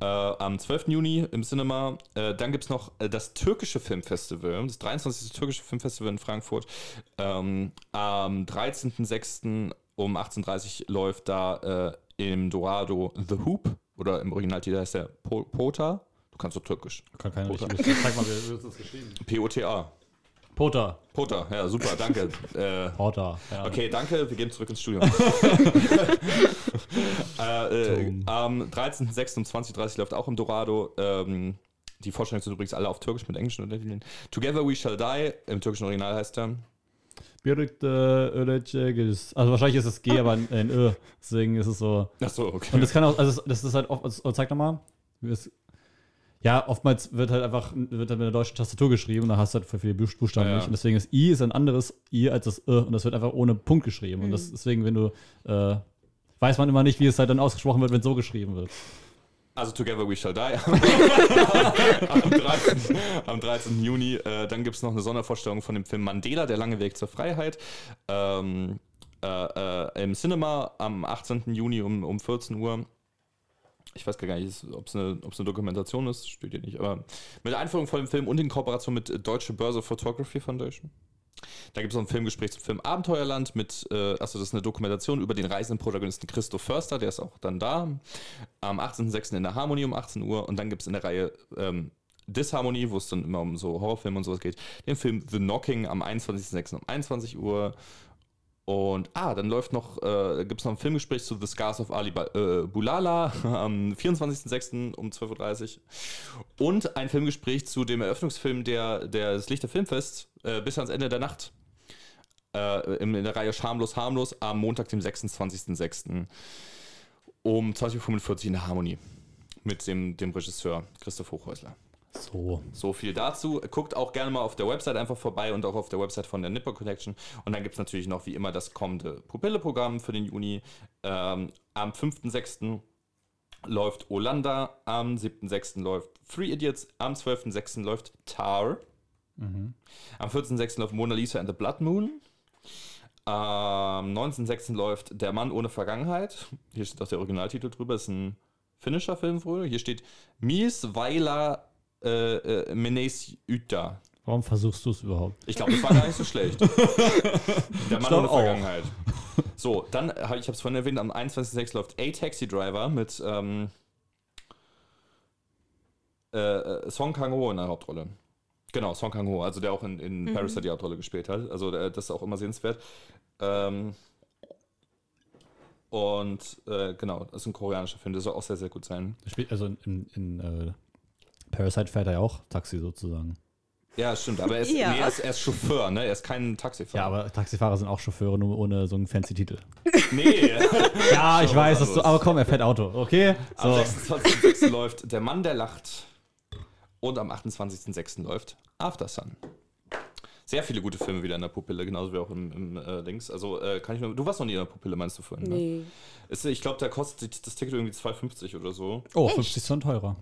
Äh, am 12. Juni im Cinema. Äh, dann gibt es noch äh, das türkische Filmfestival, das 23. türkische Filmfestival in Frankfurt. Ähm, am 13.06. um 18.30 Uhr läuft da äh, im Dorado The Hoop oder im Originaltitel heißt der Pota. Du kannst doch türkisch. Kann keiner Pota. Zeig mal, wie wird das geschrieben? P-O-T-A. Potter. Potter, ja, super, danke. äh, Potter, ja. Okay, danke, wir gehen zurück ins Studio. äh, äh, am 13.06. um 20.30 läuft auch im Dorado. Ähm, die Vorstellungen sind übrigens alle auf Türkisch mit englischen Untertiteln. Together We Shall Die, im türkischen Original heißt er. Also wahrscheinlich ist es G, aber ein Ö. Deswegen ist es so. Ach so, okay. Und das kann auch, also das ist halt oft, also zeig nochmal. Ja, oftmals wird halt einfach wird halt mit der deutschen Tastatur geschrieben und da hast du halt für viele Buchstaben ja, nicht. Und deswegen ist I ist ein anderes I als das Ö und das wird einfach ohne Punkt geschrieben. Mhm. Und das, deswegen, wenn du äh, weiß man immer nicht, wie es halt dann ausgesprochen wird, wenn es so geschrieben wird. Also Together We Shall Die am, 13, am 13. Juni. Äh, dann gibt es noch eine Sondervorstellung von dem Film Mandela, der lange Weg zur Freiheit. Ähm, äh, äh, Im Cinema am 18. Juni um, um 14 Uhr ich weiß gar nicht, ob es eine, eine, Dokumentation ist, steht hier nicht, aber mit der Einführung von dem Film und in Kooperation mit Deutsche Börse Photography Foundation. Da gibt es noch ein Filmgespräch zum Film Abenteuerland mit, äh, also das ist eine Dokumentation über den reisenden Protagonisten Christoph Förster, der ist auch dann da. Am 18.06. in der Harmonie um 18 Uhr und dann gibt es in der Reihe ähm, Disharmonie, wo es dann immer um so Horrorfilme und sowas geht. Den Film The Knocking am 21.06. um 21 Uhr. Und ah, dann läuft noch, äh, gibt es noch ein Filmgespräch zu The Scars of Ali äh, Bulala am 24.06. um 12.30 Uhr. Und ein Filmgespräch zu dem Eröffnungsfilm der, der des Lichter Filmfests äh, bis ans Ende der Nacht. Äh, in, in, der Reihe Schamlos, Harmlos am Montag, dem 26.06. um 20.45 Uhr in der Harmonie. Mit dem, dem Regisseur Christoph Hochhäusler. So. So viel dazu. Guckt auch gerne mal auf der Website einfach vorbei und auch auf der Website von der Nipper Connection. Und dann gibt es natürlich noch wie immer das kommende Pupille-Programm für den Juni. Ähm, am 5.6. läuft Olanda, am 7.6. läuft Three Idiots, am 12.6. läuft Tar. Mhm. Am 14.6. läuft Mona Lisa and the Blood Moon. Am 19.6. läuft Der Mann ohne Vergangenheit. Hier steht auch der Originaltitel drüber. Ist ein finnischer Film wohl. Hier steht Mies Weiler äh, äh, Menes Uta. Warum versuchst du es überhaupt? Ich glaube, das war gar nicht so schlecht. Der Mann ohne Vergangenheit. So, dann, ich habe es vorhin erwähnt, am 21.06. läuft A Taxi Driver mit ähm, äh, äh, Song Kang-ho in der Hauptrolle. Genau, Song Kang-ho, also der auch in, in mhm. Parasite die Hauptrolle gespielt hat. Also der, das ist auch immer sehenswert. Ähm, und äh, genau, das ist ein koreanischer Film, der soll auch sehr, sehr gut sein. Also in, in äh, Parasite fährt er ja auch Taxi sozusagen. Ja, stimmt, aber er ist, ja. nee, er, ist, er ist, Chauffeur, ne? Er ist kein Taxifahrer. Ja, aber Taxifahrer sind auch Chauffeure, nur ohne so einen fancy Titel. Nee. ja, ich weiß, dass du, aber komm, er fährt Auto, okay? So. Am 26.06. läuft Der Mann, der lacht. Und am 28.06. läuft After Sun. Sehr viele gute Filme wieder in der Pupille, genauso wie auch im, im äh, Dings. Also äh, kann ich nur. Du warst noch nie in der Pupille, meinst du vorhin? Ne? Nee. Ist, ich glaube, da kostet das Ticket irgendwie 2,50 oder so. Oh, Echt? 50 Cent teurer.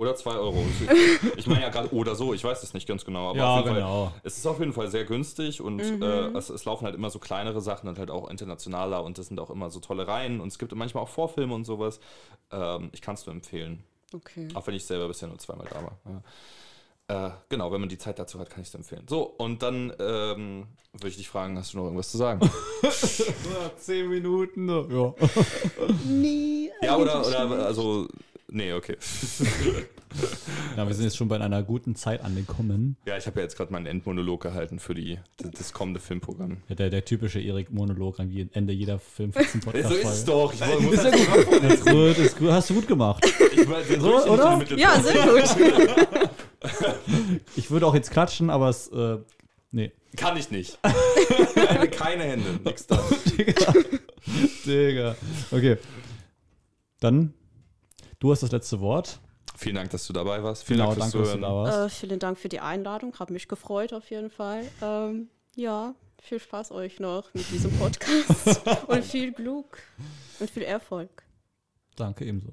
Oder 2 Euro. Ich meine ja gerade oder so, ich weiß es nicht ganz genau. Aber ja, genau. Fall, es ist auf jeden Fall sehr günstig und mhm. äh, es, es, laufen halt immer so kleinere Sachen und halt auch internationaler und das sind auch immer so tolle Reihen und es gibt manchmal auch Vorfilme und sowas. Ähm, ich kann es nur empfehlen. Okay. Auch wenn ich selber bisher nur zweimal da war. Ja. Äh, genau, wenn man die Zeit dazu hat, kann ich es empfehlen. So, und dann ähm, würde ich dich fragen, hast du noch irgendwas zu sagen? Zehn Minuten, ja. Nie. Ja, oder, oder also Nee, okay. ja, wir sind jetzt schon bei einer guten Zeit angekommen. Ja, ich habe ja jetzt gerade meinen Endmonolog gehalten für die, das kommende Filmprogramm. Ja, der, der typische Erik-Monolog an Ende jeder Film podcast So ist es doch. Ich wollte, ist ja gut. ist gut, ist gut. Hast du gut gemacht. Ich war, so, oder? Ja, sehr gut. ich würde auch jetzt klatschen, aber es, äh, nee. Kann ich nicht. keine, keine Hände, nix da. Digga. Digga. Okay. Dann Du hast das letzte Wort. Vielen Dank, dass du dabei warst. Vielen genau, Dank, danke, dass du da warst. Äh, vielen Dank für die Einladung. Habe mich gefreut auf jeden Fall. Ähm, ja, viel Spaß euch noch mit diesem Podcast und viel Glück und viel Erfolg. Danke ebenso.